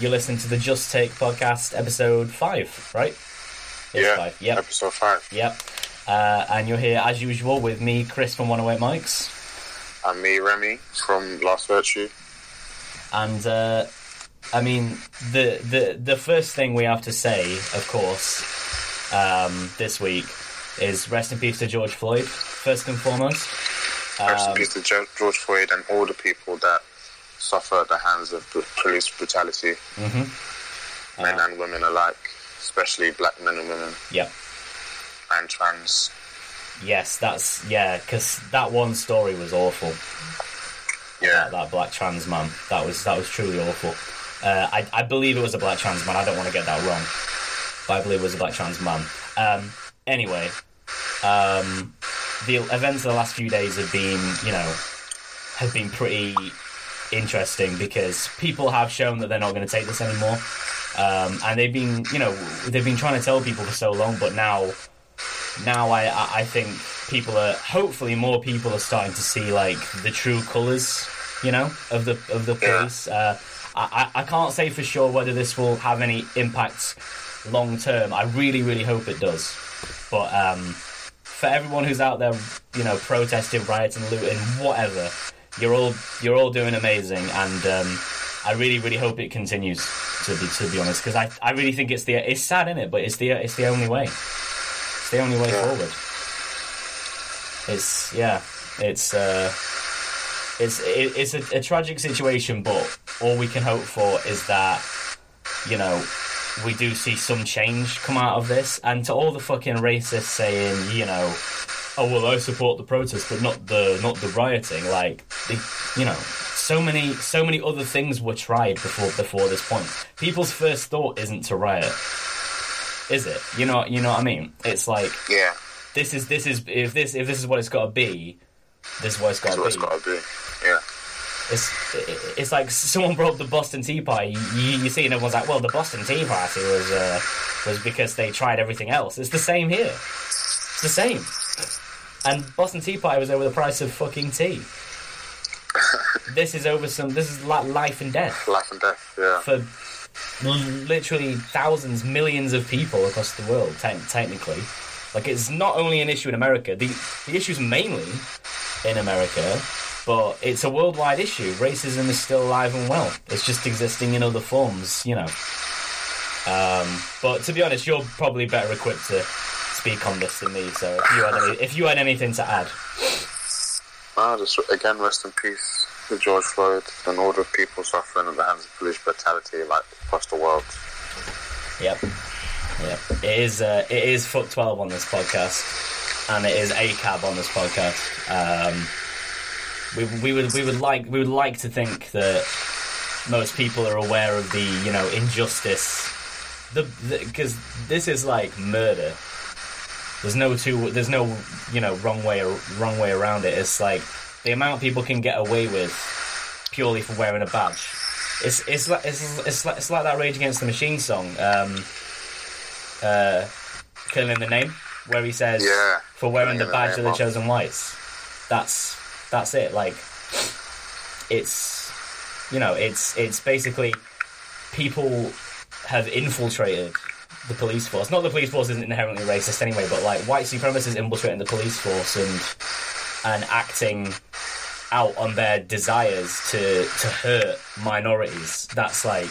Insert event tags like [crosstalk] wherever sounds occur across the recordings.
you're listening to the Just Take podcast, episode five, right? It's yeah, five. Yep. episode five. Yep. Uh, and you're here as usual with me, Chris from 108 Mics. And me, Remy, from Last Virtue. And uh, I mean, the the the first thing we have to say, of course, um, this week is rest in peace to George Floyd. First and foremost. Rest in Um, peace to George Floyd and all the people that suffer at the hands of police brutality, mhm. men Uh, and women alike, especially black men and women Yep. and trans. Yes, that's yeah, because that one story was awful. Yeah, That, that black trans man, that was that was truly awful. Uh, I I believe it was a black trans man. I don't want to get that wrong, but I believe it was a black trans man. Um, anyway, um, the events of the last few days have been, you know, have been pretty interesting because people have shown that they're not going to take this anymore, um, and they've been, you know, they've been trying to tell people for so long, but now now I, I think people are hopefully more people are starting to see like the true colours, you know, of the of the Yeah. Uh, I I I can't say for sure whether this will have any impact long term. I really really hope it does, but um, for everyone who's out there, you know, protesting, rioting, looting, whatever, you're all you're all doing amazing, and um, I really really hope it continues. To be to be honest, because I I really think it's the it's sad in it, but it's the it's the only way. It's the only way Yeah. forward. It's yeah, it's uh, it's it, it's a, a tragic situation, but all we can hope for is that you know we do see some change come out of this. And to all the fucking racists saying, you know, oh well, I support the protest, but not the not the rioting. Like, the, you know, so many so many other things were tried before before this point. People's first thought isn't to riot, is it? You know, you know what I mean? It's like yeah, this is this is if this if this is what it's got to be, this is what it's got to be. got to be. Yeah, It's it's like someone brought up the Boston Tea Party. You, you see, and everyone's like, "Well, the Boston Tea Party was uh, was because they tried everything else." It's the same here. It's the same. And Boston Tea Party was over the price of fucking tea. this is over some. This is like life and death life and death. Yeah, for literally thousands, millions of people across the world. Te- technically, like it's not only an issue in America. The the issue's mainly in America, but it's a worldwide issue. Racism is still alive and well. It's just existing in other forms, you know. Um, but to be honest, you're probably better equipped to speak on this than me. So if you had any, if you had anything to add, well, just again, rest in peace to George Floyd and all the people suffering at the hands of police brutality, like across the world. Yep. Yep. It is uh, it is foot twelve on this podcast, and it is ACAB on this podcast. Um, we, we would we would like we would like to think that most people are aware of the you know injustice, the because this is like murder. There's no two. There's no you know wrong way wrong way around it. It's like the amount people can get away with purely for wearing a badge. It's it's like it's, it's like it's like that Rage Against the Machine song, um, uh, "Killing the Name," where he says, Yeah. "For wearing the the badge of the chosen whites." That's that's it. Like it's you know it's it's basically people have infiltrated the police force. Not the police force isn't inherently racist anyway, but like white supremacists infiltrating the police force and and acting out on their desires to to hurt minorities. That's like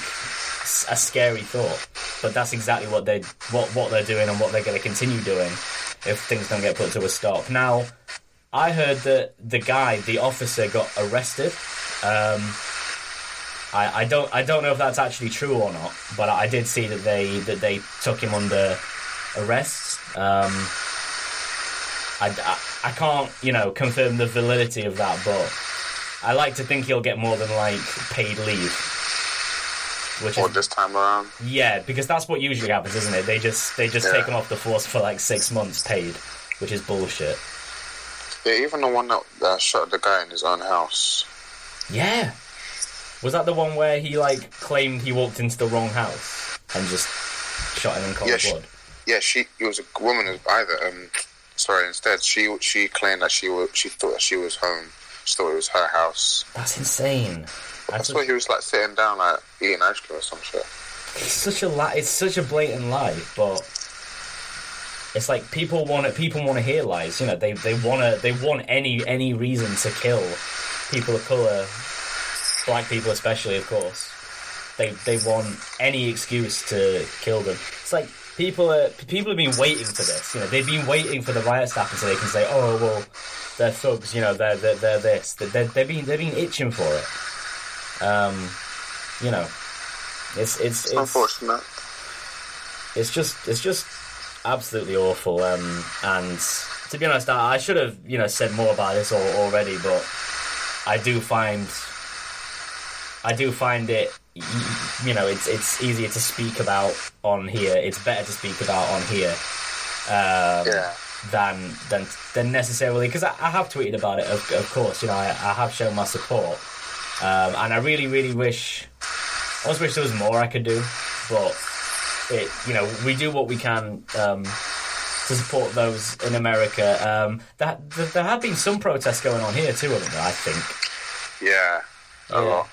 a scary thought, but that's exactly what they what what they're doing and what they're going to continue doing if things don't get put to a stop. Now, I heard that the guy, the officer, got arrested. Um, I, I don't I don't know if that's actually true or not, but I did see that they that they took him under arrest. Um, I, I, I can't you know confirm the validity of that, but I like to think he'll get more than like paid leave. Which Or is this time around, yeah, because that's what usually happens, isn't it? They just they just Yeah. take him off the force for like six months paid, which is bullshit. yeah, even the one that, that shot the guy in his own house. Yeah. Was that the one where he like claimed he walked into the wrong house and just shot him in cold Yeah, she- blood? Yeah, she it was a woman who either um sorry, instead she she claimed that she was she thought that she was home. She thought it was her house. That's insane. I That's swear he was like sitting down, like eating ice cream or some shit. it's such a lie. It's such a blatant lie, but it's like people want it. People want to hear lies. You know, they they want to. They want any any reason to kill people of color, black people especially, of course. They they want any excuse to kill them. It's like people are people have been waiting for this. You know, they've been waiting for the riots to happen so they can say, "Oh well, they're thugs." You know, they're they're, they're this. They're, they've been they've been itching for it. Um, you know, it's it's It's unfortunate. it's just it's just absolutely awful um and to be honest I, I should have you know said more about this al- already but i do find i do find it you know it's it's easier to speak about on here. It's better to speak about on here um Yeah. than than than necessarily because I, I have tweeted about it of, of course you know I, I have shown my support. Um, and I really really wish I almost wish there was more I could do but it you know we do what we can um, to support those in America. Um, that there, there have been some protests going on here too haven't there I think? Yeah. A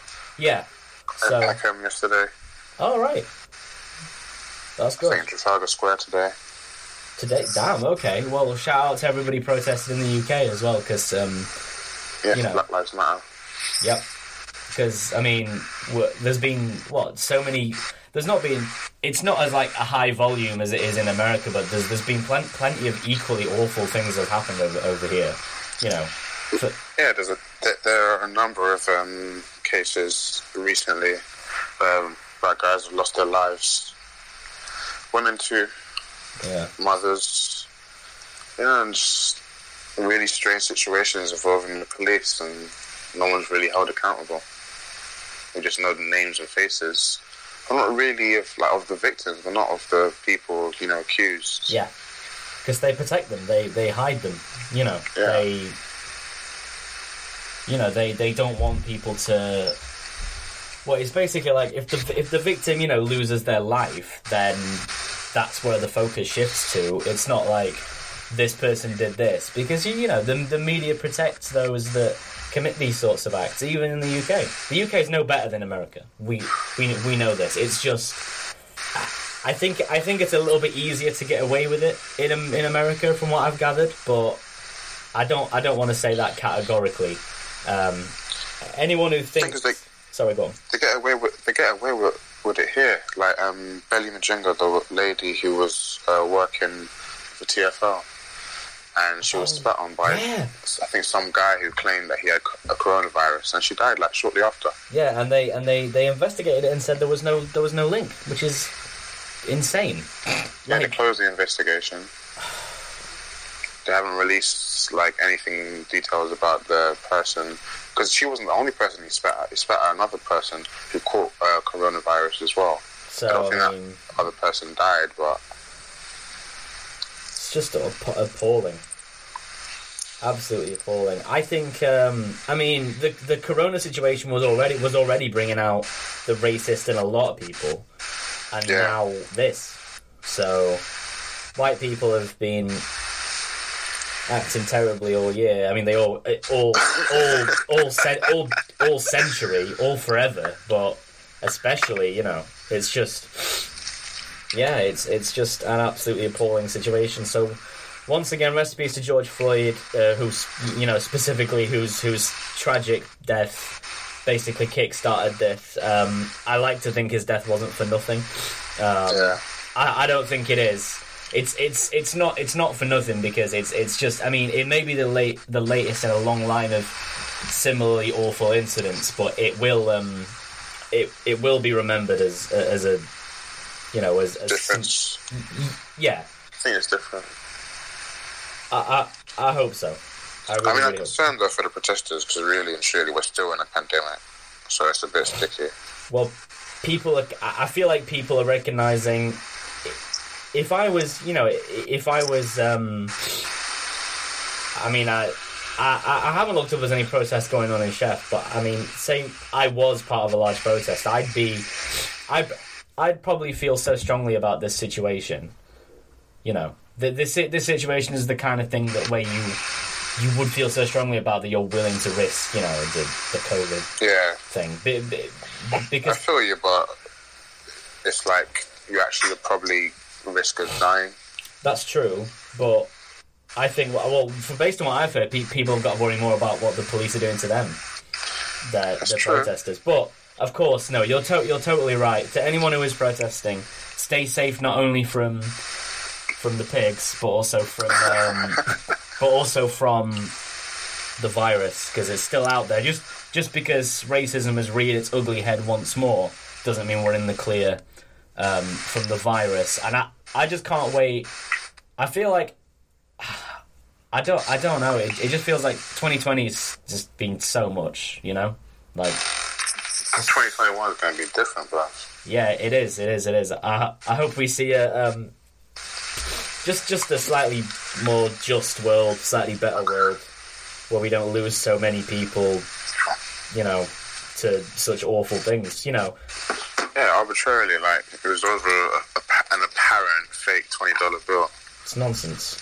Yeah. yeah I so At Peckham yesterday. all right that's I good think in Trafalgar Square today. today damn okay well shout out to everybody protesting in the UK as well because um, Yeah, You know. Black Lives Matter. Yep. Because I mean, there's been what so many. There's not been. It's not as like a high volume as it is in America, but there's there's been plen- plenty of equally awful things that have happened over over here. You know. So, Yeah, there's a there, there are a number of um, cases recently um, where guys have lost their lives. Women too, yeah. mothers, you know, and just really strange situations involving the police, and no one's really held accountable. We just know the names and faces, but not really of like of the victims, but not of the people you know accused. Yeah. Because they protect them. They they hide them. You know. Yeah. They. You know they they don't want people to. Well, it's basically like if the if the victim you know loses their life, then that's where the focus shifts to. It's not like this person did this because you know the the media protects those that commit these sorts of acts, even in the UK. The UK is no better than America. We we we know this. It's just I think I think it's a little bit easier to get away with it in in America, from what I've gathered. But I don't I don't want to say that categorically. Um, anyone who thinks, they sorry, go on. they get away with they get away with, with it here. Like um, Belly Mujinga, the lady who was uh, working for TFL, and she was Oh, spat on by yeah. I think some guy who claimed that he had a coronavirus, and she died like shortly after. Yeah, and they and they they investigated it and said there was no there was no link, which is insane. Yeah, they closed the investigation. They haven't released like anything details about the person because she wasn't the only person he spat at. He spat at another person who caught uh, coronavirus as well. I so don't think I that other person died, but it's just app- appalling. Absolutely appalling. I think. Um, I mean, the the Corona situation was already was already bringing out the racist in a lot of people, and Yeah. now this. So, white people have been acting terribly all year. I mean, they all all all all cen- all all century, all forever, but especially, you know, it's just yeah, it's it's just an absolutely appalling situation. So once again, recipes to George Floyd, uh, who's you know specifically whose whose tragic death basically kick-started this. Um, I like to think his death wasn't for nothing. Um, yeah. I, I don't think it is. It's it's it's not it's not for nothing because it's it's just I mean it may be the late the latest in a long line of similarly awful incidents, but it will um it it will be remembered as as a you know as, as difference. yeah I think it's different. I I, I hope so. I really, I mean, I'm really hope. concerned though for the protesters because really and truly we're still in a pandemic, so it's a bit sticky. Well, people are. I feel like people are recognizing. If I was, you know, if I was, um, I mean, I, I, I haven't looked up there's any protests going on in Chef, but I mean, say I was part of a large protest, I'd be, I'd, I'd probably feel so strongly about this situation. You know, the, this this situation is the kind of thing that where you you would feel so strongly about that you're willing to risk, you know, the the COVID Yeah, thing Be- be- I feel you, but it's like you actually would probably risk of dying. that's true. But I think well, for based on what I've heard, pe- people have got to worry more about what the police are doing to them, the the protesters. But of course, no, you're to- you're totally right. To anyone who is protesting, stay safe not only from from the pigs, but also from um, [laughs] but also from the virus because it's still out there. Just just because racism has reared its ugly head once more doesn't mean we're in the clear um, from the virus. And I I just can't wait. I feel like [sighs] I don't I don't know. It, it just feels like 2020 is just been so much, you know, like. 2021 is going to be different, bro. Yeah, it is. It is. It is. I I hope we see a um, just just a slightly more just world, slightly better world, where we don't lose so many people, you know, to such awful things. You know, Yeah, arbitrarily, like it was over a, a, an apparent fake twenty dollar bill, it's nonsense.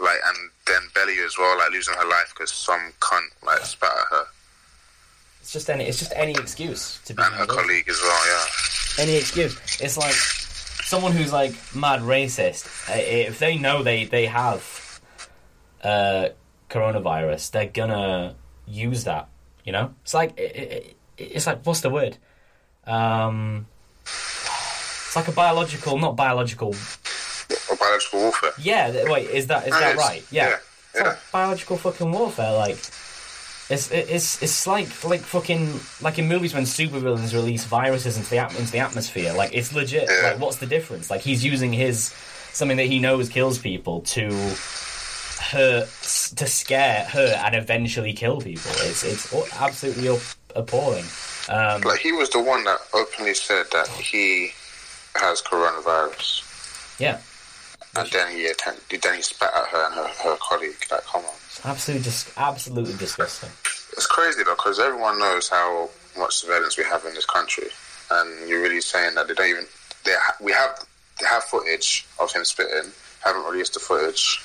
like, and then Belly as well, like losing her life because some cunt like spat at her It's just any. It's just any excuse to be and her colleague as well. Yeah, any excuse. It's like someone who's like mad racist. If they know they they have uh, coronavirus, they're gonna use that. You know, it's like it, it, it's like what's the word? Um, it's like a biological, not biological. or biological warfare. Yeah, wait, is that is That right? Yeah, yeah, it's yeah. like biological fucking warfare. Like. It's, it's it's like like fucking like in movies when supervillains release viruses into the at- into the atmosphere. Like it's legit. Yeah. Like what's the difference? Like he's using his something that he knows kills people to hurt to scare her and eventually kill people. It's it's absolutely appalling. Um, Like he was the one that openly said that he has coronavirus, yeah, and then he then he spat at her and her, her colleague. Like, come on, absolutely just absolutely disgusting. it's crazy though because everyone knows how much surveillance we have in this country, and you're really saying that they don't even they ha- we have they have footage of him spitting, haven't released the footage.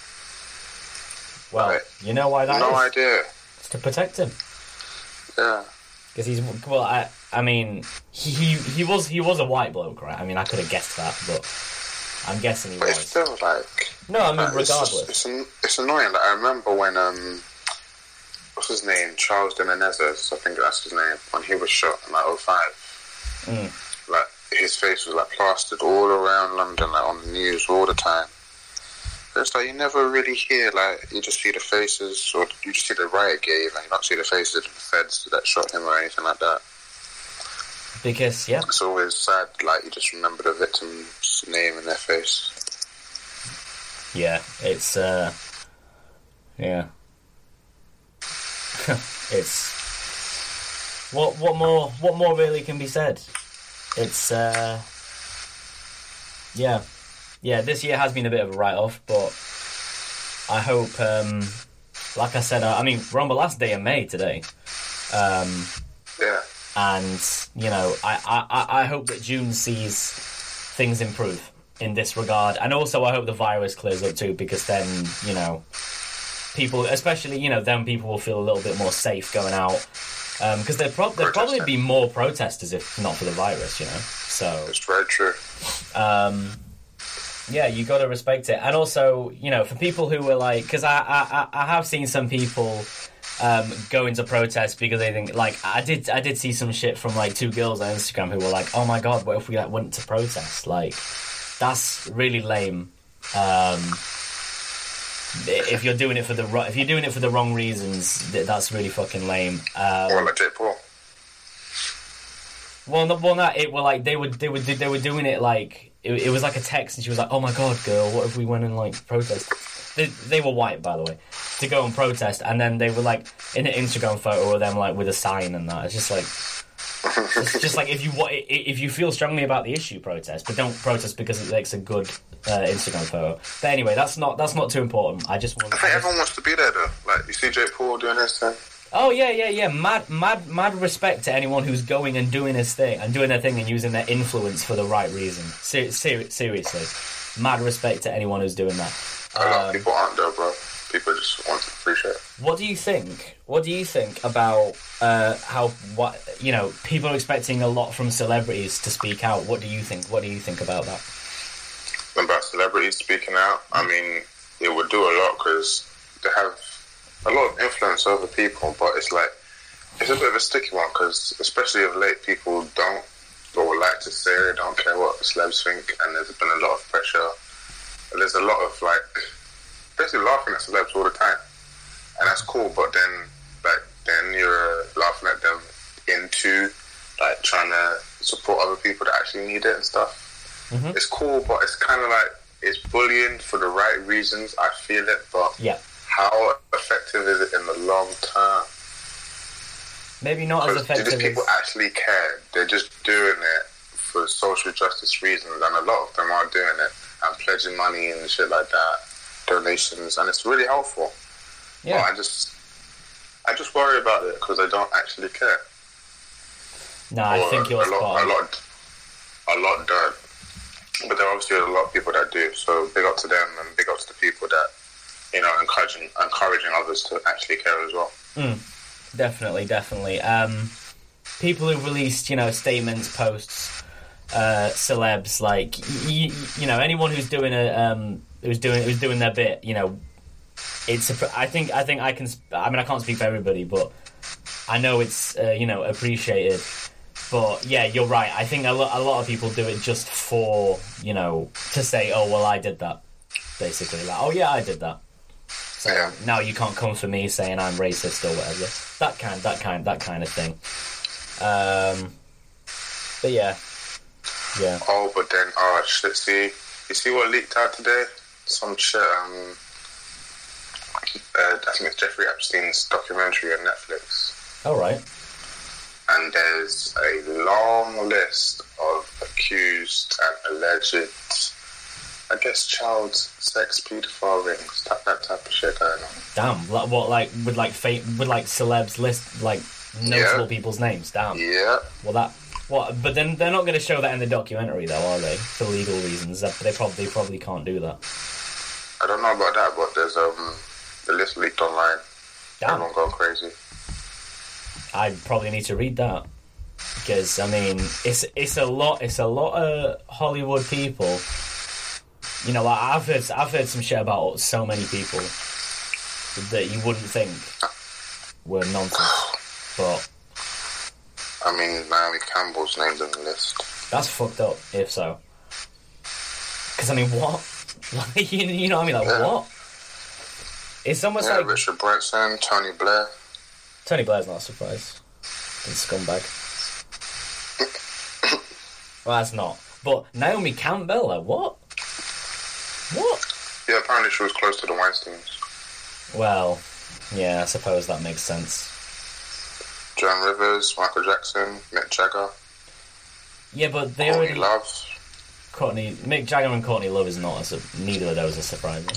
Well, Right. you know why that is? no idea. It's to protect him. Yeah, Because he's well, I I mean, he, he he was he was a white bloke, right? I mean, I could have guessed that, but I'm guessing he but it's still like No, I mean, it's, regardless. it's, an, it's annoying. Like, I remember when um, what's his name, Charles de Menezes, I think that's his name, when he was shot in like 05. Mm. Like his face was like plastered all around London, like on the news all the time. It's like you never really hear like you just see the faces, or you just see the riot gear, and you don't see the faces of the feds that shot him or anything like that. Because yeah, It's always sad. Like you just remember the victim's name and their face. yeah, it's uh, yeah, [laughs] it's what what more what more really can be said? It's uh, yeah, yeah. This year has been a bit of a write off, but I hope, um, like I said, I, I mean, we're on the last day of May today. Um, Yeah. and you know I, I, I hope that June sees things improve in this regard, and also I hope the virus clears up too, because then you know people, especially you know, then people will feel a little bit more safe going out, because there prob- there'd probably be more protesters if not for the virus, you know. So It's very true. um, yeah, you got to respect it, and also you know for people who were like, because I, I I have seen some people um, go into protest because they think like I did I did see some shit from like two girls on Instagram who were like, oh my god, what if we like went to protest? Like that's really lame. Um, if you're doing it for the ro- if you're doing it for the wrong reasons, th- that's really fucking lame. Um, Or like Jake Paul. Well, no, well, not it. Well, like they were, they were, they were doing it like it, it was like a text, and she was like, "Oh my god, girl, what if we went and like protest?" They, they were white, by the way, to go and protest, and then they were like in an Instagram photo of them like with a sign and that. It's just like, it's just like if you if you feel strongly about the issue, protest, but don't protest because it makes a good uh, Instagram photo. But anyway, that's not that's not too important. I just want. I think everyone wants to be there though. Like you see Jake Paul doing this thing. Oh yeah, yeah, yeah. Mad, mad, mad respect to anyone who's going and doing his thing and doing their thing and using their influence for the right reason. Ser- ser- seriously, mad respect to anyone who's doing that. A lot of people aren't though, bro. people just want to appreciate. What do you think? What do you think about uh, how what you know people are expecting a lot from celebrities to speak out? What do you think? What do you think about that? About celebrities speaking out, I mean, it would do a lot because they have a lot of influence over people, but it's like it's a bit of a sticky one because, especially of late, people don't or like to say they don't care what celebs think, and there's been a lot of pressure. There's a lot of like basically laughing at celebs all the time, and that's cool. But then, like, then you're laughing at them into like trying to support other people that actually need it and stuff. Mhm. It's cool, but it's kind of like it's bullying for the right reasons. I feel it, but Yeah, how effective is it in the long term? maybe not as Because do these people as actually care? They're just doing it for social justice reasons, and a lot of them are doing it and pledging money and shit like that, donations, and it's really helpful. But yeah. I just, I just worry about it because they don't actually care. No, I think you're a lot, a lot, a lot don't. But there are obviously a lot of people that do. So big up to them and big up to the people that you know encouraging encouraging others to actually care as well. Definitely, definitely. Um, people who released, you know, statements, posts, uh, celebs, like y- y- you know, anyone who's doing a um, who's doing who's doing their bit, you know, it's. A, I think I think I can. I mean, I can't speak for everybody, but I know it's uh, you know appreciated. But yeah, you're right. I think a lot, a lot of people do it just for you know to say, oh well, I did that. Basically, like, oh yeah, I did that. So Yeah. now you can't come for me saying I'm racist or whatever. That kind, that kind, that kind of thing. Um, but yeah, yeah. Oh, but then, oh shit! See, you see what leaked out today? Some shit. Um, uh, I think it's Jeffrey Epstein's documentary on Netflix, All right. and there's a long list of accused and alleged, I guess, child sex pedophile rings, that, that type of shit going on. Damn. Like, what? Like with like fate would like celebs list like notable Yeah. people's names? Damn. Yeah, Well, that. What? But then they're not going to show that in the documentary, though, are they? For legal reasons, they probably they probably can't do that. I don't know about that, but there's um the list leaked online. Damn. Everyone going crazy. I probably need to read that because I mean it's it's a lot it's a lot of Hollywood people. You know, like I've heard I've heard some shit about so many people that you wouldn't think were nonsense, but I mean, Naomi Campbell's named on the list. that's fucked up if so. Because I mean, what? [laughs] Like you, you know what I mean? Like Yeah. what? It's almost Yeah, like Richard Branson, Tony Blair. Tony Blair's not a surprise. He's a scumbag. [laughs] well, that's not. But Naomi Campbell, like what? What? Yeah, apparently she was close to the Weinsteins. Well, yeah, I suppose that makes sense. Joan Rivers, Michael Jackson, Mick Jagger, Yeah, but they Courtney already Love, Courtney Mick Jagger and Courtney Love is not a neither of those are surprising.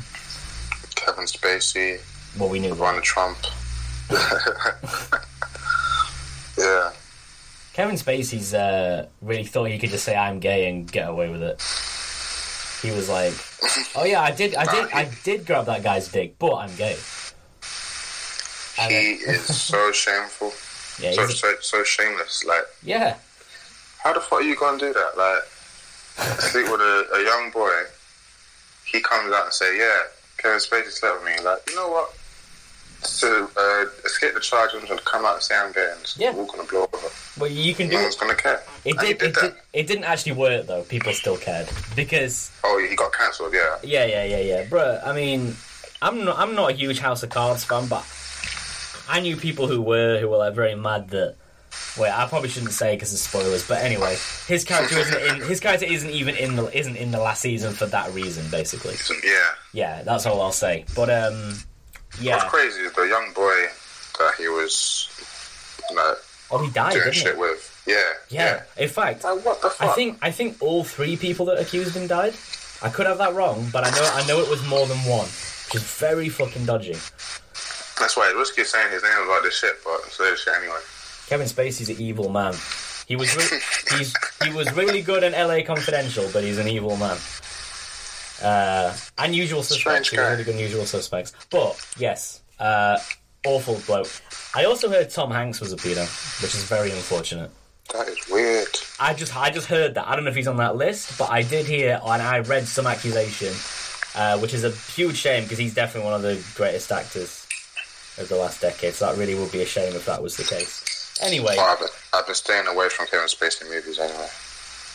Kevin Spacey, Well, we knew that. Trump. [laughs] yeah, Kevin Spacey's uh, really thought he could just say I'm gay and get away with it. He was like, "Oh yeah, I did, I did, I did grab that guy's dick, but I'm gay." And he then- is [laughs] so shameful, yeah, so, so so shameless. Like, yeah, how the fuck are you gonna do that? Like, sleep with a, a young boy. He comes out and say, "Yeah, Kevin Spacey slept with me." Like, you know what? To uh, escape the charge and to come out and say I'm gay, and just Yeah. walk on the blow over. well, you can do No one's gonna care. It And he did it, did, it didn't actually work though. People still cared because Oh, he got cancelled. Yeah. yeah, yeah, yeah, yeah, bruh. I mean, I'm not. I'm not a huge House of Cards fan, but I knew people who were who were like very mad that. Wait, I probably shouldn't say because of spoilers. But anyway, his character isn't in. His character isn't even in the isn't in the last season for that reason, basically. Yeah. Yeah, that's all I'll say. But um, yeah. What's crazy is the young boy that he was, you know, Oh, he died, doing didn't shit he? with. Yeah. Yeah. In fact, Like, what the fuck? I think I think all three people that accused him died. I could have that wrong, but I know I know it was more than one, which is very fucking dodgy. That's why Risky saying his name was like this shit, but so this shit anyway. Kevin Spacey's an evil man. He was re- [laughs] he's he was really good in L.A. Confidential, but he's an evil man. Uh, unusual Usual Suspects. Strange guy. really good in Suspects. But yes, uh, awful bloke. I also heard Tom Hanks was a pedo, which is very unfortunate. That is weird. I just I just heard that. I don't know if he's on that list, but I did hear and I read some accusation, uh, which is a huge shame because he's definitely one of the greatest actors of the last decade. So that really would be a shame if that was the case. Anyway, Well, I've, been, I've been staying away from Kevin Spacey movies anyway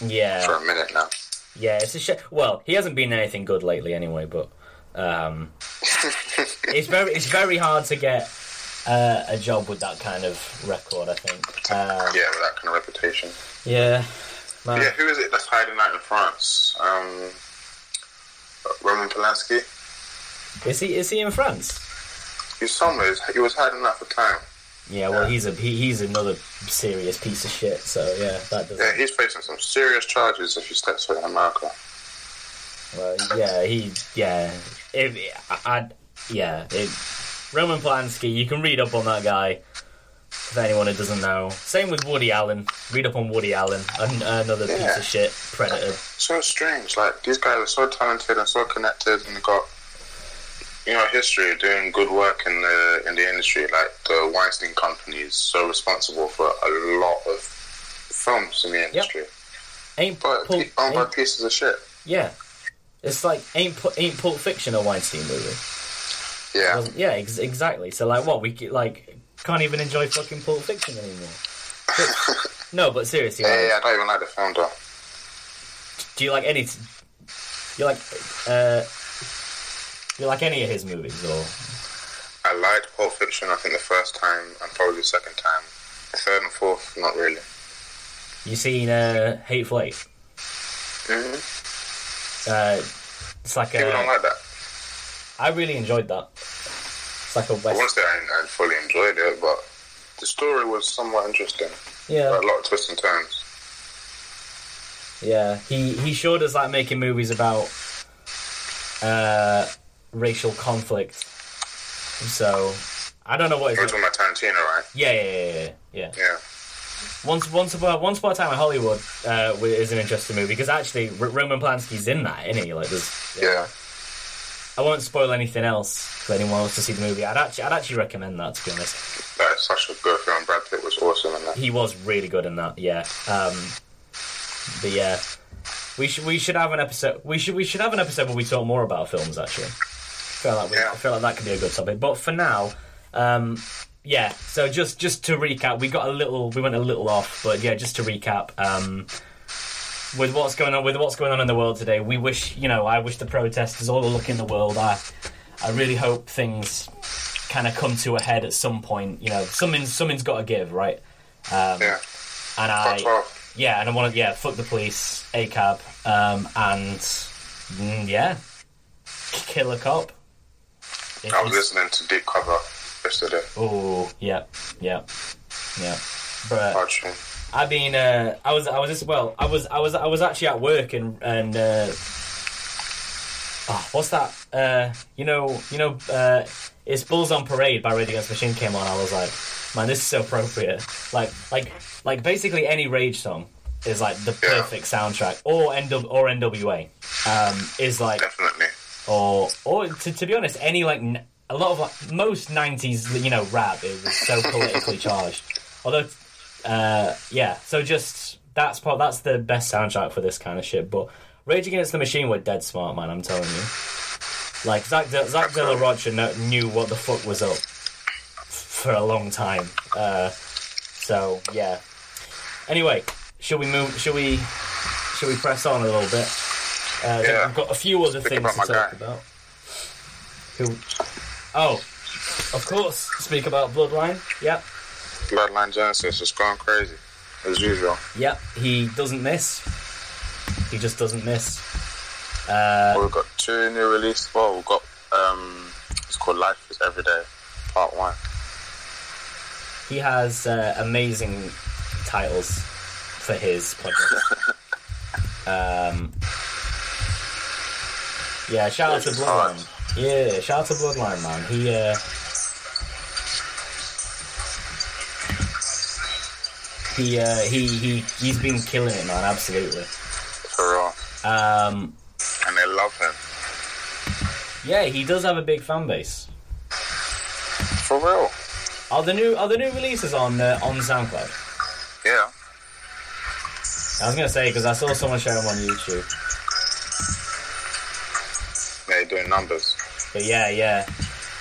Yeah, for a minute now. yeah, it's a shame. Well, he hasn't been anything good lately anyway, but um, it's very it's very hard to get uh, a job with that kind of record. I think. Uh, Yeah, with that kind of reputation. yeah. man. Yeah, who is it that's hiding out in France? Um, Roman Polanski. Is he is he in France? He's somewhere. He was hiding out for time. Yeah, well, Yeah. he's a he, he's another serious piece of shit. So yeah, that doesn't. Yeah, he's facing some serious charges if he steps foot in America. Well, yeah, he yeah. If I, I'd yeah, it, Roman Polanski. You can read up on that guy. If anyone who doesn't know, same with Woody Allen. Read up on Woody Allen, an, another piece of shit predator. So strange. Like these guys are so talented and so connected, and got you know history of doing good work in the in the industry. Like the Weinstein Company is so responsible for a lot of films in the industry, Ain't but owned by ain't- pieces of shit. yeah, it's like ain't ain't Pulp Fiction a Weinstein movie? Yeah, yeah, ex- exactly. So like, what we like can't even enjoy fucking Pulp Fiction anymore. But- [laughs] no, but seriously, like, yeah, yeah. I don't even like the film though. Do you like any? You like? uh You like any of his movies, or I liked Pulp Fiction. I think the first time and probably the second time. The third and fourth, not really. you seen uh, Hateful Eight? hmm Uh, it's like People don't like that. I really enjoyed that. It's like a I won't say I, I fully enjoyed it, but the story was somewhat interesting. Yeah, A lot of twists and turns. yeah. He he showed us like making movies about uh racial conflict. So I don't know what it's. talking about Tarantino, right? Yeah, yeah, yeah, yeah, yeah. Yeah. Once, once upon, once upon a time in Hollywood uh, is an interesting movie because actually R- Roman Polanski's in that, isn't he? Like, there's, Yeah. I won't spoil anything else for anyone wants to see the movie. I'd actually, I'd actually recommend that to be honest. That is such a good film. Brad Pitt was awesome in that. He was really good in that. Yeah. Um, but yeah, we should we should have an episode. We should we should have an episode where we talk more about films. Actually, I feel like we, Yeah. I feel like that could be a good topic. But for now, um, yeah. So just just to recap, we got a little we went a little off, but yeah, just to recap. Um, with what's going on with what's going on in the world today, we wish you know I wish the protesters all the luck in the world. I I really hope things kind of come to a head at some point. You know, something something's got to give, right? Um, Yeah. and I Fuck off. yeah, and I want to yeah, fuck the police, ACAB, um, and mm, yeah, kill a cop. If I was it's- listening to Deep Cover yesterday. Oh, yeah, yeah, yeah. But tune. I mean, uh, I was, I was just well, I was, I was, I was actually at work and and uh, oh, what's that? Uh, you know, you know, uh, it's Bulls on Parade by Rage Against Machine came on. I was like, man, this is so appropriate. Like, like, like, basically any Rage song is like the Yeah. perfect soundtrack, or NW or NWA um, is like Definitely. or or to, to be honest, any like a lot of like most '90s you know rap it was so [laughs] politically charged. Although, uh, yeah, so just that's part that's the best soundtrack for this kind of shit. But Rage Against the Machine were dead smart, man. I'm telling you. Like Zach De- Zach De La Rocha knew what the fuck was up for a long time. Uh, so yeah. Anyway, should we move? Should we? Should we press on a little bit? Uh, Yeah. We've got a few other things to talk guy. about. Who? Oh, of course. Speak about Bloodline. Yep, Bloodline Genesis is going crazy, as usual. yep. He doesn't miss. He just doesn't miss. Uh, We've got two new releases. Well, we've got, um, it's called Life is Everyday, Part 1. he has uh, amazing titles for his project. [laughs] um, yeah, shout out to. Bloodline. Yeah, shout out to Bloodline, man. He uh, he uh, he he he's been killing it, man. Absolutely. For real. Um, And they love him. Yeah, he does have a big fan base. For real. Are the new are the new releases on uh, on SoundCloud? Yeah. I was gonna say because I saw someone share them on YouTube. Yeah, you're doing numbers. But yeah, yeah.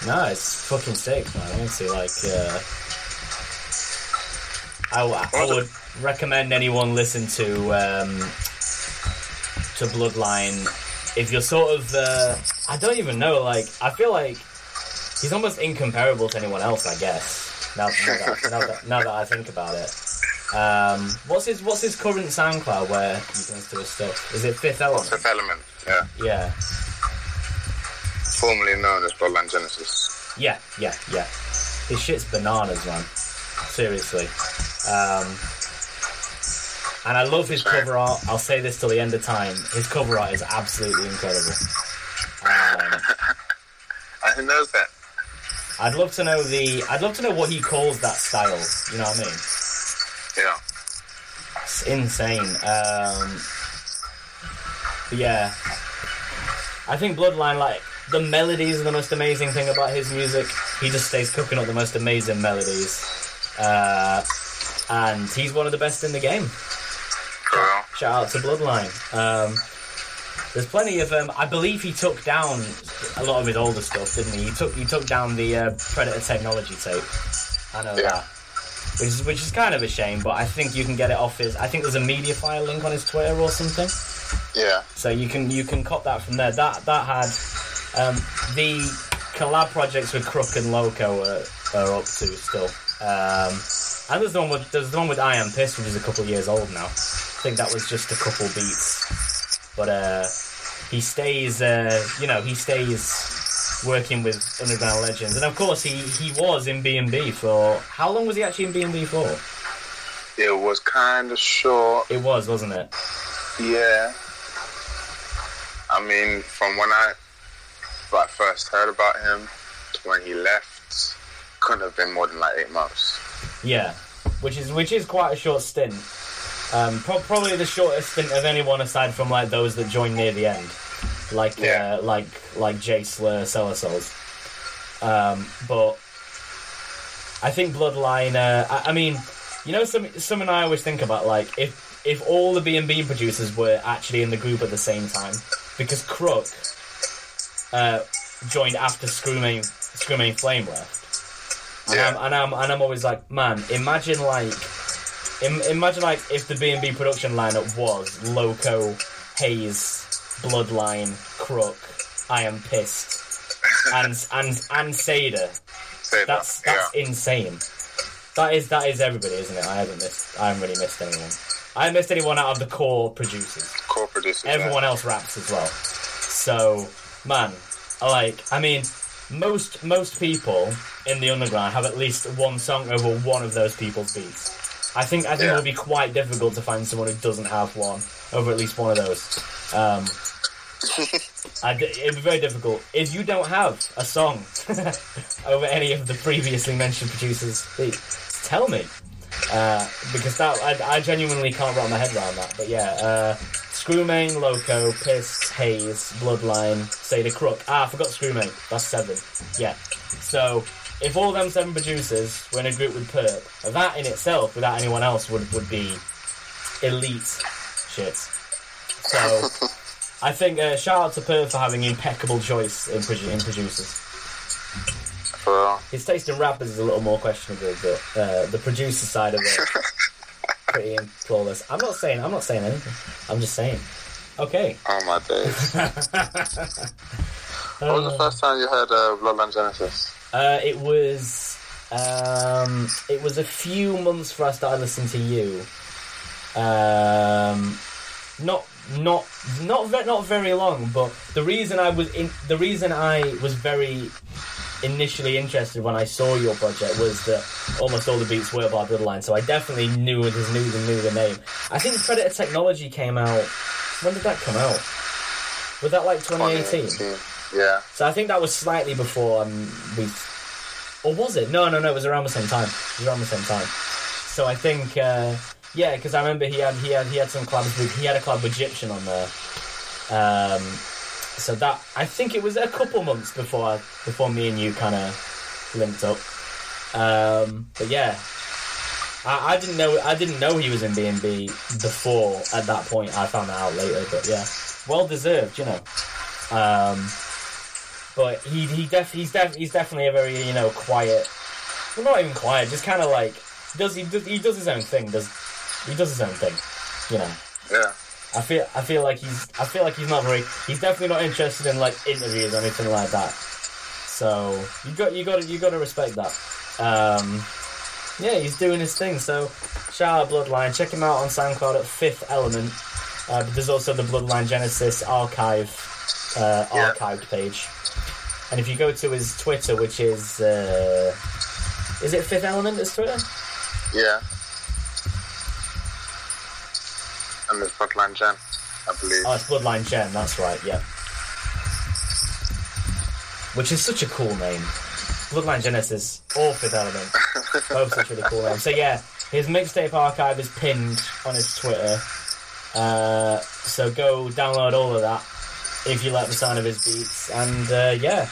No, it's fucking sick, man. Honestly, like, uh, I, I would recommend anyone listen to um, to Bloodline if you're sort of. Uh, I don't even know. Like, I feel like he's almost incomparable to anyone else. I guess now, now, that, [laughs] now, that, now that I think about it. Um, what's his What's his current SoundCloud where to his stuff? Is it Fifth Element? Fifth Element. Yeah. Yeah. Formerly known as Bloodline Genesis. Yeah, yeah, yeah. His shit's bananas, man. Seriously. Um, and I love his cover art. I'll say this till the end of time. His cover art is absolutely incredible. [laughs] Um, who knows that? I'd love to know the. I'd love to know what he calls that style. You know what I mean? Yeah. It's insane. Um, yeah, I think Bloodline, like the melodies, are the most amazing thing about his music. He just stays cooking up the most amazing melodies, uh, and he's one of the best in the game. Shout out to Bloodline. Um, there's plenty of. Um, I believe he took down a lot of his older stuff, didn't he? He took he took down the uh, Predator technology tape. I know Yeah. that. Which is, which is kind of a shame, but I think you can get it off his. I think there's a media file link on his Twitter or something, Yeah. so you can you can cop that from there. That that had um, the collab projects with Crook and Loco are, are up to still. Um, and there's the one with there's the one with I Am Pissed, which is a couple of years old now. I think that was just a couple beats, but uh, he stays. Uh, you know, he stays working with underground legends, and of course he he was in B and B for how long was he actually in B and B for? It was kind of short. It was, wasn't it? Yeah. I mean, from when I like first heard about him when he left, couldn't have been more than like eight months. Yeah, which is which is quite a short stint. Um, pro- probably the shortest stint of anyone aside from like those that joined near the end, like Yeah. uh, like like Jay Slur, Cellar Souls. Um, but I think Bloodline. Uh, I, I mean, you know, some something I always think about, like if if all the B and B producers were actually in the group at the same time, because Crook uh, joined after Screaming Screaming Flame left. And, Yeah. I'm, and I'm and I'm always like, man, imagine like, Im- imagine like if the B and B production lineup was Loco, Hayes, Bloodline, Crook, I am pissed, and and and Sada. Say That's that. that's insane. That is that is everybody, isn't it? I haven't missed. I haven't really missed anyone. I haven't missed anyone out of the core producers. yeah. Co-producers. Everyone else raps as well. So, man, like. I mean, most most people in the underground have at least one song over one of those people's beats. I think I think it would be quite difficult to find someone who doesn't have one over at least one of those. Um, [laughs] it'd be very difficult if you don't have a song [laughs] over any of the previously mentioned producers' beats. Tell me, uh, because that I, I genuinely can't wrap my head around that. But yeah, uh, Screwmain, Loco, Piss, Haze, Bloodline, Sada Crook. Ah, I forgot Screwmain. That's seven. Yeah. So if all them seven producers were in a group with Perp, that in itself, without anyone else, would would be elite shit. So [laughs] I think uh, shout out to Perp for having impeccable choice in, produ- in producers. His taste in rappers is a little more questionable, but uh, the producer side of it, [laughs] pretty flawless. I'm not saying I'm not saying anything. I'm just saying. Okay. Oh my days. [laughs] what was the first time you heard uh, Bloodline Genesis? Uh, it was um, it was a few months before I started listening to you. Um, not not not ve- not very long, but the reason I was in the reason I was very initially interested when I saw your project was that almost all the beats were by Bloodline, so I definitely knew it was knew the knew the name. I think Predator Technology came out. When did that come out? Was that like 2018? 2018. Yeah. So I think that was slightly before um, we, or was it? No, no, no. It was around the same time. It was around the same time. So I think, uh, yeah, because I remember he had he had he had some collabs with he had a with Egyptian on there, um, so that I think it was a couple months before before me and you kind of linked up. Um, but yeah, I, I didn't know I didn't know he was in B and B before. At that point, I found that out later. But yeah, well deserved, you know. Um, but he he def he's def he's definitely a very you know quiet. Well, not even quiet, just kind of like does he does he does his own thing. Does he does his own thing, you know. Yeah. I feel I feel like he's I feel like he's not very he's definitely not interested in like interviews or anything like that. So you got you got you got to respect that. Um, yeah, he's doing his thing. So shout out Bloodline. Check him out on SoundCloud at Fifth Element. Uh, but there's also the Bloodline Genesis archive uh, Yeah. archived page. And if you go to his Twitter, which is uh, is it Fifth Element? His Twitter? Yeah. And Bloodline Gen, I believe. Oh, it's Bloodline Gen. That's right. Yeah. Which is such a cool name. Bloodline Genesis or Fifth Element. [laughs] Both such really cool names. So yeah, his mixtape archive is pinned on his Twitter. Uh, so go download all of that if you like the sound of his beats. And uh, yeah,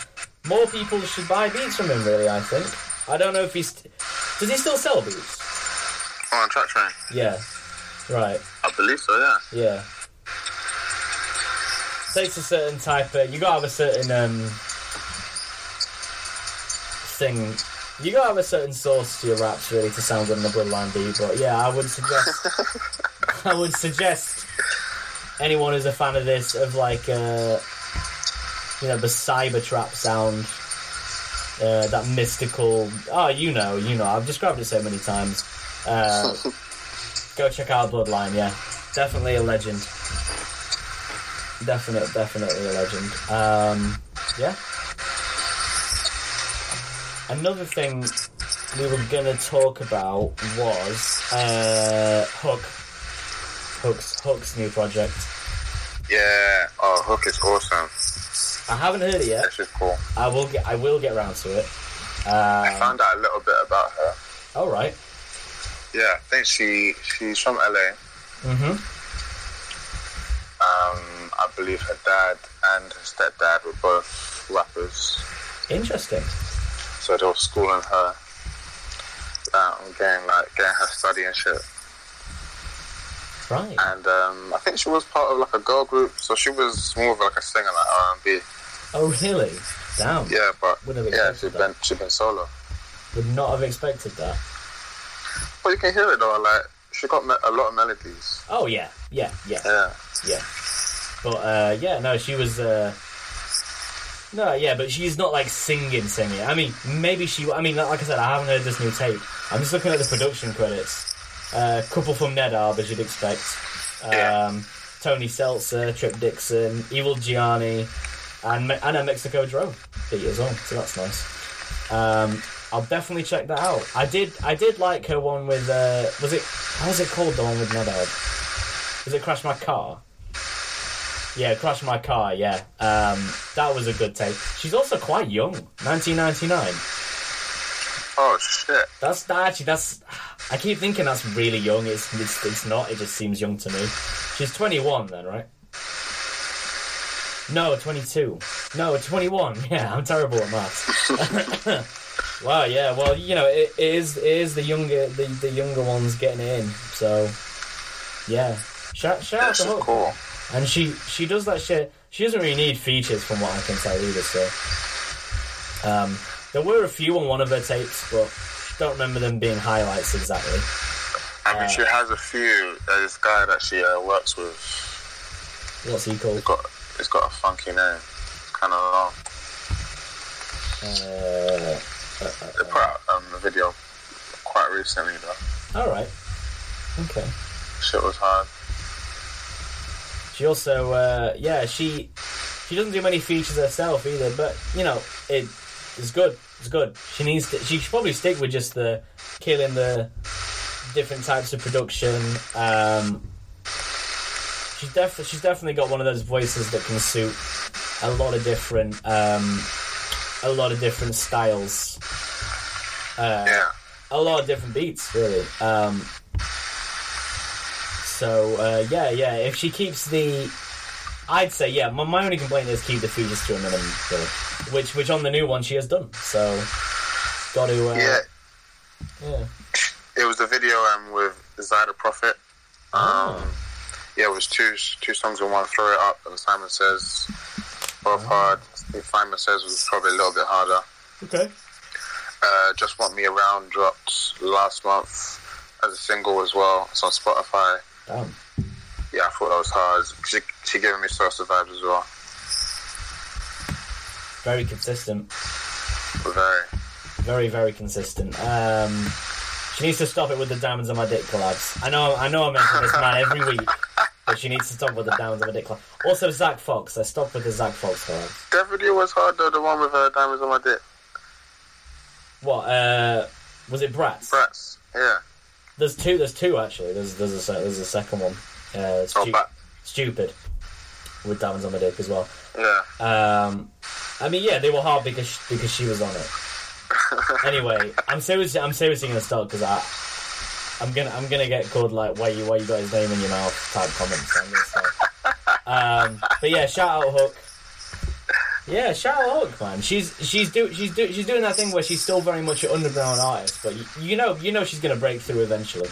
more people should buy beats from him. Really, I think. I don't know if he's. Does he still sell beats? Oh, on Traktrain. Yeah. Right. I believe so, yeah. Yeah. Takes a certain type of. You gotta have a certain um thing. You gotta have a certain source to your raps really to sound good in the Bloodline beat. But yeah, I would suggest. [laughs] I would suggest anyone who's a fan of this of like uh you know the cyber trap sound. Uh, that mystical. Oh, you know, you know. I've described it so many times. Uh, [laughs] go check out Bloodline. Yeah, definitely a legend. Definite, definitely a legend. Um, yeah. Another thing we were gonna talk about was uh, Hook. Hook's Hook's new project. Yeah. Oh, Hook is awesome. I haven't heard it yet. That's just cool. I will get. I will get around to it. I Um, found out a little bit about her. all right. Yeah, I think she she's from LA. Mm-hmm. Um, I believe her dad and her stepdad were both rappers, Interesting. so they were schooling her and getting like getting her study and shit. Right. And um, I think she was part of like a girl group, so she was more of like a singer, like R and B. Oh, really? Damn. Yeah, but yeah, that. been she's been solo. Would not have expected that. But you can hear it though, like she got me- a lot of melodies. Oh yeah, yeah, yeah, Yeah, yeah. But uh, yeah, no, she was. Uh, no, yeah, but she's not like singing, singing. I mean, maybe she. I mean, like I said, I haven't heard this new tape. I'm just looking at the production credits. A couple from Nedarb, as you'd expect. Um, Yeah. Tony Seltzer, Trip Dixon, Evil Gianni, and Me- and a Mexikodro beat as well. So that's nice. Um, I'll definitely check that out. I did. I did like her one with. Uh, was it? How was it called? The one with Nedarb? Was it Crash My Car? Yeah, Crash My Car. Yeah, um, that was a good take. She's also quite young, 1999. Oh shit! That's that actually. That's. I keep thinking that's really young. It's, it's it's not. It just seems young to me. She's 21 then, right? No, 22. No, 21. [laughs] Yeah, I'm terrible at maths. [laughs] [laughs] wow. Yeah. Well, you know, it, it is it is the younger the, the younger ones getting it in. So, yeah. Shout shout out to Hook. cool. And she she does that shit. She doesn't really need features, from what I can tell either. So, um, there were a few on one of her tapes, but don't remember them being highlights exactly. I mean, Uh, she has a few. There's this guy that she uh, works with. What's he called? He's got he's got a funky name, It's kind of long. Uh, They put out um, a video quite recently though. all right. Okay. Shit was hard. She also, uh, yeah, she she doesn't do many features herself either, but you know, it is good. It's good. She needs to. She should probably stick with just the killing the different types of production. Um, she's definitely she's definitely got one of those voices that can suit a lot of different um, a lot of different styles. Uh, Yeah. a lot of different beats, really. Um, so uh, yeah, yeah. If she keeps the, I'd say yeah. My, my only complaint is keep the features to a minimum, really. which which on the new one she has done. So got to uh, Yeah, yeah. it was the video um, with Zyda Prophet. Um, Oh. yeah, it was two two songs in one. Throw it up, and Simon says both hard. I think Simon says was probably a little bit harder. Okay. Uh, Just Want Me Around dropped last month as a single as well. It's on Spotify. Damn. Yeah, I thought that was hard. She, she giving me Sosa vibes as well. Very consistent. Very. Very very consistent. Um, she needs to stop it with the diamonds on my dick collabs. I know I know I mention this man every week, [laughs] but she needs to stop with the diamonds on my dick. Also Zach Fox. I stopped with the Zach Fox. That video was hard though, the one with uh, Diamonds on My Dick. What? Uh, was it Bratz? Brats. Yeah. There's two. There's two actually. There's there's a there's a second one. Uh, Oh, stu- but stupid with diamonds on my dick as well. yeah. Um, I mean, yeah, they were hard because because she was on it. [laughs] Anyway, I'm seriously I'm seriously gonna start because I I'm gonna I'm gonna get called like why you why you got his name in your mouth type comments. So I'm gonna start. Um, but yeah, shout out Hook. Yeah, shout out Hook, man. She's she's do she's do she's doing that thing where she's still very much an underground artist, but you, you know you know she's gonna break through eventually.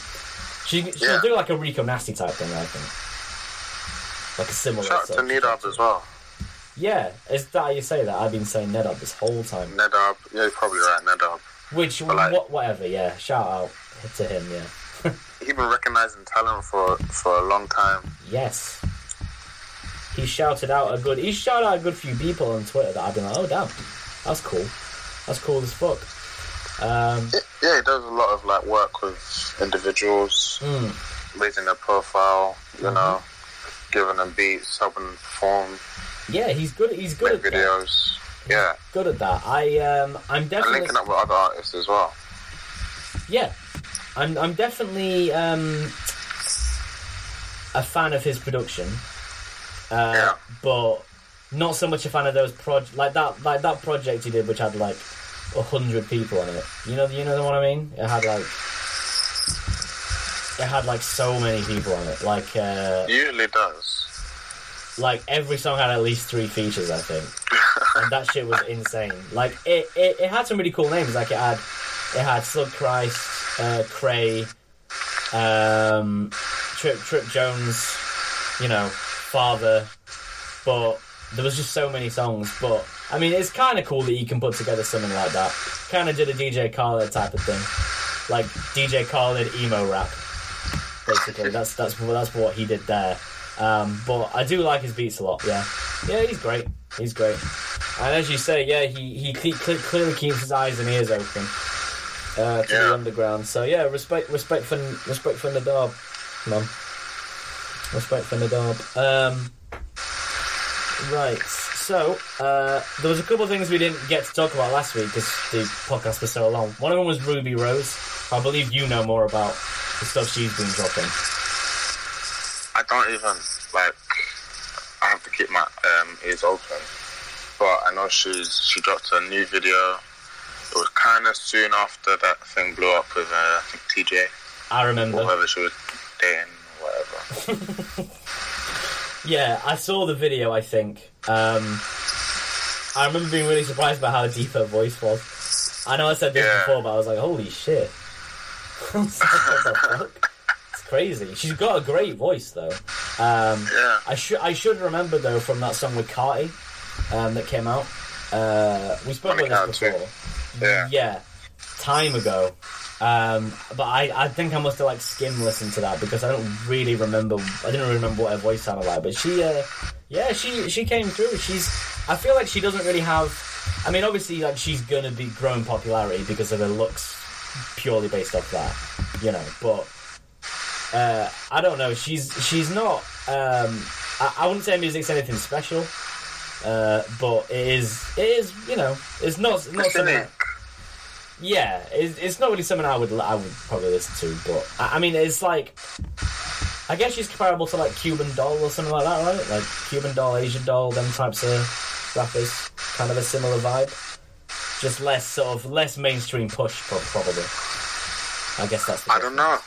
She she'll Yeah. do like a Rico Nasty type thing, I think. Like a similar. Shout out to of Nedab as well. yeah, is that how you say that? I've been saying Nedab this whole time. Nedab. Yeah, you're probably right, Nedab. Which, like- what, whatever, yeah. Shout out to him, yeah. He been recognizing talent for for a long time. Yes. He shouted out a good, he shouted out a good few people on Twitter that I've been like, oh damn, that's cool. That's cool as fuck. Um, Yeah, he does a lot of like work with individuals, mm, raising their profile, you know, giving them beats, helping them perform, yeah, he's good. He's good at that. videos. Yeah, Good at that. I um, I'm and definitely linking up with other artists as well. yeah, I'm I'm definitely um, a fan of his production, uh, Yeah. but not so much a fan of those proj like that like that project he did, which had like a hundred people on it. You know, you know what I mean? It had like it had like so many people on it. Like uh, usually does. like every song had at least three features, I think, [laughs] and that shit was insane. Like it, it, it had some really cool names. Like it had, it had Slug Christ, uh, Cray, um, Trip Trip Jones, you know, Father, but there was just so many songs. But I mean, it's kind of cool that you can put together something like that. Kind of did a DJ Khaled type of thing, like DJ Khaled emo rap. Basically, that's that's that's what he did there. Um, but I do like his beats a lot. Yeah, yeah, he's great. He's great. And as you say, yeah, he he cle- clearly keeps his eyes and ears open uh, to the underground. So yeah, respect respect for respect for Nadab, man. Respect for Nadab. Um, right. So uh, there was a couple of things we didn't get to talk about last week because the podcast was so long. One of them was Rubi Rose. I believe you know more about the stuff she's been dropping. I don't even like. I have to keep my um, ears open, but I know she's she dropped a new video. It was kind of soon after that thing blew up with uh, I think TJ, I remember. or whoever she was dating, or whatever. [laughs] Yeah, I saw the video. I think. Um, I remember being really surprised by how deep her voice was. I know I said this Yeah. before, but I was like, "Holy shit!" [laughs] I was like, what the fuck? It's crazy. She's got a great voice, though. Um, Yeah, I should I should remember though from that song with Carti um, that came out. Uh, we spoke about this account too. Yeah. time ago. Um, but I, I think I must have like skim listened to that because I don't really remember. I didn't really remember what her voice sounded like. But she, uh, yeah, she she came through. She's. I feel like she doesn't really have. I mean, obviously, like she's gonna be growing popularity because of her looks, purely based off that, you know. But uh, I don't know. She's she's not. Um, I, I wouldn't say music's anything special, uh, but it is. It is. You know, it's not not something. Yeah, it's, it's not really something I would I would probably listen to, but I, I mean, it's like I guess she's comparable to like Cuban Doll or something like that, right? Like Cuban Doll, Asian Doll, them types of rappers, kind of a similar vibe, just less sort of less mainstream push, probably. I guess that's. I don't know,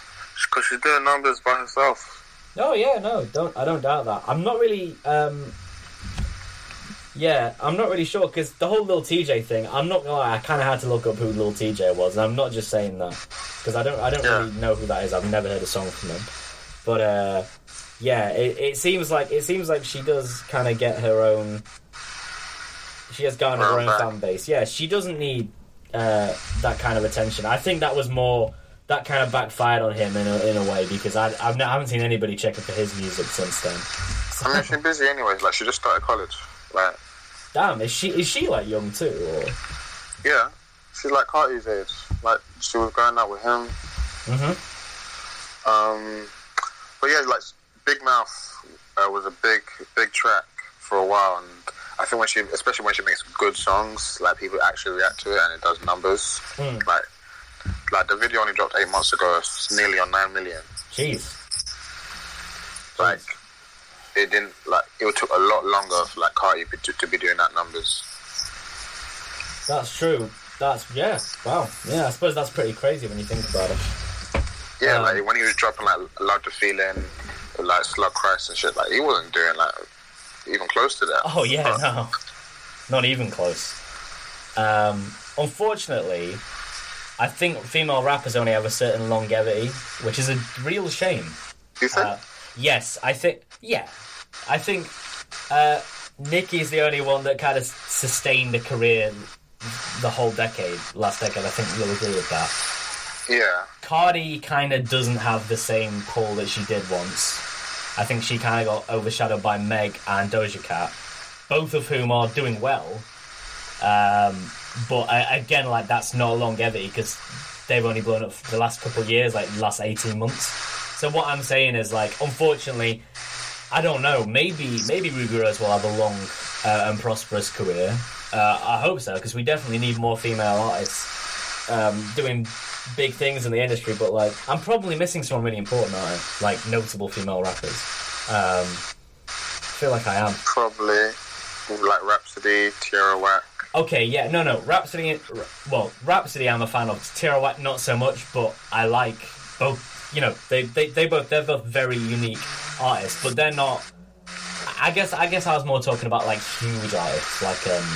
because she's doing numbers by herself. Oh yeah, no, don't I don't doubt that. I'm not really. um Yeah, I'm not really sure because the whole little TJ thing. I'm not gonna lie, I kind of had to look up who little TJ was, and I'm not just saying that because I don't. I don't Yeah. really know who that is. I've never heard a song from him. But uh, yeah, it, it seems like it seems like she does kind of get her own. She has garnered her Her own back. fan base. Yeah, she doesn't need uh, that kind of attention. I think that was more that kind of backfired on him in a, in a way because I I've not, I haven't seen anybody checking for his music since then. I mean, she's busy anyways. Like she just started college. Like Damn, is she is she like young too? Or? yeah, she's like Carti's age. Like she was growing up with him. Mm-hmm. Um, but yeah, like Big Mouth uh, was a big, big track for a while, and I think when she, especially when she makes good songs, like people actually react to it, and it does numbers. Mm. Like, like the video only dropped eight months ago, it's nearly on nine million. Jeez. Like, it didn't like it took a lot longer for like Carti to, to be doing that numbers. That's true. That's yeah. Wow. Yeah, I suppose that's pretty crazy when you think about it. Yeah, Um, like when he was dropping like "Love the Feeling," like "Slug Christ" and shit, like he wasn't doing like even close to that. Oh yeah, no, not even close. Um, unfortunately, I think female rappers only have a certain longevity, which is a real shame. You think? Uh, yes, I think. Yeah, I think uh, Nicki's the only one that kind of sustained a career the whole decade, last decade. I think you'll agree with that. yeah. Cardi kind of doesn't have the same pull that she did once. I think she kind of got overshadowed by Meg and Doja Cat, both of whom are doing well. Um, but uh, again, like that's not longevity because they've only blown up for the last couple of years, like the last eighteen months. So what I'm saying is, like, unfortunately, I don't know. Maybe maybe Rubi Rose will have a long uh, and prosperous career. Uh, I hope so because we definitely need more female artists um, doing big things in the industry. But like, I'm probably missing someone really important, aren't I? Like notable female rappers. Um, I feel like I am. Probably like Rapsody, Tierra Whack. Okay, yeah, no, no, Rapsody. Well, Rapsody, I'm a fan of. Tierra Whack, not so much, but I like both. You know, they, they, they both they're both very unique artists, but they're not. I guess I guess I was more talking about like huge artists, like um,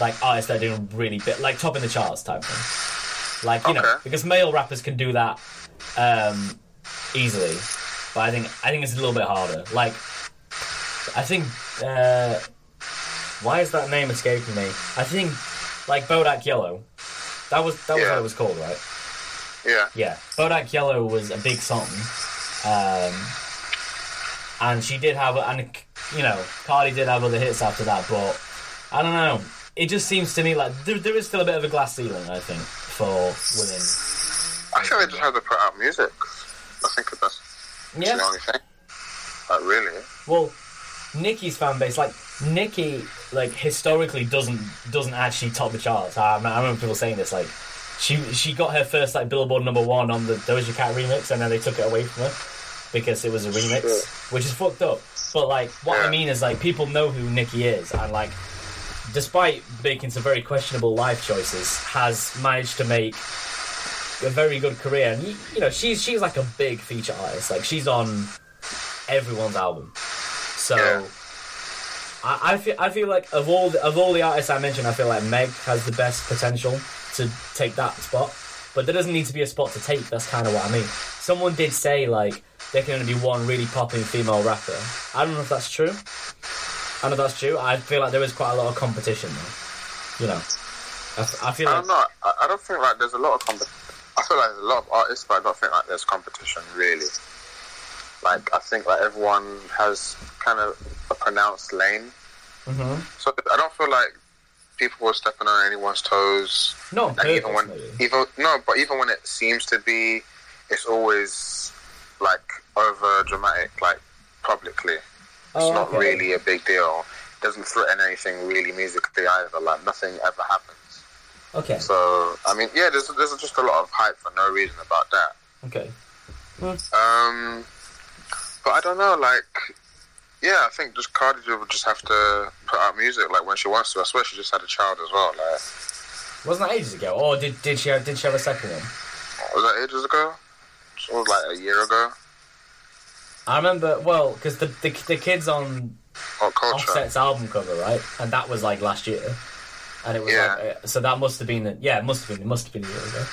like artists that are doing really big, like top in the charts type thing. Like you know, because male rappers can do that um, easily, but I think I think it's a little bit harder. Like, I think. Uh, why is that name escaping me? I think like Bodak Yellow. That was that was Yeah. what it was called, right? Yeah. Yeah, Bodak Yellow was a big song, um, and she did have, and you know, Cardi did have other hits after that, but I don't know. It just seems to me like there, there is still a bit of a glass ceiling, I think, for women. I think they just have to put out music. I think that's Yeah. the only thing. Like really. Well, Nicki's fan base, like Nicki, like historically doesn't doesn't actually top the charts. I, I remember people saying this, like she she got her first like Billboard number one on the Doja Cat remix, and then they took it away from her because it was a remix, Shit. which is fucked up. But like, what I mean is like people know who Nicki is, and like, despite making some very questionable life choices, has managed to make a very good career. And you, you know, she's she's like a big feature artist. Like she's on everyone's album. So Yeah. I, I feel I feel like of all the, of all the artists I mentioned, I feel like Meg has the best potential to take that spot. But there doesn't need to be a spot to take. That's kind of what I mean. Someone did say like there can only be one really popping female rapper. I don't know if that's true. I don't know if that's true. I feel like there is quite a lot of competition though. You know, I, feel I like don't. I, I don't think like there's a lot of competition. I feel like there's a lot of artists, but I don't think like there's competition really. Like I think like everyone has kind of a pronounced lane. Mhm. So I don't feel like people were stepping on anyone's toes. on Like even when maybe. even no, but even when it seems to be, it's always like over dramatic, like publicly. It's Oh, not okay. really a big deal. It doesn't threaten anything really musically either. Like nothing ever happens. Okay. So I mean, yeah, there's there's just a lot of hype for no reason about that. Okay. Um, but I don't know, like, yeah, I think just Cardi would just have to put out music like when she wants to. I swear she just had a child as well. Like, Wasn't that ages ago? Or did did she have, did she have a second one? was that ages ago? It was like a year ago. I remember well because the, the the kids on culture? Offset's album cover, right? And that was like last year, and it was Yeah. like, uh, so that must have been, yeah, it must have been, it must have been a year ago.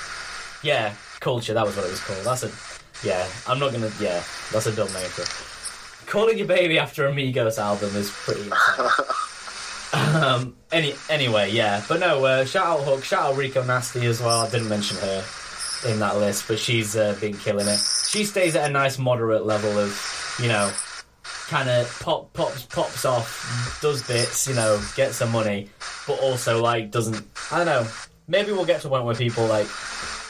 Yeah, culture. That was what it was called. That's a, yeah. I'm not gonna, yeah, that's a dumb name for. it. Calling your baby after Amigos album is pretty. um. Any. Anyway, yeah. But no. Uh, shout out Hook. Shout out Rico Nasty as well. I didn't mention her in that list, but she's uh, been killing it. She stays at a nice moderate level of, you know, kind of pop pops pops off, does bits, you know, gets some money, but also like doesn't. I don't know. Maybe we'll get to a point where people like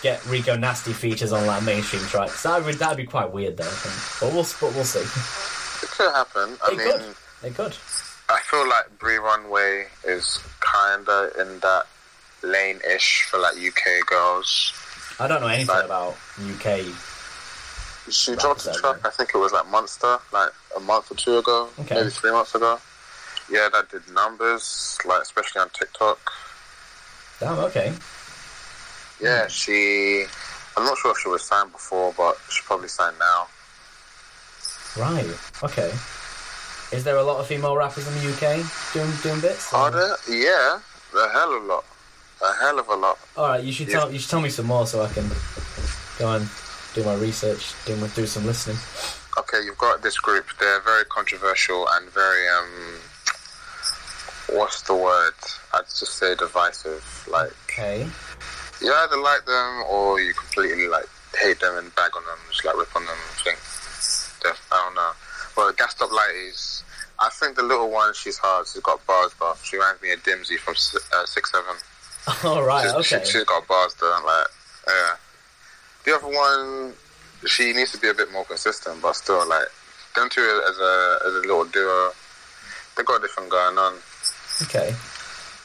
get Rico Nasty features on like mainstream tracks. That would that'd be quite weird though. I think. But we'll but we'll see. [laughs] Could happen. I It mean, could. It could. I feel like Bree Runway is kinda in that lane-ish for like UK girls. I don't know anything Right. about UK. She dropped a track. I think it was like Monster, like a month or two ago, Okay. maybe three months ago. Yeah, that did numbers, like especially on TikTok. Damn. Okay. Yeah, she. I'm not sure if she was signed before, but she probably signed now. Right. Okay. Is there a lot of female rappers in the UK doing doing bits? Are there? Yeah, a hell of a lot. A hell of a lot. All right. You should Yeah. tell you should tell me some more so I can go and do my research, do my, do some listening. Okay, you've got this group. They're very controversial and very um. What's the word? I'd just say divisive. Like Okay. you either like them or you completely like hate them and bag on them, just like rip on them. and think I don't know. Well, Gassed Up light is. I think the little one, she's hard. She's got bars, but she reminds me of Dimzy from uh, Six Seven. [laughs] All right. She's, Okay. she, has got bars though. Like, yeah. The other one, she needs to be a bit more consistent, but still, like, them two as a as a little duo, they got a different going on. Okay.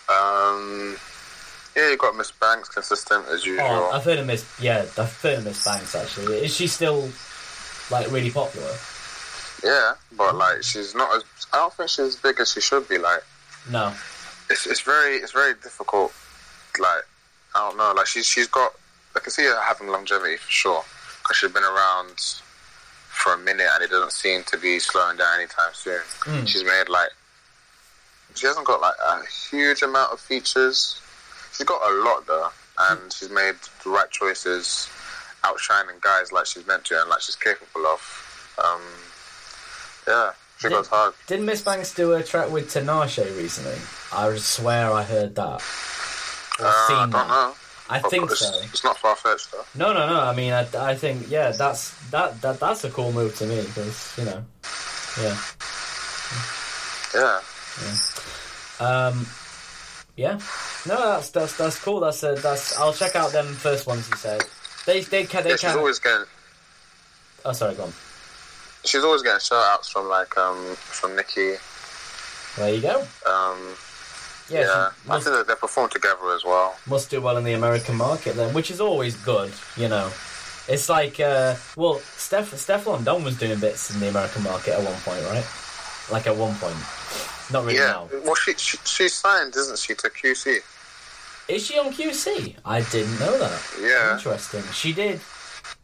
Um, yeah, you got Miss Banks, consistent as usual. Oh, I've heard of Miss. Yeah, I've heard of Miss Banks. Actually, is she still like really popular? Yeah, but like, she's not as. I don't think she's as big as she should be. Like, No. it's it's very it's very difficult. Like, I don't know. Like, she's she's got. I can see her having longevity for sure because she's been around for a minute and it doesn't seem to be slowing down anytime soon. Mm. She's made like. She hasn't got like a huge amount of features. She's got a lot though, and she's made the right choices, outshining guys like she's meant to and like she's capable of. Um, yeah, she Yeah. goes hard. Didn't Miss Banks do a track with Tinashe recently? I swear I heard that. Or Uh, I seen don't that. know. I But think it's, so. It's not far fetched though. No, no, no. I mean, I, I think yeah, that's that, that that's a cool move to me because you know, yeah, Yeah. um, yeah. No, that's that's that's cool. That's a, that's. I'll check out them first ones you said. They they can they yeah she's can. always getting Oh, sorry, go on. she's always getting shout outs from like um from Nicki. There you go. Um Yeah, yeah. she I must, think that they perform together as well. must do well in the American market then, which is always good. You know, it's like uh, well, Steph Stefflon Don was doing bits in the American market at one point, right? Like at one point, not really yeah. now. Well she, she she signed, isn't she, to QC? Is she on QC? I didn't know that. Yeah. Interesting. She did.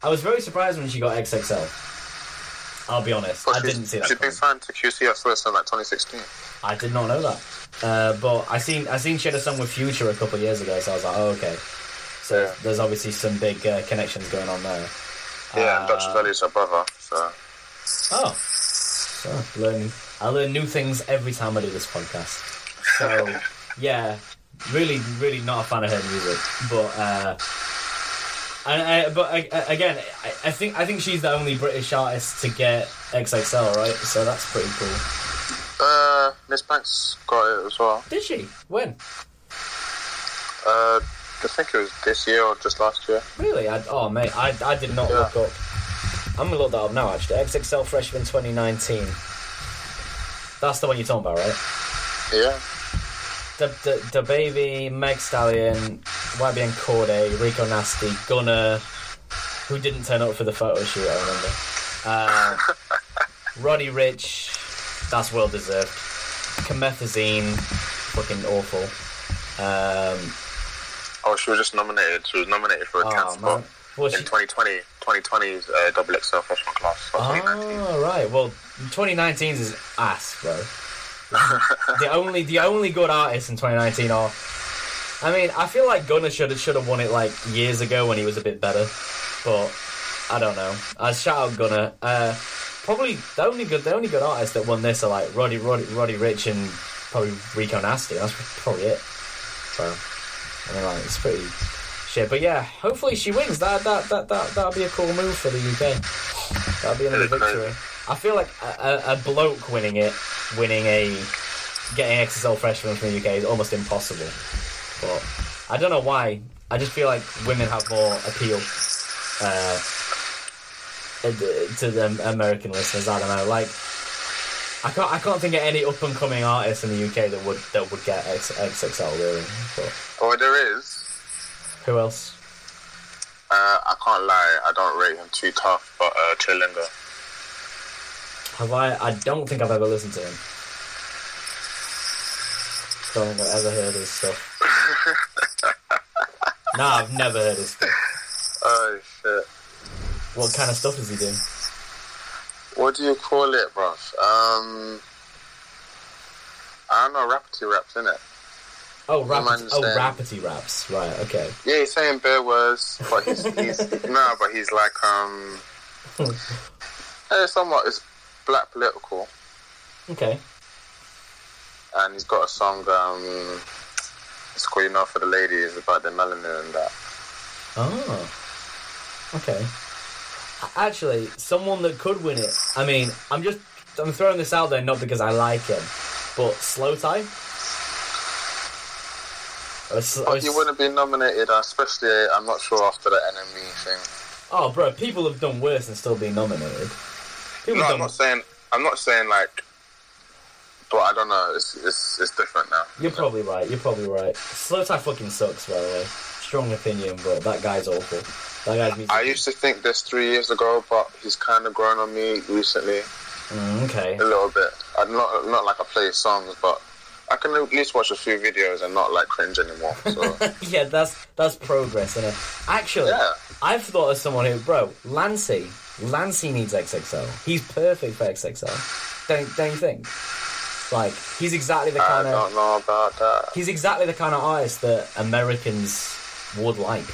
I was very surprised when she got XXL. I'll be honest. But I didn't see that. She's been signed to QC at first in like twenty sixteen. I did not know that. Uh, but I seen I seen she had a song with Future a couple of years ago, so I was like, oh, okay. So Yeah. there's obviously some big uh, connections going on there. Yeah, and Dutch Uh, Valley's her brother, so Oh, so learning. I learn new things every time I do this podcast. So [laughs] yeah, really, really not a fan of her music, but uh, and I, but I, I- again, I, I think I think she's the only British artist to get XXL, right? So that's pretty cool. uh Miss Banks got it as well. Did she? When? Uh I think it was this year or just last year. Really? I, oh mate, I, I did not Yeah. look up. I'm gonna look that up now. Actually, XXL Freshman 2019. That's the one you're talking about, right? Yeah. The, baby, Meg Stallion, YBN Cordae, Rico Nasty, Gunna, who didn't turn up for the photo shoot, I remember. Uh, [laughs] Roddy Ricch, that's well deserved. Comethazine, fucking awful. Um, Oh, she was just nominated. She was nominated for a oh, cancer man. Well, in she, 2020, 2020's uh, double XL freshman class. Or 2019. oh, right. Well, 2019's is ass, bro. [laughs] the only the only good artists in 2019 are. I mean, I feel like Gunna should have should have won it like years ago when he was a bit better, but I don't know. I shout out Gunna. Uh, probably the only good the only good artists that won this are like Roddy Roddy, Roddy Ricch and probably Rico Nasty. That's probably it. So I mean, like it's pretty shit. But yeah, hopefully she wins. That that that that that'll be a cool move for the UK. That'll be another victory. I feel like a, a, bloke winning it, winning a getting XXL freshman from the UK is almost impossible. But I don't know why. I just feel like women have more appeal uh, to the American listeners. I don't know. Like, I can't. I can't think of any up and coming artists in the UK that would that would get X, XXL really. But Oh, there is. who else? Uh, I can't lie, I don't rate him too tough, but uh, Chilinga. Have I? I don't think I've ever listened to him. Don't think I've ever heard his stuff. [laughs] nah, I've never heard his stuff. Oh shit. What kind of stuff is he doing? What do you call it, bruv? Um, I don't know, rappity raps, innit? Oh, rap. Oh, rapity raps. Right. Okay. Yeah, he's saying bare words, but he's, he's [laughs] no, but he's like um, [laughs] somewhat is black political, Okay. and he's got a song um, it's called "You Know for the Ladies" about the melanin and that. Oh. Okay. Actually, someone that could win it. I mean, I'm just I'm throwing this out there not because I like him, but Slowthai. Or s- But s- he wouldn't be nominated, especially I'm not sure after the enemy thing. Oh, bro, people have done worse and still been nominated. People No, I'm not saying I'm not saying like, but I don't know. It's it's it's different now. You're probably right. You're probably right. Slowthai fucking sucks, by the way. Strong opinion, but that guy's awful. That guy's music. I used to think this three years ago, but he's kind of grown on me recently Mm, okay. a little bit. I'm not not like I play his songs, but I can at least watch a few videos and not like cringe anymore. So [laughs] yeah, that's that's progress, it? Actually, yeah, I've thought of someone who, bro, Lancey. Lancey needs XXL. He's perfect for XXL. Don't don't you think? Like he's exactly the I kind of don't know about that. he's exactly the kind of artist that Americans would like,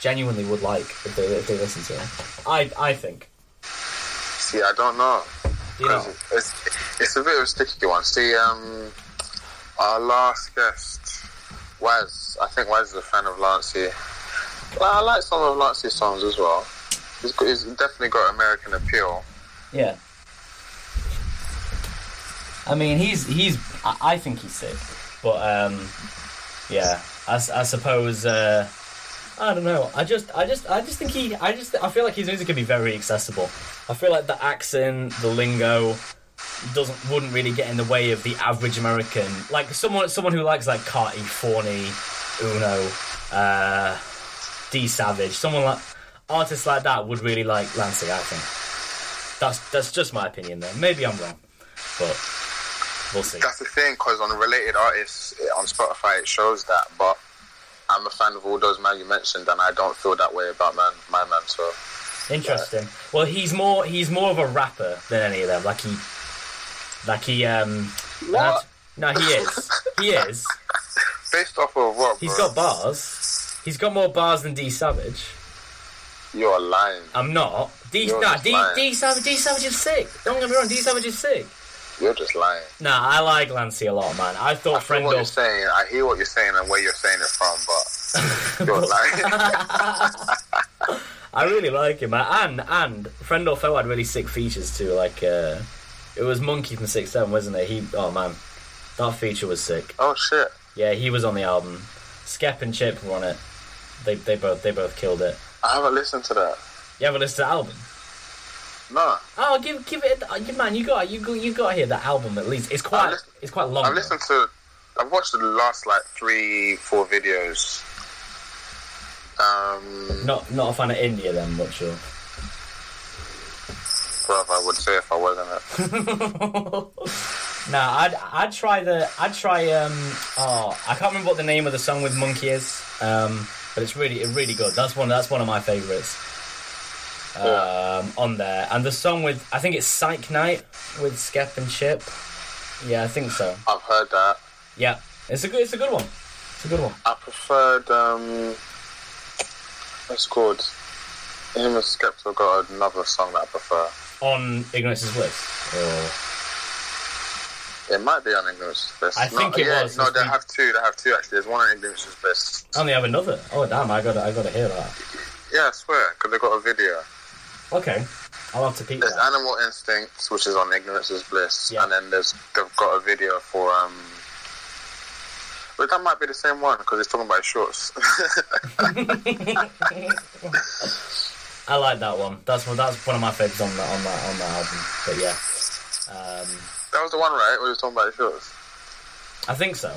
genuinely would like if they if they listen to him. I I think. See, I don't know. Do you know? 'Cause It's it's a bit of a sticky one. See, um, our last guest, Wes. I think Wes is a fan of Lancey. Well, I like some of Lancey's songs as well. He's, got, definitely got American appeal. Yeah. I mean, he's he's. I, I think he's sick, but um, yeah. i suppose. Uh, I don't know. I just, I just, I just think he. I just, I feel like his music can be very accessible. I feel like the accent, the lingo, doesn't wouldn't really get in the way of the average American. Like someone, someone who likes like Carti, Forney, Uno, uh, D Savage, someone like artists like that would really like Lancey. I think. That's that's just my opinion. There, maybe I'm wrong, but we'll see. That's the thing, because on related artists on Spotify it shows that, but I'm a fan of all those man you mentioned, and I don't feel that way about man, my man. So Interesting. Well, he's more he's more of a rapper than any of them. Like he, like he um. What? No, he is. He is. [laughs] based off of what? He's bro? got bars. He's got more bars than D Savage. You're lying. I'm not. D You're nah, D, lying. D Savage D Savage is sick. Don't get me wrong. D Savage is sick. You're just lying. Nah, I like Lancey a lot, man. I thought I feel what you're saying. I hear what you're saying and where you're saying it from, but [laughs] you're lying. [laughs] I really like him, man. And and Friend or Foe had really sick features too. Like uh, it was Monkey from Six Seven, wasn't it? He oh man, that feature was sick. oh shit. Yeah, he was on the album. Skep and Chip were on it. They they both they both killed it. I haven't listened to that. You ever listened to the album? No, Oh, give give it. uh, Man, you got you got you got to hear that album at least. It's quite listen- it's quite long. I've though. listened to. I've watched the last like three, four videos. Um, Not not a fan of India then, much sure. bruv, I would say if I wasn't it. [laughs] nah, I'd I'd try the I'd try um oh I can't remember what the name of the song with Monkey is um but it's really it's really good. That's one that's one of my favorites. Um, on there and the song with I think it's Psych Night with Skep and Chip. Yeah, I think so. I've heard that. Yeah, it's a good. It's a good one. It's a good one. I preferred um, what's called? Him and Skepta got another song that I prefer. On Ignorance is Bliss. Or... It might be on is Bliss. I think no, it yeah, was. No, they have two. They have two actually. There's one on is Bliss. Oh, they have another. Oh damn! I got. I got to hear that. Yeah, I swear, because they've got a video. Okay, I'll have to peek There's that. Animal Instincts, which is on Ignorance is Bliss, Yeah. and then there's they've got a video for um. But that might be the same one because it's talking about shorts. [laughs] I like that one. That's one. That's one of my favorites on that on that on that album. But yeah, um, that was the one, right? We were talking about shorts. I think so.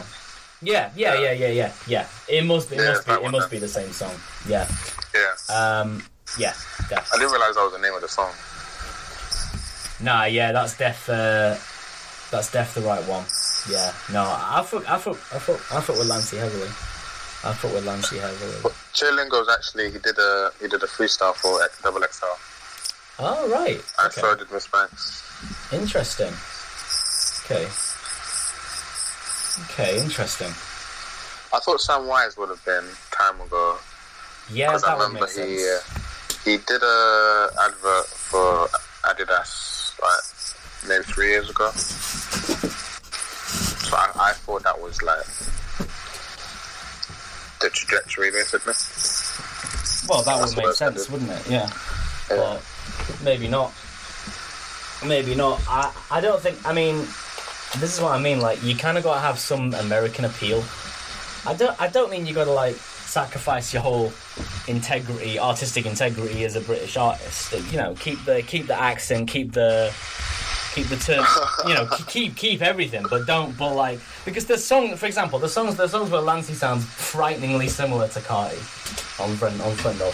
Yeah, yeah, yeah, yeah, yeah, yeah. It must be. It Yeah, must be. It must then. be the same song. Yeah. Yeah, Um. Yeah. I didn't realize that was the name of the song. Nah. Yeah. That's def. Uh, that's def the right one. Yeah. No. I thought. I fuck. I fuck. I fuck with Lancey heavily. I fuck with Lancey heavily. But Chilingo's actually he did a he did a freestyle for X, Double XL. Oh right. And Okay. so did Miss Banks. Interesting. Okay. Okay. Interesting. I thought Sam Wise would have been time ago Yeah, because I that would remember make sense. he uh, he did a advert for Adidas like maybe three years ago. So I, I thought that was like the trajectory basically. Well, that That's would make sense, wouldn't it? Yeah. Yeah. But maybe not. Maybe not. I I don't think. I mean, this is what I mean. Like, you kind of got to have some American appeal. I don't. I don't mean you got to like sacrifice your whole integrity, artistic integrity as a British artist. You know, keep the keep the accent, keep the keep the term. You know, keep keep everything, but don't. But like, because the song, for example, the songs the songs where Lancey sounds frighteningly similar to Carti on Friend on Friend or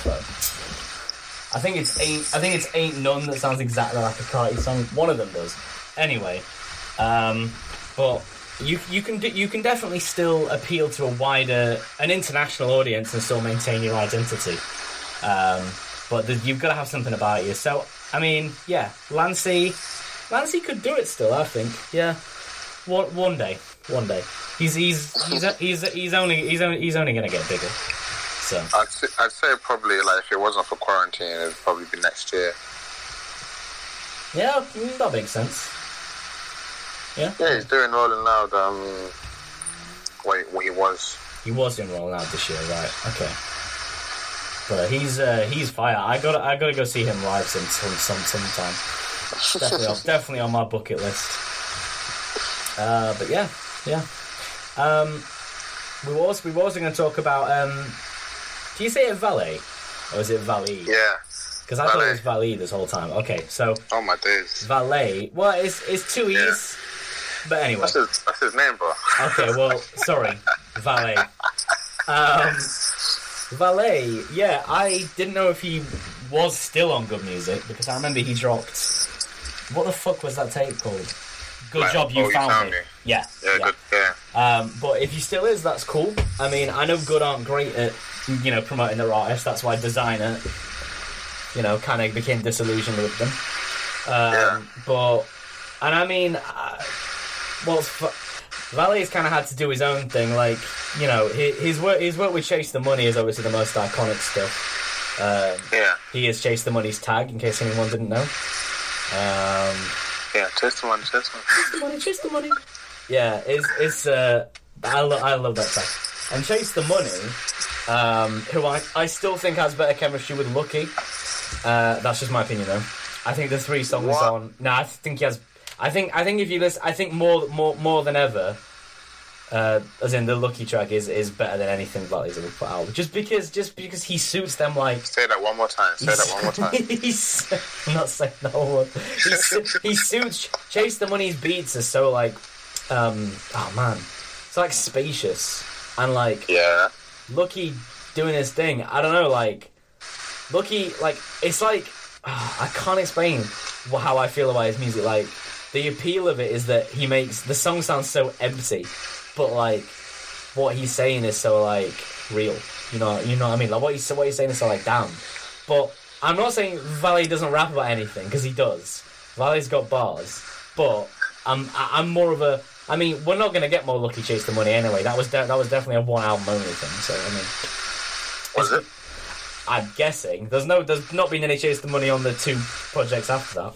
I think it's ain't. I think it's ain't none that sounds exactly like a Carti song. One of them does. Anyway, um, but you you can do, you can definitely still appeal to a wider, an international audience and still maintain your identity. Um, but the, you've got to have something about you. So I mean, yeah, Lancey, Lancey could do it still. I think. Yeah, one one day, one day. He's he's he's he's he's only he's only he's only gonna get bigger. So I'd say, I'd say probably like if it wasn't for quarantine, it'd probably be next year. yeah, mm, that makes sense. Yeah. Yeah, he's doing Rolling Loud. Um, wait, what he was. He was in Roll Out this year, right? Okay. But he's uh, he's fire. I got I got to go see him live some some some sometime. Definitely on, [laughs] definitely on my bucket list. Uh, but yeah, yeah. Um, we were also we were also going to talk about. Um, do you say it valet or is it valet? Yeah. Because I thought it valet. was valet this whole time. Okay, so Oh my days. valet. Well, it's it's two Yeah. But anyway. That's his, that's his name, bro. Okay, well, sorry, valet. Um, valet, yeah, I didn't know if he was still on Good Music because I remember he dropped. What the fuck was that tape called? Good Like, job you Oh, You found, Found me. Me. Yeah, Yeah, yeah. good. Yeah. Um, but if he still is, that's cool. I mean, I know Good aren't great at you know promoting their artists. That's why Desiigner, you know, kind of became disillusioned with them. Um, Yeah. But and I mean, well, f- Valet's kind of had to do his own thing. Like you know, his, his work his work with Chase the Money is obviously the most iconic stuff. Um, Yeah. he is Chase the Money's tag, in case anyone didn't know. Um, Yeah. Chase the money. Chase the money. Chase the money, chase the money. Yeah, it's it's uh, I love I love that track. And chase the money, um, who I I still think has better chemistry with Lucki. Uh, that's just my opinion though. I think the three songs What? on. No, I think he has. I think I think if you listen, I think more more more than ever. Uh, as in the Lucki track is is better than anything Valee's ever put out. Just because just because he suits them like Say that one more time. Say that one more time. [laughs] he's, I'm not saying the whole word. He, su- he suits Chase the Money's beats are so like, um, oh man, it's like spacious and like Yeah. Lucki doing his thing. I don't know, like Lucki, like it's like ah, [sighs] I can't explain how I feel about his music. Like the appeal of it is that he makes the song sound so empty, but like what he's saying is so like real. You know, you know what I mean. Like what he's what he's saying is so like damn. But I'm not saying Valee doesn't rap about anything because he does. Valee's got bars, but I'm I'm more of a. I mean, we're not gonna get more Lucki Chase the Money anyway. That was de- that was definitely a one album only thing. So I mean, Was it? I'm guessing there's no there's not been any Chase the Money on the two projects after that.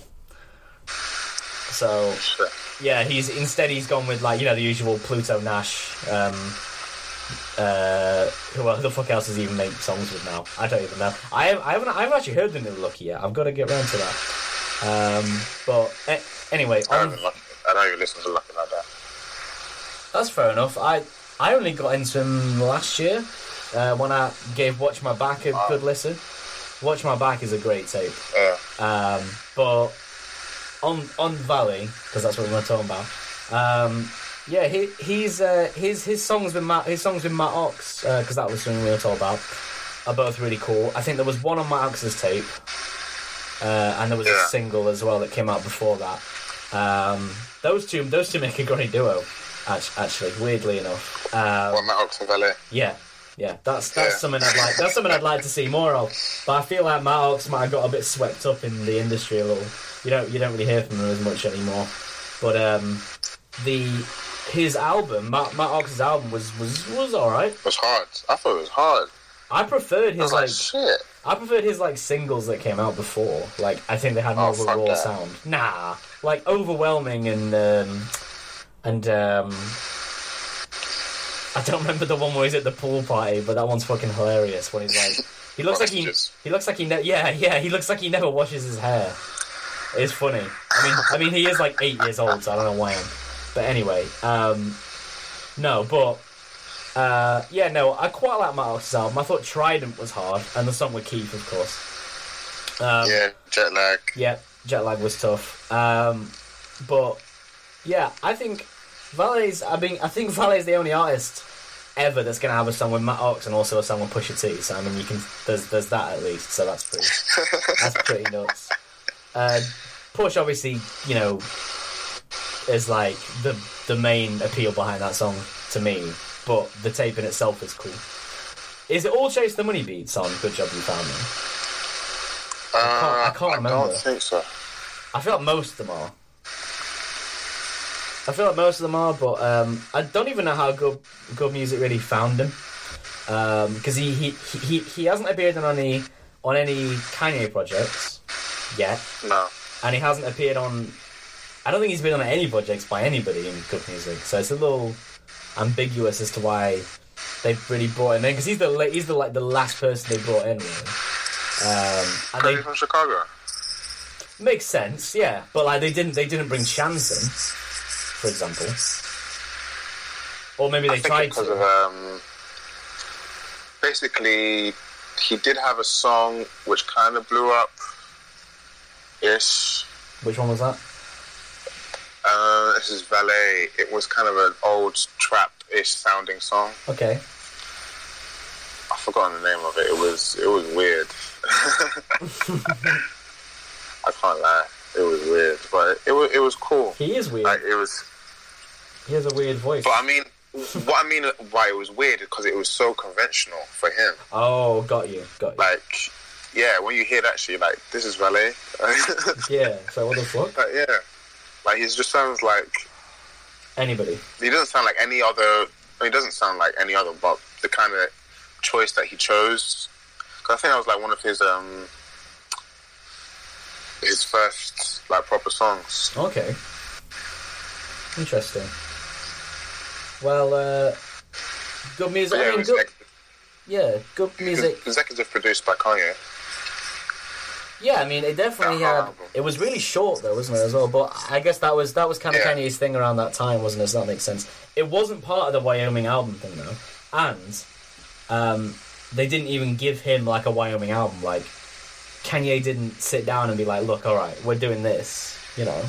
So yeah, he's instead he's gone with like you know the usual Pluto Nash. Um, uh, who, who the fuck else does he even make songs with now? I don't even know. I I haven't I haven't actually heard the new Lucki yet. I've got to get round to that. Um, but eh, anyway, I on, don't, even like, I don't even listen to Lucki like that. that's fair enough. I I only got into him last year uh, when I gave Watch My Back a good listen. Watch My Back is a great tape. Yeah. Um, but on on Valee, because that's what we're talking about. Um, yeah, he, he's uh, his his songs with Matt his songs with Matt Ox because that was something we were talking about are both really cool. I think there was one on Matt Ox's tape, uh, and there was a single as well that came out before that. Um, those two those two make a great duo. Actually, weirdly enough, um, Well, Matt Ox and Valee. yeah, yeah, that's that's Yeah. something I'd like. That's something I'd like to see more of. But I feel like Matt Ox might have got a bit swept up in the industry a little. You don't you don't really hear from him as much anymore. But um, the his album, Matt, Matt Ox's album was was was all right. It was hard. I thought it was hard. I preferred I his was like like, shit. I preferred his like singles that came out before. Like I think they had more Oh, of a raw that. sound. Nah, like overwhelming and um, and um, I don't remember the one where he's at the pool party, but that one's fucking hilarious. When he's like, he looks like he he looks like he ne- yeah yeah he looks like he never washes his hair. It's funny. I mean I mean he is like eight years old, so I don't know why. But anyway, um, no, but uh, yeah, no, I quite like Matt Ox's album. I thought Trident was hard, and the song with Keith, of course. Um, yeah, jet lag. yeah, jet lag was tough. Um, but yeah, I think Valee's. I mean, I think Valee's the only artist ever that's going to have a song with Matt Ox and also a song with Pusha T. So I mean, you can there's there's that at least. So that's pretty [laughs] that's pretty nuts. Uh, Push obviously, you know, is like the the main appeal behind that song to me. But the tape in itself is cool. Is it all Chase the Money beats on Good Job You Found Me? Uh, I can't remember. I don't think so. I feel like most of them are. I feel like most of them are, but um, I don't even know how good good music really found him because he, he he he hasn't appeared on any on any Kanye projects yet, No. and he hasn't appeared on. I don't think he's been on any projects by anybody in good music, so it's a little ambiguous as to why they really brought him in because he's the he's the like the last person they brought in. Really. Um, and they from Chicago? Makes sense, yeah. But like they didn't they didn't bring Chance in, for example. Or maybe they I tried because to. of um, basically he did have a song which kind of blew up. Yes. Which one was that? Uh, this is Valee. It was kind of an old trap-ish sounding song. Okay. I've forgotten the name of it. It was it was weird. [laughs] [laughs] I can't lie. It was weird, but it was it was cool. He is weird. Like it was, he has a weird voice. but I mean, what I mean why it was weird is because it was so conventional for him. Oh, got you, got you. Like, yeah, when you hear that shit, you're like this is Valee. [laughs] yeah. So what the fuck? Like, yeah, like he just sounds like Anybody? he doesn't sound like any other. I mean, he doesn't sound like any other, but the kind of choice that he chose. Because I think that was like one of his um his first like proper songs. Okay. Interesting. Well, uh, good music. Yeah, I mean, good. Yeah, good music. executive produced by Kanye. Yeah, I mean, it definitely That had. album. It was really short though, wasn't it as well? But I guess that was that was kind of Yeah. Kanye's thing around that time, wasn't it? So that makes sense. It wasn't part of the Wyoming album thing though, and um, they didn't even give him like a Wyoming album. Like Kanye didn't sit down and be like, "Look, all right, we're doing this," you know,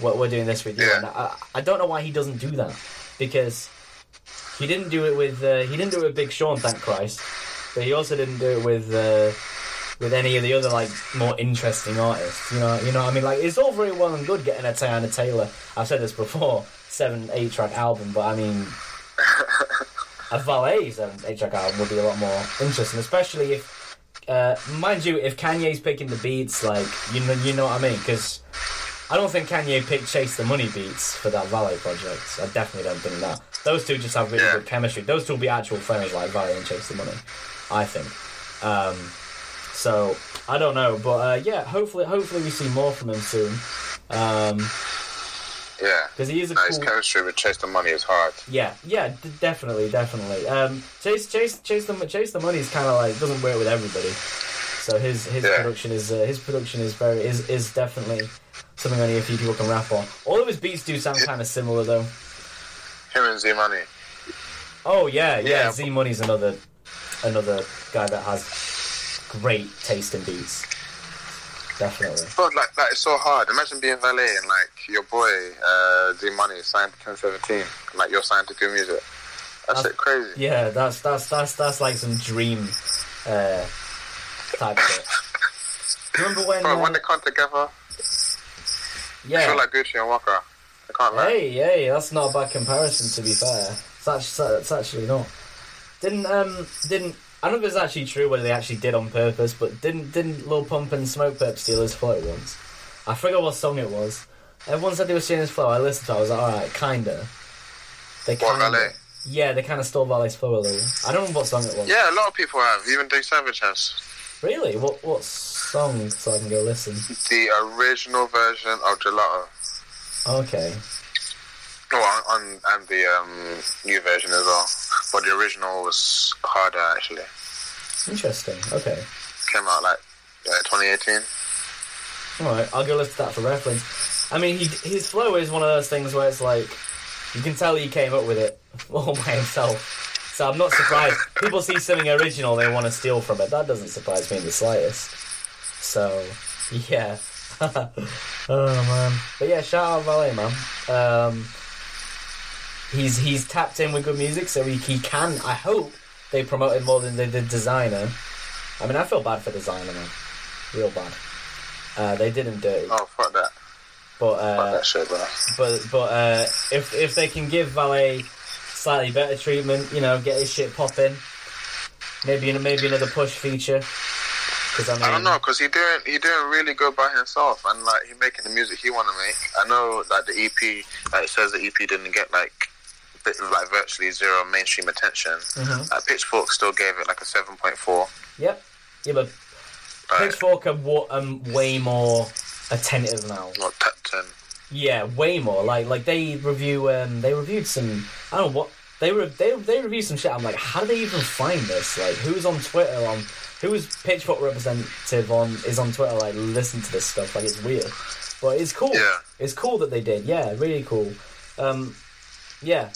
we're, we're doing this with you. Yeah. And I, I don't know why he doesn't do that because he didn't do it with uh, he didn't do it with Big Sean, thank Christ, but he also didn't do it with. Uh, with any of the other like more interesting artists. You know, you know what I mean? Like it's all very well and good getting a Teyana Taylor. I've said this before, seven eight track album, but I mean [laughs] a Valee seven eight track album would be a lot more interesting, especially if uh, mind you, if Kanye's picking the beats, like you know, you know what I mean? Because I don't think Kanye picked Chase the Money beats for that Valee project. I definitely don't think that. Those two just have really Yeah. good chemistry. Those two will be actual friends like Valee and Chase the Money. I think. Um, so I don't know, but uh, yeah, hopefully, hopefully we see more from him soon. Um, Yeah. because he is a No, his cool. chemistry with Chase the Money is hard. Yeah, yeah, d- definitely, definitely. Um, Chase, Chase, Chase the Chase the Money is kind of like doesn't work with everybody. So his his Yeah. production is uh, his production is very is is definitely something only a few people can rap on. All of his beats do sound kind of similar though. Him and Z Money. Oh yeah, yeah. Yeah. Z Money's another another guy that has great taste in beats. Definitely. But like, like it's so hard. Imagine being Valee and like your boy uh, Z Money signed to 1017, and, like you're signed to Good Music. That's That's- it crazy. Yeah, that's that's that's that's like some dream uh, type shit. Remember when? Bro, uh, when they come together, I yeah. feel like Gucci and Waka. I can't lie. Hey, hey, that's not a bad comparison. To be fair, it's actually, it's actually not. Didn't um didn't I don't know if it's actually true whether they actually did on purpose, but didn't didn't Lil Pump and Smoke Purp steal his flow once? I forget what song it was. Everyone said they were stealing his flow. I listened to it. I was like, all right, kinda. They What, kinda, Valee? Yeah, they kind of stole Valee's flow a little. I don't know what song it was. Yeah, a lot of people have. Even D Savage has. Really? What what song? So I can go listen. The original version of Gelato. Okay. Oh, on, on and the um, new version as well. But the original was harder actually. Interesting. Okay. Came out like uh, 2018. All right, I'll go listen to that for reference. I mean, he, his flow is one of those things where it's like you can tell he came up with it [laughs] all by himself. So I'm not surprised. People see something original, they want to steal from it. That doesn't surprise me in the slightest. So, yeah. [laughs] oh man, but yeah, shout out Valee, man. Um, he's he's tapped in with good music, so he, he can. I hope they promoted more than they did Desiigner. I mean, I feel bad for Desiigner, man. Real bad. Uh, they did him dirty, Oh fuck that! but Fuck uh, that shit, bro. but but uh, if if they can give Valee slightly better treatment, you know, get his shit popping, maybe maybe another push feature. Because I mean, I don't know, cause he doing he doing really good by himself, and like he making the music he want to make. I know like the EP, like it says the EP didn't get like like virtually zero mainstream attention. Mhm. Like Pitchfork still gave it like a seven point four. Yep. Yeah, but Like, Pitchfork are um, way more attentive now. not top ten. Yeah, way more. Like like they review um they reviewed some I don't know what they re- they they reviewed some shit. I'm like, how do they even find this? Like, who's on Twitter on who's Pitchfork representative on is on Twitter? Like, listen to this stuff. Like, it's weird, but it's cool. Yeah. It's cool that they did. Yeah, really cool. Um, yeah,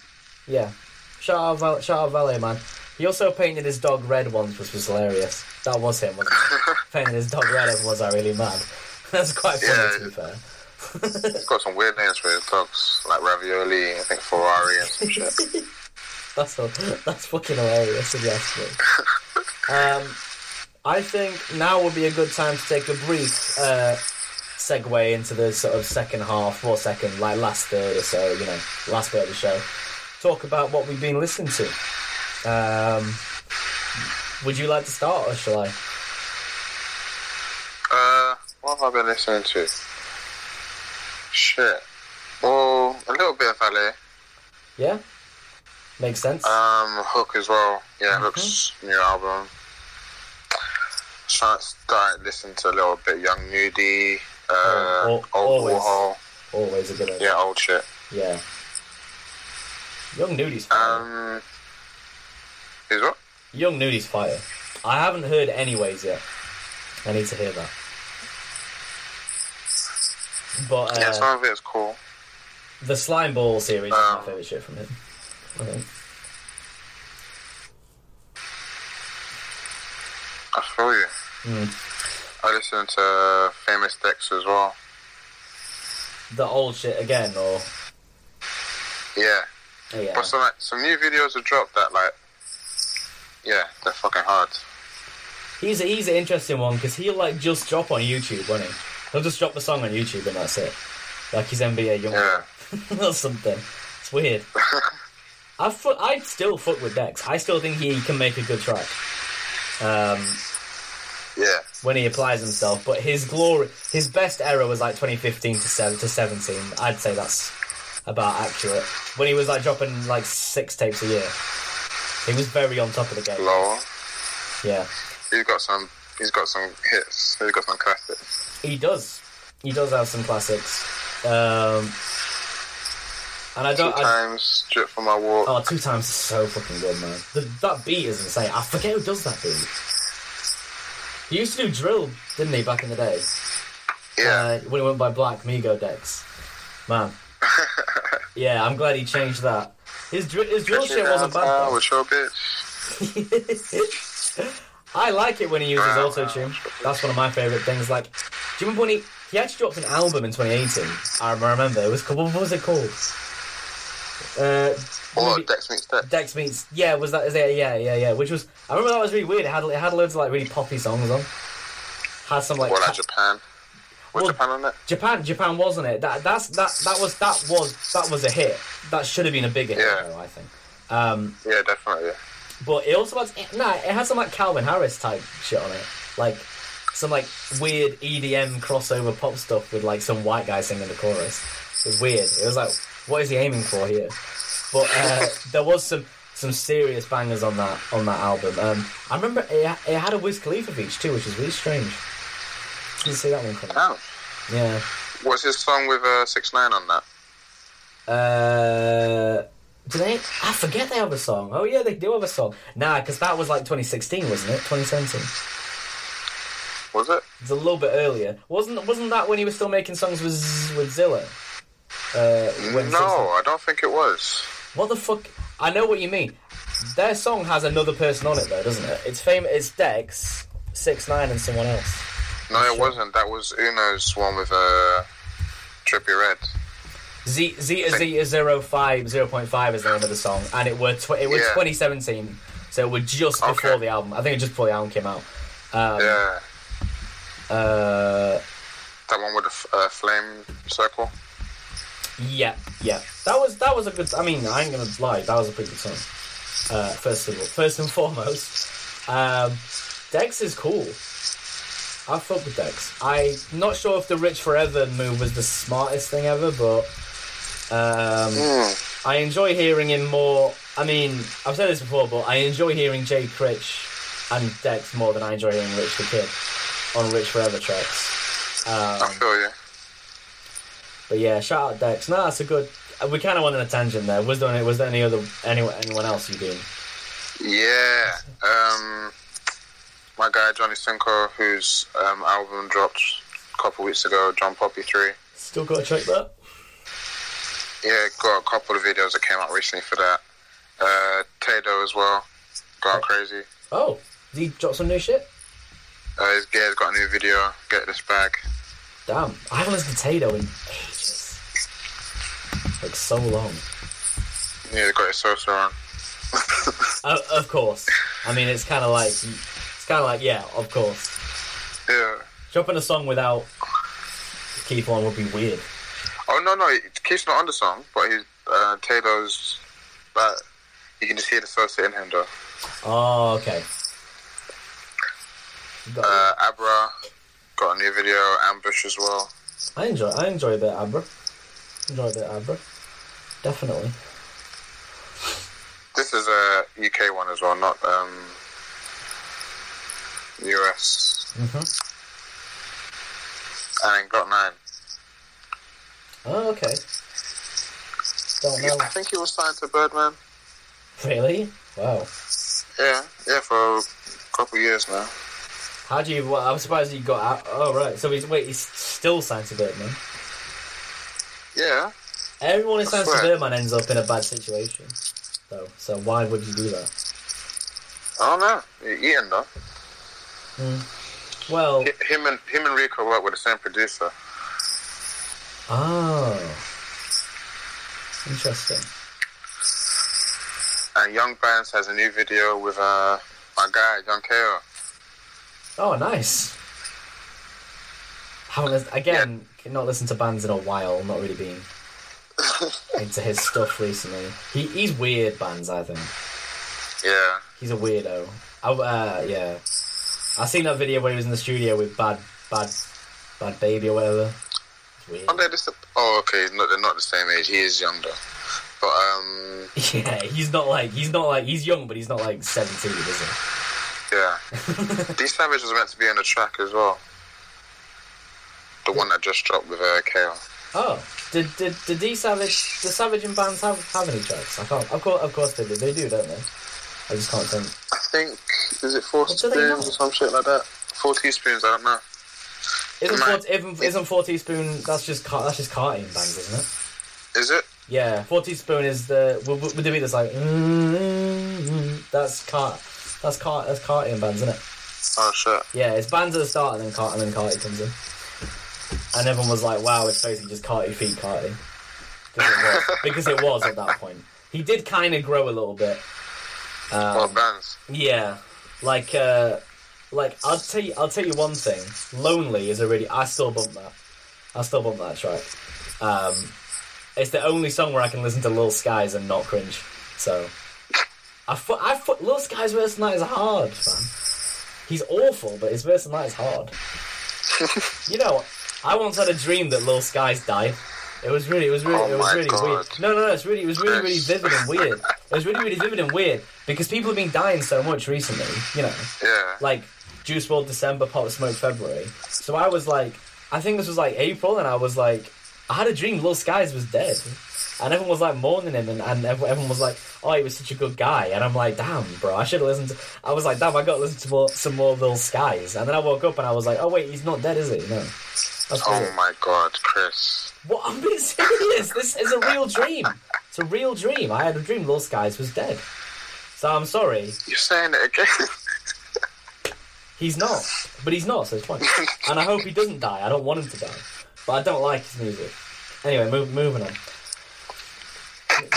yeah. Shout out, Val- shout out Valee, man. He also painted his dog red once, which was hilarious. That was him, wasn't it? [laughs] painted his dog red and was I really mad? [laughs] That's quite funny Yeah. to be fair. He's got some weird names for his dogs, like Ravioli, I think Ferrari and some shit. [laughs] That's a, that's fucking hilarious if you ask me. Um, I think now would be a good time to take a brief uh, segue into the sort of second half, or second, like last third or so, you know, last bit of the show. Talk about what we've been listening to. Um, would you like to start, or shall I? Uh, what have I been listening to? Shit. Well, a little bit of Valee. Yeah, makes sense. Um, Hook as well. Yeah, Mhm. Hook's new album. Trying to start listening to a little bit Young Nudy, uh, Oh, al- Old always. Warhol. Always a good idea. Yeah, old shit. Yeah. Young Nudy's fire. Um, is what? Young Nudy's fire. I haven't heard anyways yet. I need to hear that. But uh, yeah, some of it is cool. the Slime Ball series is Um, my favourite shit from him. I think. I feel you. Mm. I listen to Famous Dex as well. The old shit again, or Yeah. Yeah, But some like, some new videos have dropped that like, yeah, they're fucking hard. he's a, he's an interesting one because he'll like just drop on YouTube, won't he? He'll just drop the song on YouTube and that's it. Like his NBA Young Yeah. [laughs] or something. It's weird. [laughs] I fu- I still fuck with Dex. I still think he can make a good track. Um, Yeah. when he applies himself. But his glory, his best era was like 2015 to seven to 17. I'd say that's about accurate. When he was like dropping like six tapes a year, he was very on top of the game. Lower. Yeah, He's got some. He's got some hits. He's got some classics. he does. He does have some classics. Um, and I don't. I, times drip for my walk. oh, two times is so fucking good, man. The, that beat is insane. I forget who does that beat. He used to do drill, didn't he, back in the day? yeah. uh, when he went by Black Migo Dex. Man. Yeah, I'm glad he changed that. His, dr- his drill shit wasn't bad. With your bitch. though. [laughs] I like it when he uses auto tune. That's one of my favourite things. Like, do you remember when he he actually dropped an album in 2018? I remember. It was called, what was it called? Uh, maybe- Dex meets Dex. Dex meets yeah was that is it yeah yeah yeah which was I remember that was really weird it had it had loads of like really poppy songs on had some like what, ca- Japan. Was Well- Japan on it? Japan, Japan wasn't it? That that's that that was that was that was a hit. That should have been a bigger hit, Yeah. though, I think. Um, Yeah, definitely. but it also has had nah, it had some like Calvin Harris type shit on it, like some like weird EDM crossover pop stuff with like some white guy singing the chorus. It was weird. It was like, what is he aiming for here? But uh, [laughs] there was some some serious bangers on that on that album. Um, I remember it, it had a Wiz Khalifa feature too, which is really strange. Didn't see that one coming. Damn. Yeah. What's his song with uh, Six Nine on that? Uh, do they? I forget they have a song. Oh yeah, they do have a song. Nah, because that was like 2016, wasn't it? 2017. Was it? It's a little bit earlier. Wasn't Wasn't that when he was still making songs with Z- with Zilla? Uh, when no, I don't think it was. What the fuck? I know what you mean. Their song has another person on it though, doesn't it? It's famous. It's Dex, Six Nine, and someone else. No, it wasn't. That was Uno's one with uh, Trippie Redd. Z Zeta Zeta zero five zero point five is the name of the song, and it were tw- it was Yeah. 2017, so it was just before Okay. the album. I think it just before the album came out. Um, yeah, Uh, that one with the f- uh, flame circle. yeah, yeah. That was that was a good. I mean, I ain't gonna lie, that was a pretty good song. Uh, first of all, first and foremost, um, Dex is cool. I fuck with Dex. I'm not sure if the Rich Forever move was the smartest thing ever, but um, Mm. I enjoy hearing him more. I mean, I've said this before, but I enjoy hearing Jay Critch and Dex more than I enjoy hearing Rich the Kid on Rich Forever tracks. I Um, feel you. but yeah, shout out Dex. No, that's a good. We kind of went on a tangent there. Was there any, was there any other anyone anyone else you been? Yeah. Um, my guy Johnny Cinco, whose um, album dropped a couple weeks ago, John Poppy Three. Still got to check that. Yeah, got a couple of videos that came out recently for that. Uh, Tadoe as well. Got crazy. Oh, did he drop some new shit? Uh, his gear's got a new video. Get this bag. Damn, I haven't listened to Tadoe in ages. Like so long. Yeah, he got his Sosa on. [laughs] Uh, of course. I mean, it's kind of like kind of like yeah, of course. Yeah. Dropping a song without Keith on would be weird. Oh no, no, Keith's not on the song, but he's uh, Tadoe's. But you can just hear the Sosa in him though. Oh, okay. Uh, Abra got a new video. Ambush as well. I enjoy I enjoy a bit Abra. Enjoy a bit Abra. Definitely. This is a UK one as well, not um, US. hmm And got nine. Oh, okay. Don't know. I think he was signed to Birdman. Really? Wow. Yeah, yeah, for a couple years now. How do you? Well, I'm surprised you got out. Oh, right. So he's wait. He's still signed to Birdman. Yeah, Everyone who signs to. Birdman ends up in a bad situation. Though. So why would you do that? I don't know. Ian though. Well. Hi- Him and him and Rico work with the same producer. Oh. Interesting. And Young Bands has a new video with uh my guy Young Ko. Oh, nice. Haven't listened, again not listened to bands in a while. Not really been [laughs] into his stuff recently. He he's weird bands. I think Yeah, he's a weirdo. I, uh, yeah. I seen that video where he was in the studio with Bad Bad Bad Baby or whatever. It's weird. Aren't they oh, okay. Not, they're not the same age. He is younger. But, um, [laughs] Yeah, he's not like he's not like he's young, but he's not like seventeen, is he? yeah. D Savage was meant to be on the track as well. The one that just dropped with uh. Oh, did did did D Savage the Savage and bands have have any tracks? I can't. Of course, of course they do. They do, don't they? I just can't think. I think, is it four What spoons or some shit like that? Four teaspoons, I don't know. Isn't four, isn't, isn't four teaspoon? That's just car, that's just carting bands, isn't it? Is it? Yeah, four teaspoon is the would, would there be this like mm, that's cart that's cart that's carting bands, isn't it? Oh, shit. Yeah, it's bands at the start and then cart and then Carti comes in, and everyone was like, "Wow, it's basically just Carti feet Carti," because it was, [laughs] because it was at that point. He did kind of grow a little bit. Um, bands? Yeah, like uh, like I'll tell you, I'll tell you one thing. Lonely is a really. I still bump that. I still bump that track. Um, it's the only song where I can listen to Lil Skies and not cringe. So, I fu- I fu- Lil Skies verse tonight is hard, man. He's awful, but his verse tonight is hard. [laughs] you know, I once had a dream that Lil Skies died. It was really, it was really, Oh it was really God. weird. No, no, no, it's really, it was really, really vivid and weird. It was really, really vivid and weird because people have been dying so much recently. You know, Yeah. like Juice WRLD December, Pop Smoke February. So I was like, I think this was like April, and I was like, I had a dream Lil Skies was dead, and everyone was like mourning him, and, and everyone was like, oh, he was such a good guy, and I'm like, damn, bro, I should have listened. to... I was like, damn, I got to listen to more, some more Lil Skies, and then I woke up and I was like, oh wait, he's not dead, is he? No. That's oh weird. Oh my god, Chris. What? I'm being serious. This is a real dream. It's a real dream. I had a dream Lil Guys was dead. So I'm sorry. You're saying it again? He's not. But he's not, so it's fine. And I hope he doesn't die. I don't want him to die. But I don't like his music. Anyway, move, moving on.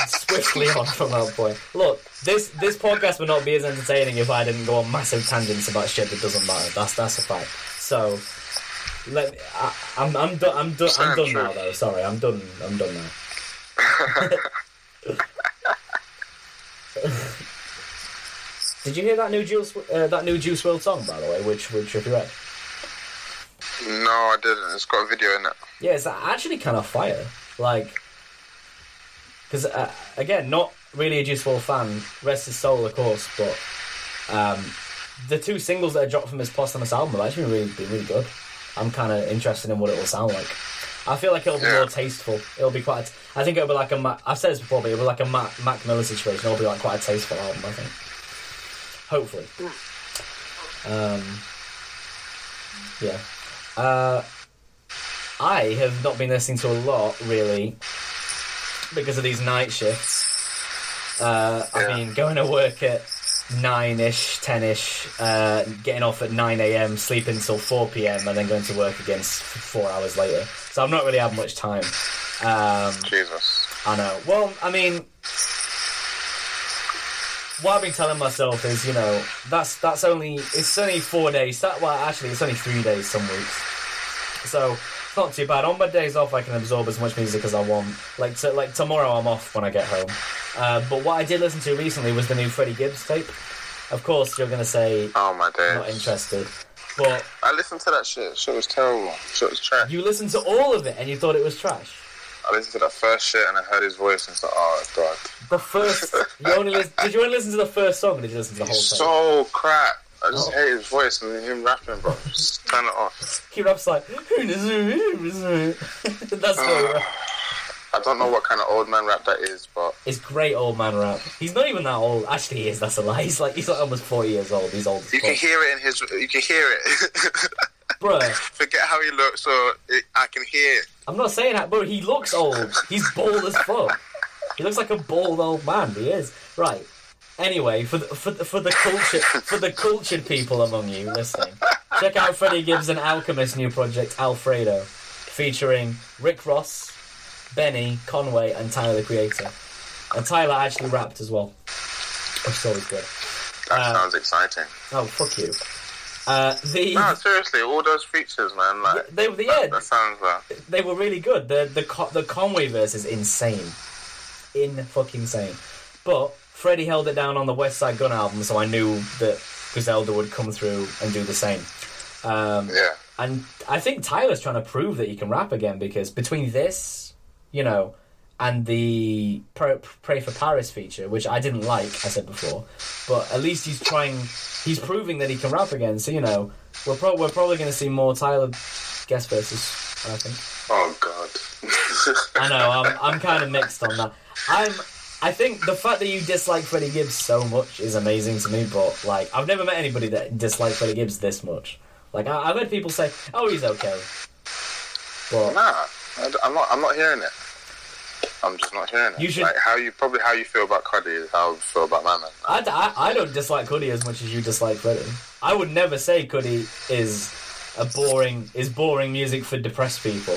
Swiftly on from that point. Look, this this podcast would not be as entertaining if I didn't go on massive tangents about shit that doesn't matter. That's that's a fact. So, let I, I'm I'm done. I'm done. I'm done now, though. Sorry, I'm done. I'm done now. [laughs] Did you hear that new Juice uh, that new Juice WRLD song, by the way? Which which if you read? no, I didn't. It's got a video in it. Yeah, it's actually kind of fire. Like, because uh, again, not really a Juice WRLD fan. Rest his soul, of course, but um, the two singles that are dropped from his posthumous album have actually really been really good. I'm kind of interested in what it will sound like. I feel like it'll be Yeah. more tasteful. It'll be quite. I think it'll be like a. Ma- I've said this before, but it'll be like a Mac, Mac Miller situation. It'll be like quite a tasteful album. I think. Hopefully. Um. Yeah. Uh. I have not been listening to a lot really because of these night shifts. Uh, I've been going to work at nine ish, ten ish, uh, getting off at nine a.m., sleeping till four p.m., and then going to work again four hours later. So I've not really had much time. Um, Jesus. I know. Well, I mean, what I've been telling myself is, you know, that's that's only it's only four days. That, well, actually, it's only three days some weeks. So not too bad. On my days off, I can absorb as much music as I want. Like to, like tomorrow, I'm off when I get home. Uh, but what I did listen to recently was the new Freddie Gibbs tape. Of course, you're gonna say Oh my days. not interested, but I listened to that shit. Shit was terrible. Shit was trash. you listened to all of it and you thought it was trash. I listened to that first shit and I heard his voice and it's like, oh god. The first, you only lis- did you only listen to the first song? Or did you listen to the whole thing? so crap. I just Oh. hate his voice and him rapping, bro. Just turn it off. He raps like [laughs] that's what he rap- I don't know what kind of old man rap that is, but It's great old man rap. He's not even that old. Actually, he is. That's a lie. He's like he's like almost forty years old. He's old. As you can hear it in his. You can hear it. [laughs] Bruh, Forget how he looks, so it, I can hear it. I'm not saying that, bro. He looks old. He's bald as fuck. He looks like a bald old man. He is right. Anyway, for the, for the, for the culture for the cultured people among you listening, check out Freddie Gibbs and Alchemist new project Alfredo, featuring Rick Ross, Benny Conway, and Tyler the Creator. And Tyler actually rapped as well, which is always good. That Uh, sounds exciting. Oh fuck you. Uh, the No, seriously, all those features, man. Like they were the that, end. that sounds like they were really good. The the the Conway verse is insane, in fucking insane. But Freddie held it down on the Westside Gunn album, so I knew that Griselda would come through and do the same. Um, Yeah. and I think Tyler's trying to prove that he can rap again because between this, you know, and the Pray, Pray for Paris feature, which I didn't like, I said before, but at least he's trying, he's proving that he can rap again. So, you know, we're, pro- we're probably going to see more Tyler guest verses, I think. Oh God. [laughs] I know, I'm, I'm kind of mixed on that. I'm. I think the fact that you dislike Freddie Gibbs so much is amazing to me, but like I've never met anybody that disliked Freddie Gibbs this much. Like I, I've heard people say, "Oh, he's okay," but Nah, I, am not. I'm not hearing it. I'm just not hearing it. You should- Like how you probably how you feel about Cudi is how I feel about my man. I, I, I don't dislike Cudi as much as you dislike Freddie. I would never say Cudi is a boring is boring music for depressed people,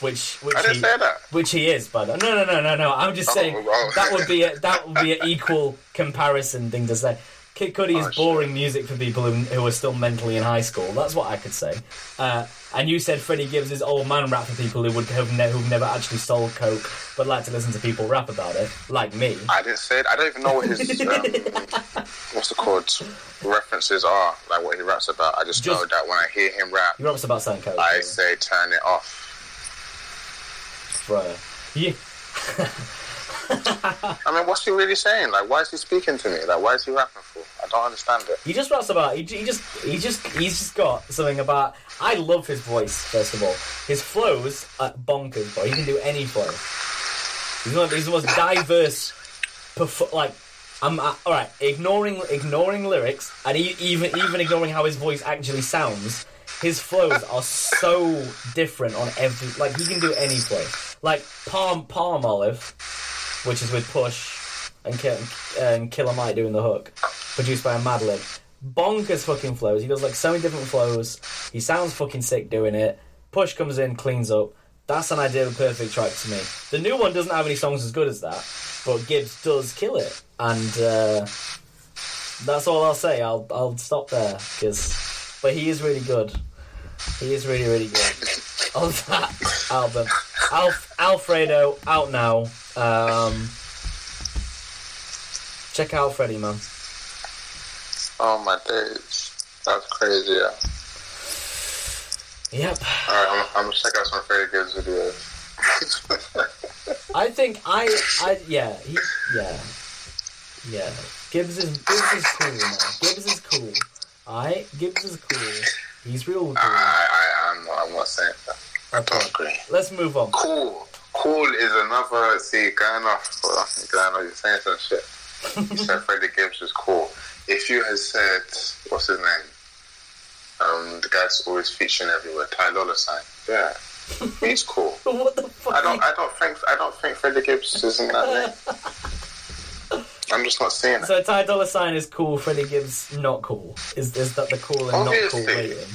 which which I didn't he, say that. which he is. By the way. no no no no no. I'm just Oh, saying oh. [laughs] that would be a, that would be an equal comparison thing to say. Kid Cudi is Oh, shit. boring music for people who, who are still mentally in high school. That's what I could say. Uh, and you said Freddie Gibbs is old man rap for people who would have ne- who've never actually sold coke but like to listen to people rap about it, like me. I didn't say it. I don't even know what his [laughs] um, what's it called references are. Like what he raps about. I just, Just- know that when I hear him rap, He raps about selling coke. I say turn it off. Bro. Yeah. [laughs] I mean, what's he really saying? Like, why is he speaking to me? Like, why is he rapping for? I don't understand it. He just raps about. He, he just. He just. He's just got something about. I love his voice. First of all, his flows are bonkers. Bro, he can do any flow. He's one. Of, he's the most diverse. Perf- like, I'm uh, all right. Ignoring ignoring lyrics and e- even even ignoring how his voice actually sounds. His flows are so different on every. Like he can do any flow. Like Palm Palm Olive, which is with Push and Kill, and Killer Mike doing the hook, produced by a Madlib. Bonkers fucking flows. He does like so many different flows. He sounds fucking sick doing it. Push comes in, cleans up. That's an ideal perfect track to me. The new one doesn't have any songs as good as that, but Gibbs does kill it, and uh, that's all I'll say. I'll I'll stop there because, but he is really good. He is really really good on that album. Alf, Alfredo out now. Um, check out Freddie man. Oh my days, that's crazy. Yeah. Yep. All right, I'm, I'm gonna check out some Freddie Gibbs videos. [laughs] I think I I yeah he, yeah yeah Gibbs is Gibbs is cool man. Gibbs is cool. I Gibbs is cool. He's real cool. I, I, I'm not, I'm not saying that. I don't agree. Let's move on. Cool. Cool is another. See, going off. Well, going off. You're saying some shit. [laughs] You said Freddie Gibbs is cool. If you had said, what's his name? Um, the guy's always featuring everywhere, Ty Dolla Sign. Yeah, [laughs] he's cool. what the fuck? I don't. I don't think. I don't think Freddie Gibbs is in that name. [laughs] I'm just not seeing it. So Ty Dolla Sign is cool. Freddie Gibbs not cool. Is is that the cool and not cool Obviously. rating?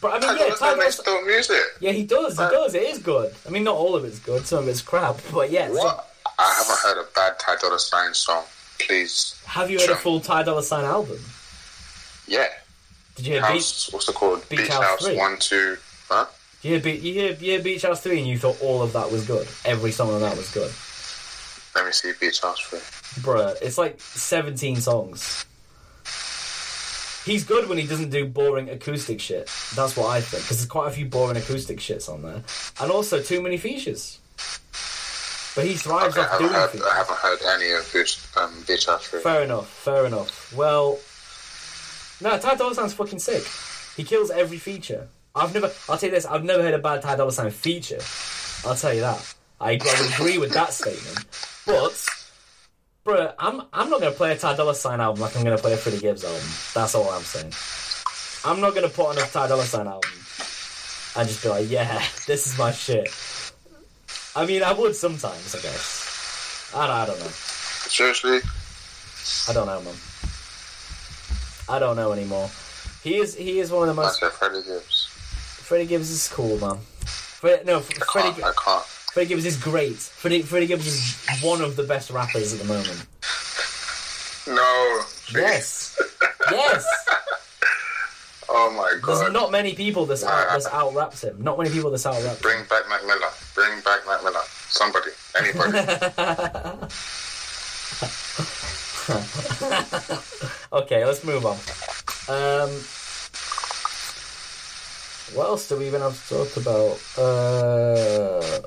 But I Ty mean, yeah, Dolla Ty Dolla makes Sign. music. Yeah, he does. He does. It is good. I mean, not all of it's good. Some of it's crap. But yeah. so- I haven't heard a bad Ty Dolla Sign song. Please. have you heard a full Ty Dolla Sign album? Yeah. Did you hear Beach? House. What's it called? Beach Beach, House House. One, Two. Huh? You hear, Be- you hear, you hear Beach House 3 and you thought all of that was good. Every song on that was good. Let me see Beach House Three. Bruh, it's like 17 songs. He's good when he doesn't do boring acoustic shit. That's what I think, because there's quite a few boring acoustic shits on there. And also too many features. But he thrives Okay, off doing heard. features. I haven't heard any of Beach, um, Three. Fair enough, fair enough. Well, no, Ty Dolla Sign's fucking sick. He kills every feature. I've never, I'll tell you this, I've never heard a bad Ty Dolla Sign feature. I'll tell you that. I, I would agree with that statement. But, bruh, I'm, I'm not going to play a Ty Dolla Sign album like I'm going to play a Freddie Gibbs album. That's all I'm saying. I'm not going to put on a Ty Dolla Sign album and just be like, yeah, [laughs] this is my shit. I mean, I would sometimes, I guess. I don't, I don't know. Seriously, I don't know, man. I don't know anymore. He is he is one of the most. said Freddie Gibbs. Freddie Gibbs is cool, man. Fred, no, I Freddie. I can't. Freddie Gibbs is great. Freddie, Freddie Gibbs is one of the best rappers at the moment. No. Yes, yes. Oh my god. There's not many people that's out that's out raps him. Not many people that's out raps him. Bring back Mac Miller. Bring back Mac Miller. Somebody. Anybody. [laughs] Okay, let's move on. Um, what else do we even have to talk about? Uh,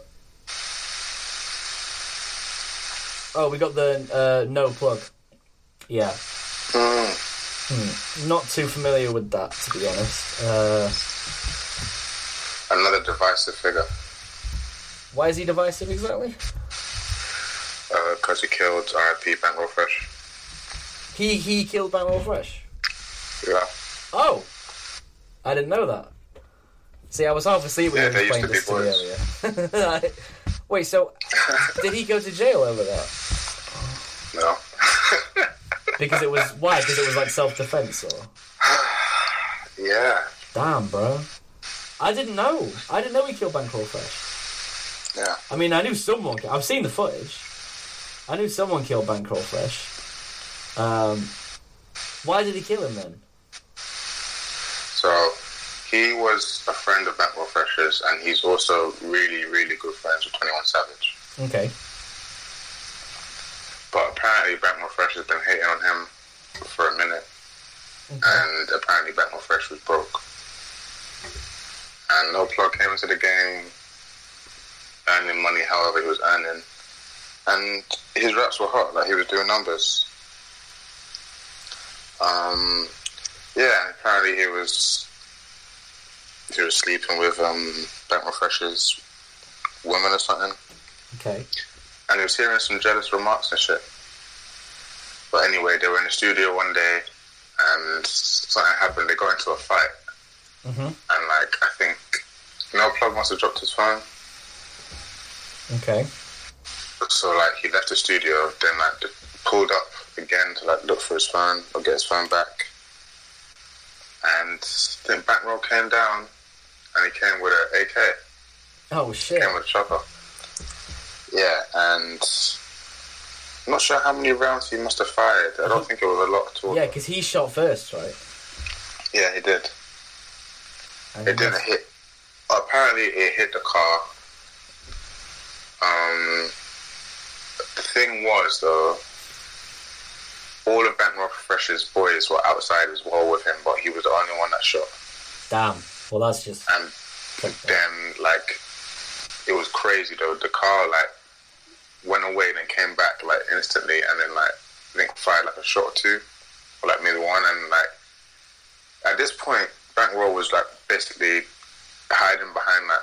oh, we got the uh, no plug. Yeah, Mm. not too familiar with that to be honest. Uh, Another divisive figure. why is he divisive exactly? Because he killed R.I.P. Bankroll Fresh. He he killed Bankroll Fresh. Yeah. Oh, I didn't know that. See, I was half asleep when Yeah, you they explained this earlier. [laughs] Wait, so did he go to jail over that? No. [laughs] Because it was why? Because it was like self defense or yeah. damn, bro. I didn't know. I didn't know he killed Bankroll Fresh. Yeah. I mean, I knew someone. I've seen the footage. I knew someone killed Bankroll Fresh. Um, why did he kill him then? So he was a friend of Bankroll Fresh's, and he's also really, really good friends with Twenty One Savage. Okay. But apparently, Bankroll Fresh has been hating on him for a minute, okay. and apparently, Bankroll Fresh was broke. And No Plug came into the game, earning money however he was earning, and his raps were hot. Like he was doing numbers. Um, yeah, apparently he was he was sleeping with um Bankroll Fresh's woman or something Okay. and he was hearing some jealous remarks and shit. But anyway, they were in the studio one day, and something happened. They got into a fight, Mhm. and like I think no plug must have dropped his phone. Okay. So like he left the studio, then like pulled up again to like look for his phone or get his phone back, and then Bankroll came down, and he came with an AK. Oh shit. came with a chopper. Yeah, and I'm not sure how many rounds he must have fired. I don't think it was a lot all. Yeah, because he shot first, right? Yeah, he did. And It didn't must- hit. Apparently, it hit the car. Um, the thing was though, all of Bankroll Fresh's boys were outside as well with him, but he was the only one that shot. Damn. Well, that's just. And then, like, it was crazy though. The car like went away, and then came back like instantly, and then like I think fired like a shot or two, or like maybe one, and like at this point, Bankroll was like basically hiding behind like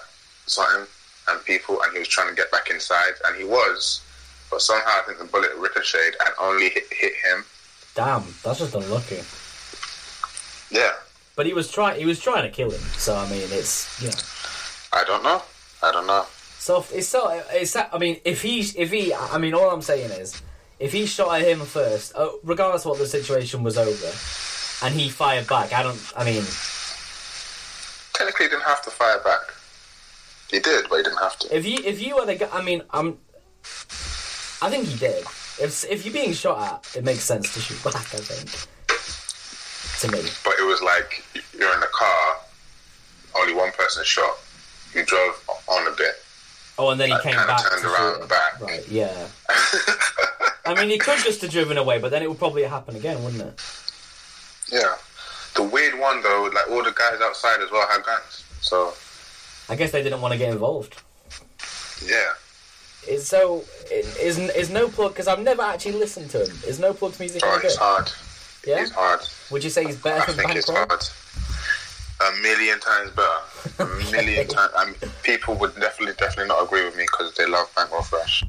something and people, and he was trying to get back inside, and he was, but somehow I think the bullet ricocheted and only hit, hit him. Damn. That's just unlucky. Yeah, But he was trying. He was trying to kill him. So I mean, it's you know. I don't know. I don't know. So it's so it's. that. I mean, if he if he, I mean, all I'm saying is, if he shot at him first, uh, regardless of what the situation was over, and he fired back, I don't. I mean, Technically, he didn't have to fire back. He did, but he didn't have to. if you if you were the guy, I mean, I'm. I think he did. If if you're being shot at, it makes sense to shoot back. I think. To me, But it was like you're in the car, only one person shot. You drove on a bit. oh, and then he Like, came kinda back. turned to around back. Right. Yeah. [laughs] I mean, he could just have driven away, but then it would probably happen again, wouldn't it? yeah. The weird one though, like all the guys outside as well had guns. So I guess they didn't want to get involved. yeah, Is so is is no plug because I've never actually listened to him. Is no plug's music oh, it's good? hard. Yeah. It's hard. Would you say he's better I than think it's Bankroll? hard. A million times better. A million [laughs] times. I mean, people would definitely, definitely not agree with me because they love Bankroll Fresh.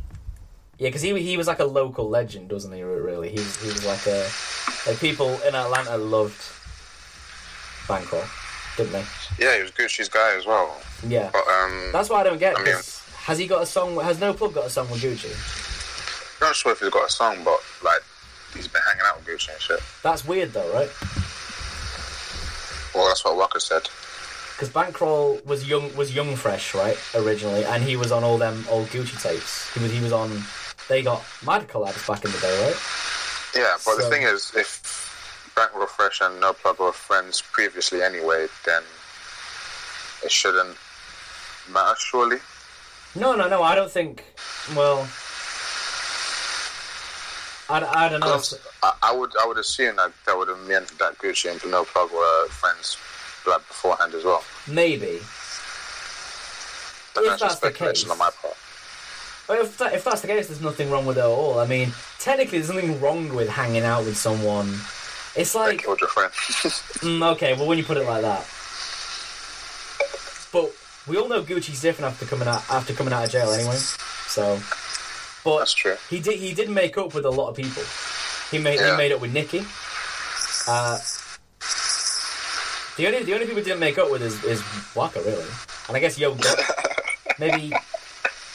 Yeah, because he he was like a local legend, wasn't he? Really, he was, he was like a like people in Atlanta loved Bankroll, didn't they? Yeah, he was Gucci's guy as well. Yeah, But um, that's what I don't get. I mean- has he got a song? Has no plug got a song with Gucci? I'm not sure if he's got a song, but like he's been hanging out with Gucci and shit. That's weird though, right? Well, that's what Walker said. Because Bankroll was young was young fresh, right? Originally, and he was on all them old Gucci tapes. He was he was on. They got mad collabs back in the day, right? Yeah, but So- the thing is, if Bankroll Fresh and No Plug were friends previously anyway, then it shouldn't matter, surely. No, no, no. I don't think. Well, I, I don't know. I, I would I would assume that that would have meant that Gucci and No Plug were friends like beforehand as well. Maybe. But If that's the speculation case. on my part. If, that, if that's the case, there's nothing wrong with it at all. I mean, technically, there's nothing wrong with hanging out with someone. It's like, killed your friend. [laughs] mm, okay, well, when you put it like that. But we all know Gucci's different after coming out after coming out of jail, anyway. So, but That's true. he did he did make up with a lot of people. He made he made up with Nicki. Uh, the only the only people he didn't make up with is, is Waka really, and I guess Yo got [laughs] maybe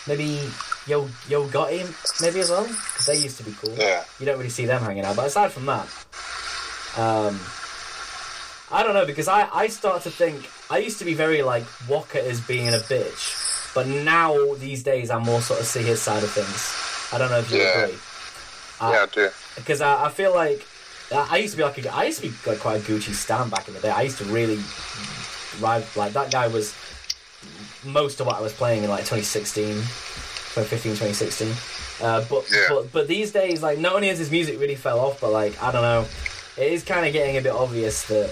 maybe Yo Yo got him maybe as well because they used to be cool. Yeah. You don't really see them hanging out, but aside from that, um, I don't know because I I start to think I used to be very like Waka is being a bitch, but now these days I more sort of see his side of things. I don't know if you Yeah. agree Uh, yeah, I do. because I, I feel like I I used to be like a, I used to be like quite a Gucci stan back in the day. I used to really ride like that guy was most of what I was playing in like 2016, 2015, 2016. Uh, but Yeah. but but these days, like not only has his music really fell off, but like I don't know, it is kind of getting a bit obvious that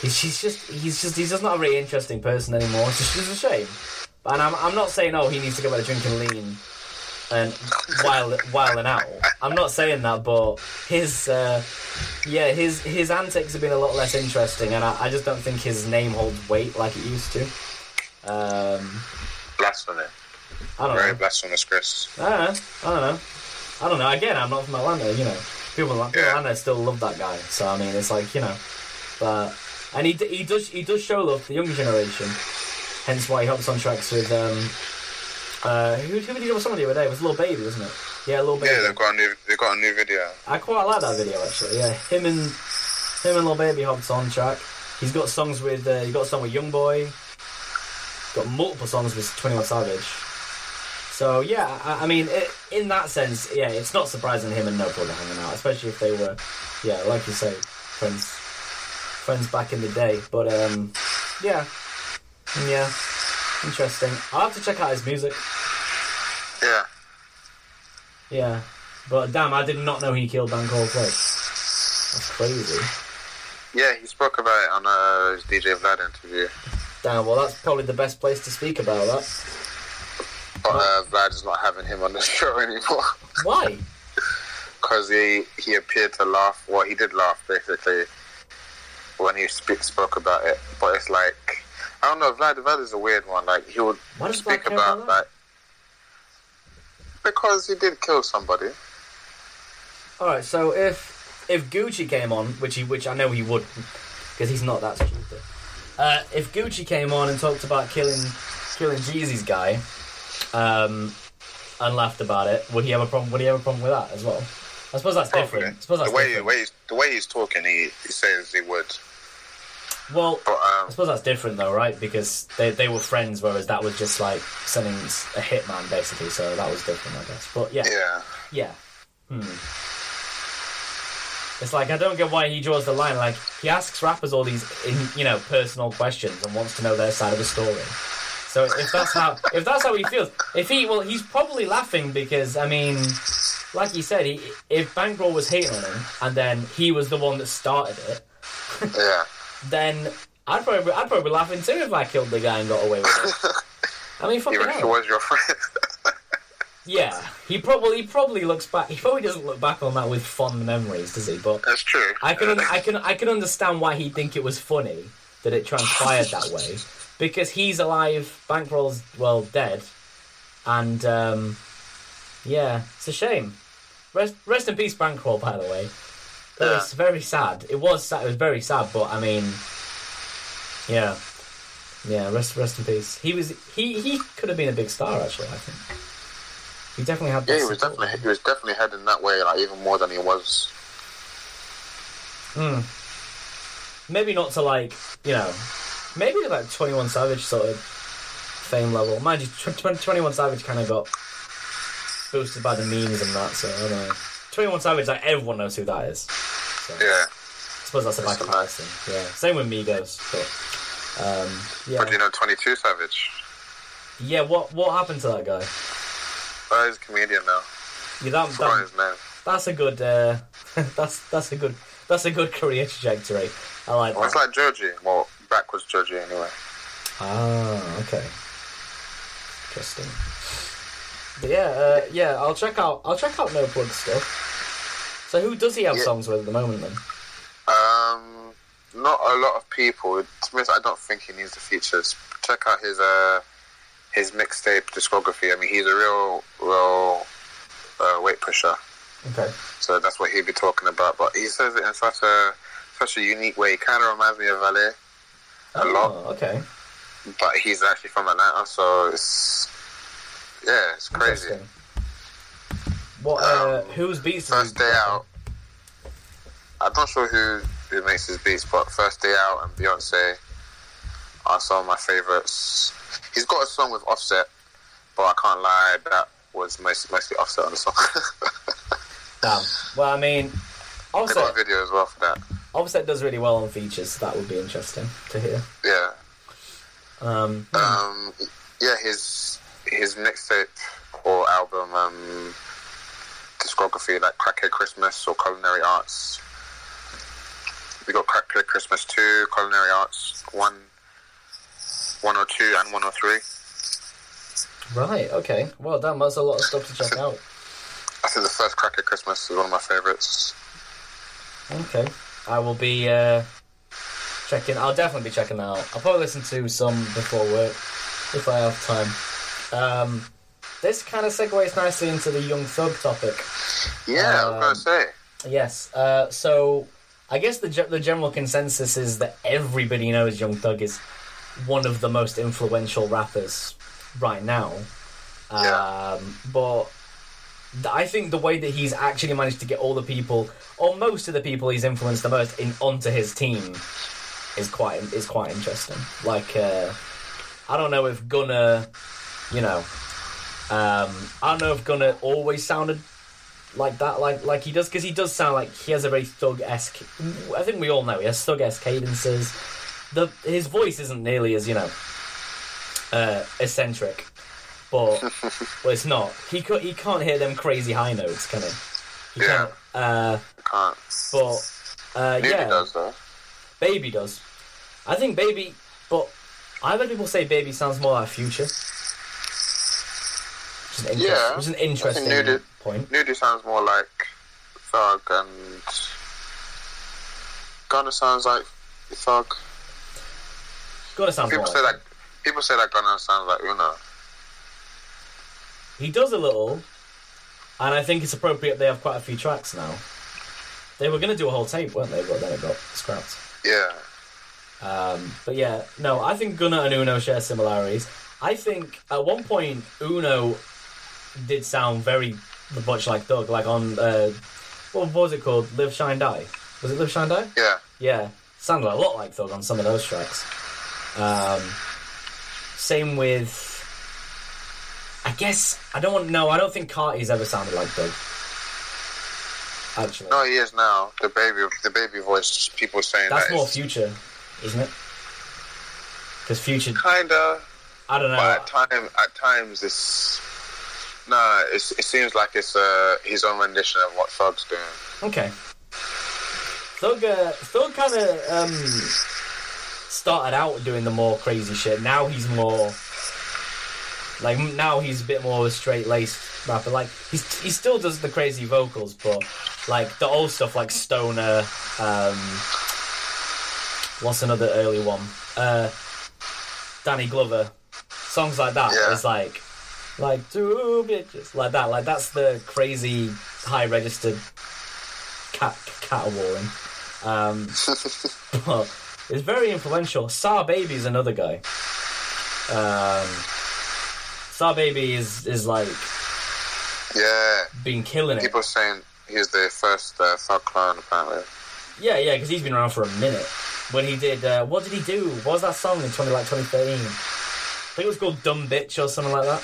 he's, he's just he's just he's just not a really interesting person anymore. It's just it's a shame. And I'm I'm not saying oh he needs to go back to drinking lean and while whiling out. I'm not saying that, but his uh, yeah his his antics have been a lot less interesting, and I, I just don't think his name holds weight like it used to. Um, Blasphemy. I don't Very know. blasphemous, Chris. I don't know. I don't know. I don't know. Again, I'm not from Atlanta. You know, people, in- Yeah. Atlanta still love that guy. So I mean, it's like you know, but and he he does he does show love to the younger generation. Hence why he hops on tracks with um. Uh, who, who did he do with someone the other day? It was Little Baby, wasn't it? Yeah, Little Baby. Yeah, they've got a new they've got a new video. I quite like that video actually. Yeah, him and him and Lil Baby hopped on track. He's got songs with uh, he got a song with Young Boy. Got multiple songs with Twenty One Savage. So yeah, I, I mean, it, in that sense, yeah, it's not surprising him and No are hanging out, especially if they were, yeah, like you say, friends, friends back in the day. But um, yeah, yeah, interesting. I'll have to check out his music. Yeah. Yeah, but damn, I did not know he killed Dan Coldplay. That's crazy. Yeah, he spoke about it on uh, his DJ Vlad interview. Damn, well, that's probably the best place to speak about that. But uh, Vlad is not having him on the [laughs] show anymore. Why? [laughs] because he he appeared to laugh. Well, he did laugh basically when he spoke about it. But it's like I don't know. Vlad Vlad is a weird one. Like he would does speak about like because he did kill somebody. All right, so if if Gucci came on, which he which I know he would, because he's not that stupid. Uh, if Gucci came on and talked about killing killing Jeezy's guy, um, and laughed about it, would he have a problem? Would he have a problem with that as well? I suppose that's Probably. different. I suppose that's the way different. the way he's, the way he's talking, he, he says he would. Well, But I um, suppose that's different though, right? Because they, they were friends, whereas that was just like sending a hitman basically. So that was different, I guess. But yeah, yeah, yeah. Hmm. It's like I don't get why he draws the line. Like he asks rappers all these, in, you know, personal questions and wants to know their side of the story. So if that's how [laughs] if that's how he feels, if he well, he's probably laughing because I mean, like he said, he, if Bankroll was hating on him and then he was the one that started it, [laughs] yeah. Then I'd probably I'd probably be laughing too if I killed the guy and got away with it. [laughs] I mean, fucking he hell. was your friend. [laughs] Yeah, he probably he probably looks back. He probably doesn't look back on that with fond memories, does he? But That's true. I can [laughs] I can I can understand why he'd think it was funny that it transpired that way because he's alive, Bankroll's well dead, and um, yeah, it's a shame. Rest rest in peace, Bankroll. By the way, that was very sad. It was sad. It was very sad, but I mean, yeah, yeah. Rest rest in peace. He was he he could have been a big star actually. I think he definitely had. Yeah, he was support. definitely he was definitely heading that way, like even more than he was. Mm. Maybe not to like, you know, maybe like 21 Savage sort of fame level. Mind you, tw- tw- 21 Savage kind of got boosted by the memes and that, so I don't know. 21 Savage, like everyone knows who that is. So, Yeah, I suppose that's a bad comparison. Yeah. Same with Migos, but um, but you know, Twenty Two Savage. Yeah, what what happened to that guy? Oh, he's a comedian now. Yeah, that, that, that's a good. Uh, [laughs] that's that's a good. That's a good career trajectory. I like Well, it's like Joji. Well, backwards Joji anyway. Ah, okay. Interesting. But yeah, uh, yeah. I'll check out. I'll check out No Plug stuff. So who does he have Yeah. songs with at the moment then? Um, not a lot of people. To be I don't think he needs the features. Check out his uh his mixtape discography. I mean, he's a real real uh, weight pusher. Okay. So that's what he'd be talking about. But he says it in such a such a unique way. He kind of reminds me of Valee a lot, Oh, okay. but he's actually from Atlanta, so it's yeah, it's crazy. What? Uh, Um, whose beats? First day out. I'm not sure who who makes his beats, but First Day Out and Beyonce are some of my favorites. He's got a song with Offset, but I can't lie, that was most, mostly Offset on the song. [laughs] Damn. Well, I mean, they got a Offset, video as well for that. Offset does really well on features. So that would be interesting to hear. Yeah. Um, Um, yeah, his his mixtape or album um, discography, like Crackhead Christmas or Culinary Arts. We got Crackhead Christmas two, Culinary Arts one, one or two, and one or three. right. Okay. Well, damn. That's a lot of stuff to check out. I think the first Crackhead Christmas is one of my favorites. Okay. I will be uh, checking. I'll definitely be checking that out. I'll probably listen to some before work if I have time. Um, this kind of segues nicely into the Young Thug topic. Yeah, I Um, was gonna say. Yes. Uh, so I guess the the general consensus is that everybody knows Young Thug is one of the most influential rappers right now. Yeah. Um, but th- I think the way that he's actually managed to get all the people, or most of the people he's influenced the most, in onto his team is quite is quite interesting. Like, uh, I don't know if Gunna, you know, um, I don't know if Gunna always sounded like that, like like he does, because he does sound like he has a very thug esque. I think we all know he has thug esque cadences. The his voice isn't nearly as you know uh, eccentric, but [laughs] well, it's not. He co- he can't hear them crazy high notes, can he? He Yeah. can't. Uh, Can't. but uh, yeah, does though. Baby does. I think Baby, but I've heard people say Baby sounds more like Future. Is an, interest, Yeah, is an interesting Nudy- point. Nudy sounds more like Thug, and Gunna sounds like Thug. Gotta sound more People say like that. People say that Gunna sounds like Uno. He does a little, and I think it's appropriate they have quite a few tracks now. They were going to do a whole tape, weren't they? But then it got scrapped. Yeah. Um, but yeah, no, I think Gunna and Uno share similarities. I think at one point Uno did sound very much like Thug, like on uh, what was it called? Live Shine Die. Was it Live Shine Die? Yeah. Yeah, sounded a lot like Thug on some of those tracks. Um, same with, I guess I don't want. No, I don't think Carti's ever sounded like Thug. Actually, No, he is now. The baby, the baby voice. People saying that's that more is Future, isn't it? Because Future, kinda. I don't know. But at time, at times, it's no. It's, it seems like it's uh, his own rendition of what Thug's doing. Okay. Thug, uh, Thug kind of um, started out doing the more crazy shit. Now he's more like now he's a bit more of a straight laced rapper. Like he's he still does the crazy vocals, but like the old stuff like Stoner. Um, what's another early one? Uh, Danny Glover. Songs like that Yeah. is like like two bitches like that. Like that's the crazy high registered cat caterwauling. Um, [laughs] but it's very influential. SahBabii is another guy. Um, SahBabii is is like Yeah. been killing it. People saying he's the first uh, clone, apparently. Yeah, yeah, because he's been around for a minute. When he did, uh, what did he do? What was that song in twenty like twenty thirteen? I think it was called "Dumb Bitch" or something like that.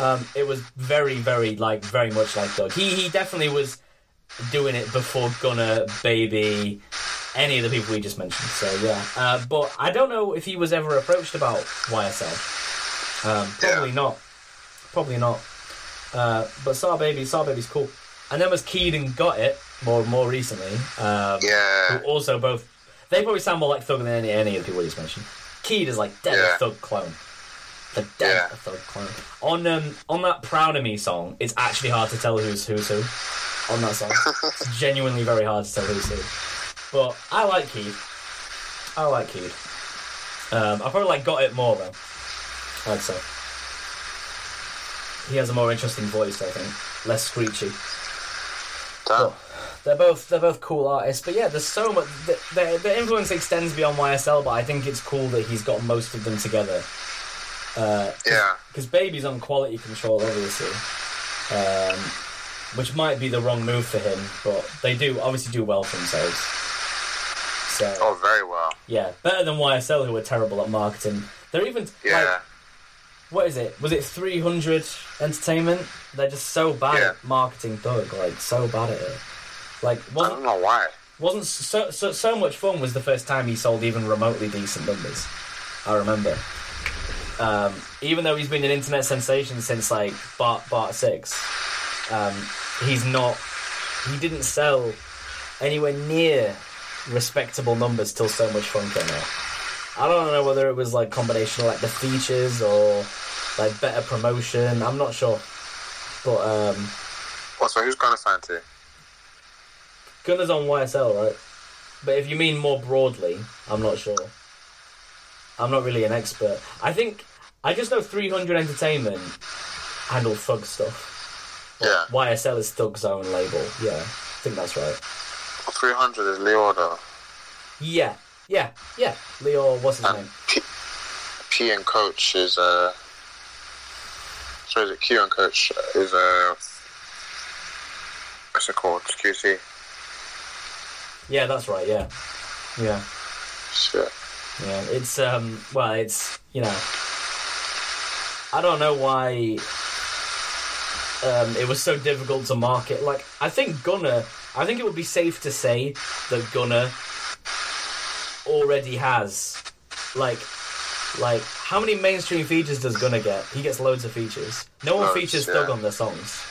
Um, it was very, very like very much like Thug. He he definitely was doing it before Gunna, Baby, any of the people we just mentioned. So yeah, uh, but I don't know if he was ever approached about YSL. Um, probably Yeah. not. Probably not. Uh, but SahBabii, Sar Baby's cool. and then was Keed and Gotit more more recently. Um, Yeah. who also both they probably sound more like Thug than any any of the people we just mentioned. Keed is like dead Yeah. Thug clone. The dead Yeah. a Thug clone. On um on that Proud of Me song, it's actually hard to tell who's who's who. On that song, [laughs] it's genuinely very hard to tell who's who. But I like Keed. I like Keed. Um, I probably like Gotit more though. I'd say. He has a more interesting voice, I think, less screechy. Damn. But they're both they're both cool artists. But yeah, there's so much. The, the, the influence extends beyond YSL, but I think it's cool that he's got most of them together. Yeah. Because Baby's on quality control, obviously, um, which might be the wrong move for him, but they do obviously do well for themselves. So Oh, very well. yeah, better than YSL, who are terrible at marketing. They're even Yeah. like, what is it? Was it 300 Entertainment? They're just so bad Yeah. at marketing Thug, like so bad at it. Like I don't know why. wasn't so, so so much fun was the first time he sold even remotely decent numbers. I remember. Um, even though he's been an internet sensation since like Bart Bart Six, um, he's not. He didn't sell anywhere near respectable numbers till so much fun came out. I don't know whether it was like combination of like the features or like better promotion. I'm not sure, but um, Well, so who's gonna sign to? Gunna's on YSL, right? But if you mean more broadly, I'm not sure. I'm not really an expert. I think I just know 300 Entertainment handle Thug stuff. Yeah. YSL is Thug's own label. Yeah, I think that's right. 300 is Lyor though. Yeah, yeah, yeah. Lyor, what's his And name? P, P and Coach is uh. So is it Q and Coach is uh. What's it called? QC. Yeah, that's right. Yeah, yeah, Shit. yeah. It's um, well, it's you know, I don't know why um, it was so difficult to market. Like, I think Gunna, I think it would be safe to say that Gunna already has, like, like how many mainstream features does Gunna get? He gets loads of features. No one Loads, features yeah. Thug on their songs.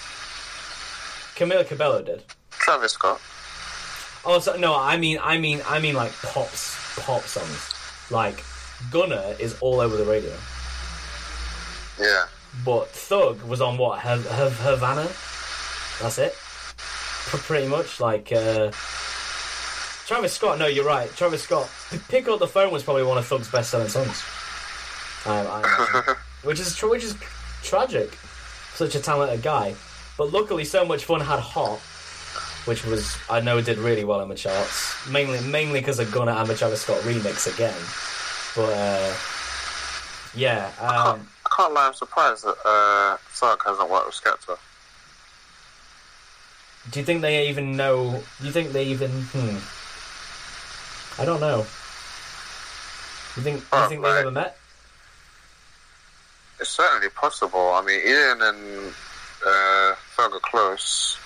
Camila Cabello did. Travis Scott. Oh, so, no, I mean, I mean, I mean, like pops, pop songs. Like Gunna is all over the radio, Yeah. but Thug was on what? Hav- Hav- Havana. That's it. P- pretty much like uh, Travis Scott. No, you're right. Travis Scott. P- Pick up the phone was probably one of Thug's best-selling songs. I, I [laughs] which is which is tragic. Such a talented guy, but luckily, so much fun had hot, which was I know did really well in the charts. Mainly mainly because of Gunna and the Travis Scott remix again. But uh, yeah, um, can't lie, I'm surprised that uh, Thug hasn't worked with Skepta. do you think they even know? Do you think they even? Hmm. I don't know. You think? Do you think they ever met? It's certainly possible. I mean, Ian and uh, Thug are close.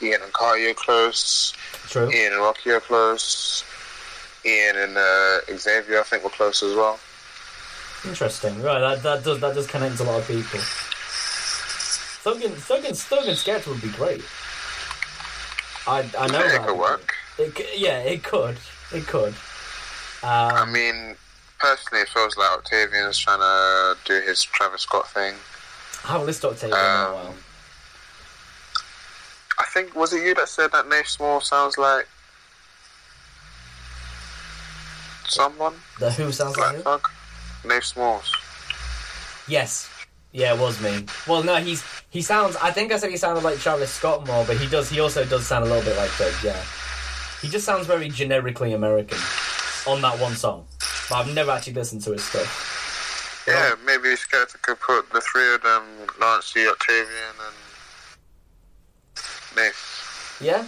Ian and are close. True. Ian and Rocky are close. Ian and uh, Xavier, I think, were close as well. Interesting. Right, that, that does that does connect a lot of people. Thug and Thug and Thug and Skepta would be great. I I know Yeah, it that could work. It, yeah, it could. It could. I Um, mean, personally, it feels like Octavian's trying to do his Travis Scott thing. I haven't listened to Octavian in a um, while. I think, was it you that said that Nate Small sounds like someone? The Who sounds like Like. Thug? Nate Smalls. Yes. Yeah, it was me. Well, no, he's he sounds. I think I said he sounded like Travis Scott more, but he does. He also does sound a little bit like Thug. Yeah. He just sounds very generically American on that one song. But I've never actually listened to his stuff. Yeah, maybe Skepta could put the three of them, Lance, C, Octavian, and Nate. Yeah.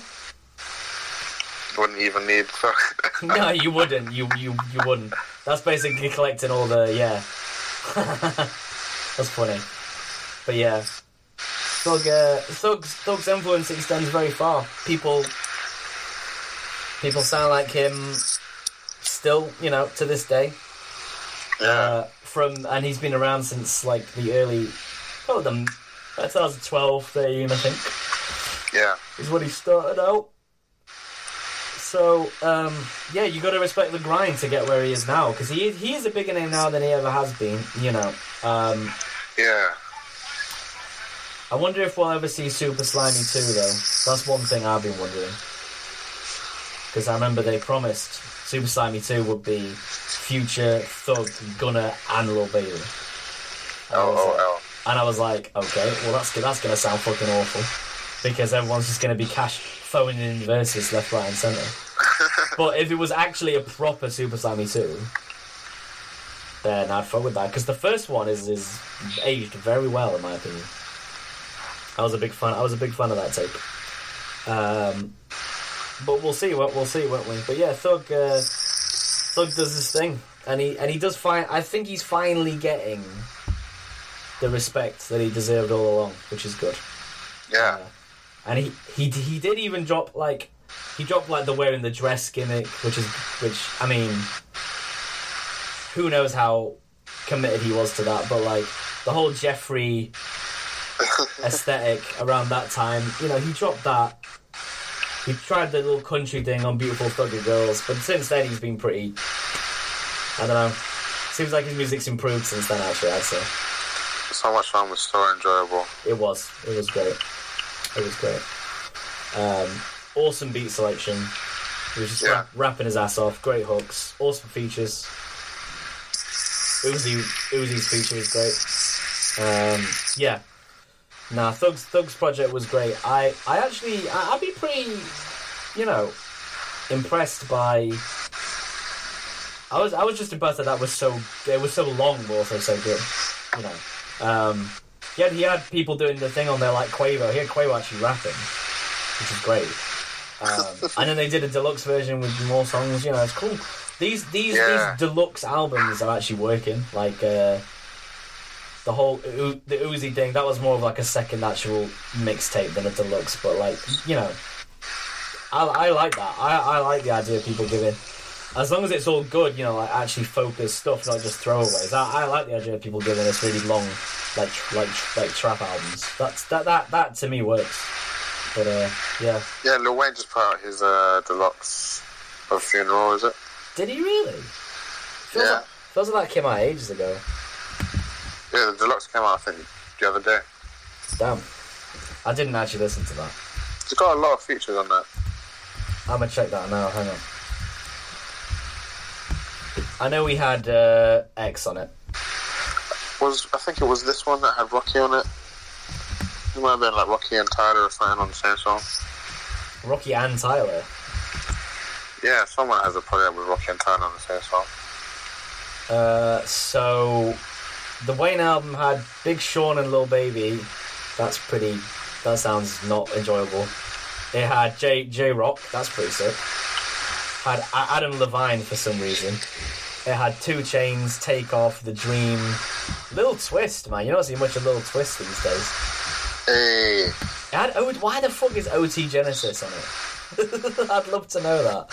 Wouldn't even need Thug. [laughs] [laughs] No, you wouldn't. You you you wouldn't. That's basically collecting all the yeah. [laughs] That's funny, but yeah. Thug, uh, Thug's, Thug's influence extends very far. People, people sound like him still, you know, to this day. yeah. Uh, from and he's been around since like the early, oh, the uh, 2012, 13, I think. Yeah. is when he started out. So um, yeah, you got to respect the grind to get where he is now because he he is a bigger name now than he ever has been. You know, um, Yeah. I wonder if we'll ever see Super Slimy 2 though. That's one thing I've been wondering. Because I remember they promised Super Slimy 2 would be Future, Thug, Gunna, and Lil Baby. And I was like- LOL. And I was like, okay, well that's that's gonna sound fucking awful because everyone's just gonna be cash phoning in verses left, right, and centre. but if it was actually a proper Super Slimy two, then I'd fuck with that because the first one is is aged very well in my opinion. I was a big fan. I was a big fan of that tape. Um, but we'll see. What we'll see, won't we? But yeah, Thug uh, Thug does this thing, and he and he does find. I think he's finally getting the respect that he deserved all along, which is good. Yeah. Uh, and he, he he did even drop like he dropped like the wearing the dress gimmick, which is which I mean, who knows how committed he was to that, but like the whole Jeffrey [laughs] aesthetic around that time, you know, he dropped that. He tried the little country thing on Beautiful Thugger Girls, but since then he's been pretty. I don't know. Seems like his music's improved since then. Actually, I'd say So much fun was so enjoyable. it was. It was great. It was great. Um, awesome beat selection. He was just Yeah. rap- rapping his ass off. Great hooks. Awesome features. Uzi, Uzi's feature was great. Um, yeah. Nah, Thugs Thugs project was great. I I actually I, I'd be pretty, you know, impressed by. I was I was just impressed that that was so it was so long, but also so good. You know, um, he had he had people doing the thing on there like Quavo. He had Quavo actually rapping, which is great. Um, [laughs] and then they did a deluxe version with more songs. You know, it's cool. These these Yeah. these deluxe albums are actually working. Like uh, the whole the Uzi thing. That was more of like a second actual mixtape than a deluxe. But like you know, I, I like that. I, I like the idea of people giving. As long as it's all good, you know, like actually focused stuff, not just throwaways. I, I like the idea of people giving us really long, like like like trap albums. That's that that that to me works. But uh, yeah, Yeah, Lil Wayne just put out his uh, deluxe of funeral, is it? did he really? Feels Yeah. like, feels like that came out ages ago. Yeah, the deluxe came out, I think, the other day. Damn, I didn't actually listen to that. It's got a lot of features on that. I'm gonna check that now. Hang on. I know we had uh, X on it. Was I think it was this one that had Rocky on it. It might have been like Rocky and Tyler or something on the same song. Rocky and Tyler. Yeah, someone has a project with Rocky and Tyler on the same song. Uh, so the Wayne album had Big Sean and Lil Baby. That's pretty. That sounds not enjoyable. It had J J Rock. That's pretty sick. Had Adam Levine for some reason. It had Two Chains, Takeoff, The Dream, Little Twist. Man, you don't see much of Little Twist these days. Hey, It had o- why the fuck is OT Genasis on it? [laughs] I'd love to know that.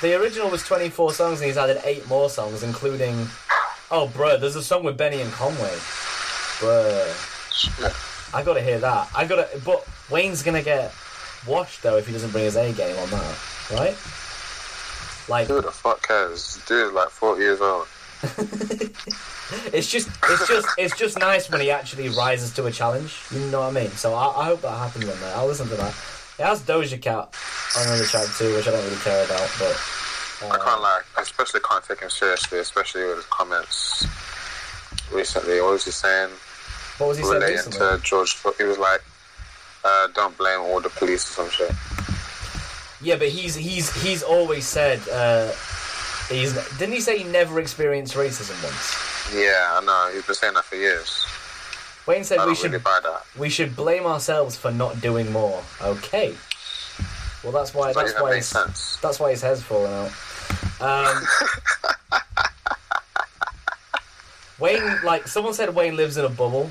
The original was 24 songs and he's added 8 more songs, including. Oh, bruh, there's a song with Benny and Conway. Bruh. shit. I gotta hear that. I gotta. But Wayne's gonna get washed though if he doesn't bring his A game on that, right? Like, who the fuck cares? Dude like 40 years old. [laughs] it's just, it's just, it's just nice when he actually rises to a challenge. You know what I mean? So I, I hope that happens one day. I'll listen to that. It has Doja Cat on another track too, which I don't really care about, but. Uh, I can't like, I especially can't take him seriously, especially with his comments recently. What was he saying? What was he saying Relating recently? to George. He was like, uh, don't blame all the police or some shit. Yeah, but he's he's he's always said uh, he's didn't he say he never experienced racism once? Yeah, I know. He's been saying that for years. Wayne said we should really that. we should blame ourselves for not doing more. Okay. Well, that's why that's why his, sense. that's why his head's falling out. Um, [laughs] Wayne, like someone said, Wayne lives in a bubble,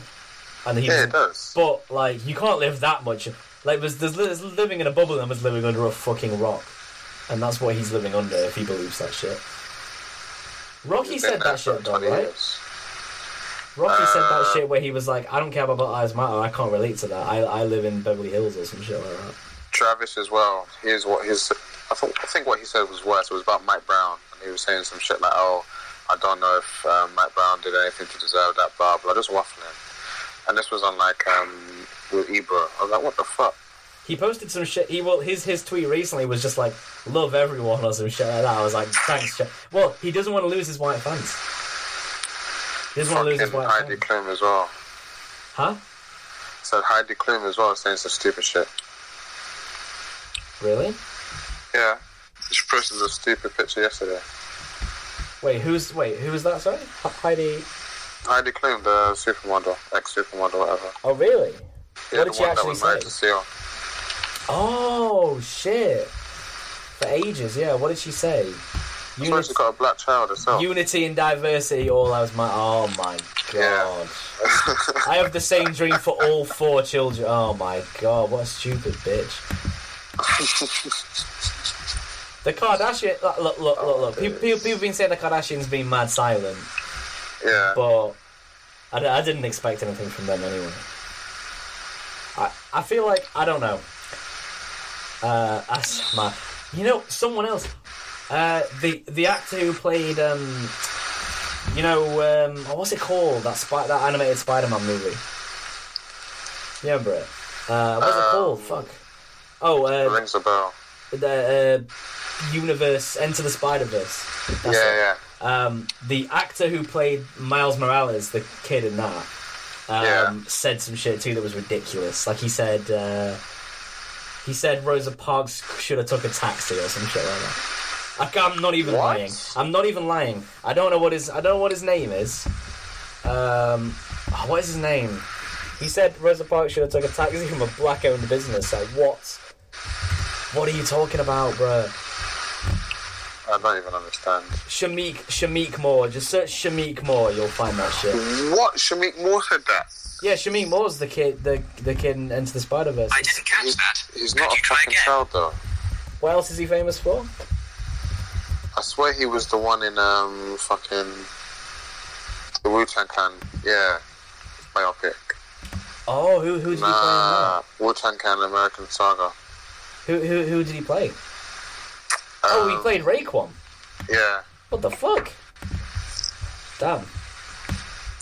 and he Yeah, does. But like, you can't live that much. Like, there's, there's, there's living in a bubble and was living under a fucking rock, and that's what he's living under if he believes that shit. Rocky said that shit right? Rocky said that Uh, shit where he was like, "I don't care about Black Matter. I can't relate to that. I I live in Beverly Hills or some shit like that." Travis as well. Here's what his. I think I think what he said was worse. It was about Mike Brown, and he was saying some shit like, "Oh, I don't know if um, Mike Brown did anything to deserve that." Blah blah. Just waffling. And this was on like um, with Ebro. I was like, "What the fuck?" He posted some shit. He well, his his tweet recently was just like, "Love everyone" or some shit like that. I was like, "Thanks." Well, he doesn't want to lose his white fans. He doesn't want to lose his white Heidi fans. Klum as well. Huh? Said Heidi Klum as well, saying some stupid shit. Really? Yeah. She posted a stupid picture yesterday. Wait, who's wait? Who was that? Sorry, Heidi. Heidi Klum, the supermodel, ex-supermodel, whatever. Oh, really? Yeah, What did the she one that actually was say? Oh shit! For ages, yeah. What did she say? So Unity, she's got a black child herself. unity and diversity. All lives my. Oh my god! [laughs] I have the same dream for all four children. Oh my god! What a stupid bitch. [laughs] The Kardashian. Look, look, look, look. look. People, people, people have been saying the Kardashians being mad silent, yeah. but I, I didn't expect anything from them anyway. I feel like I don't know. Uh, that's my, you know, someone else. Uh, the the actor who played um, you know, um, what's it called? That spy, that animated Spider-Man movie. You remember it? Uh, what's it Um, called? Fuck. Oh, uh, Rings a bell. the uh, universe, Enter the Spider Verse. Yeah, yeah. Um, the actor who played Miles Morales, the kid in that, um, Yeah. said some shit too that was ridiculous. Like he said, uh, he said Rosa Parks should have took a taxi or some shit like that. Like, I'm not even What? lying. I'm not even lying. I don't know what his I don't know what his name is. Um, oh, what is his name? He said Rosa Parks should have took a taxi from a black-owned business. Like what? What are you talking about, bruh? I don't even understand. Shameik Shameik Moore. Just search Shameik Moore, you'll find that shit. What? Shameik Moore said that. Yeah, Shameik Moore's the kid, the the kid in Into the Spider Verse. I didn't catch He's, that. he's Could not a you try fucking again? child though. What else is he famous for? I swear he was the one in um fucking the Wu Tang Clan. Yeah, biopic. Oh, who who did he play? Nah, Wu Tang Clan American Saga. Who who who did he play? Oh, he Um, played Raekwon. Yeah, What the fuck? Damn.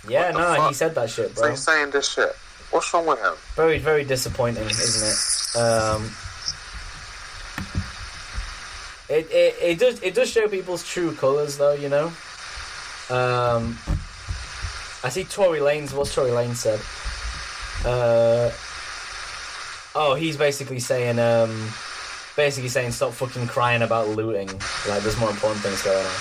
Yeah, nah, he said that shit, so bro. he's saying this shit. What's wrong with him? Very very disappointing, isn't it? Um. It, it, it does it does show people's true colours though, you know. Um, I see Tory Lanez. What's Tory Lane said? Uh, oh, he's basically saying, um, basically saying, stop fucking crying about looting. Like, there's more important things going on.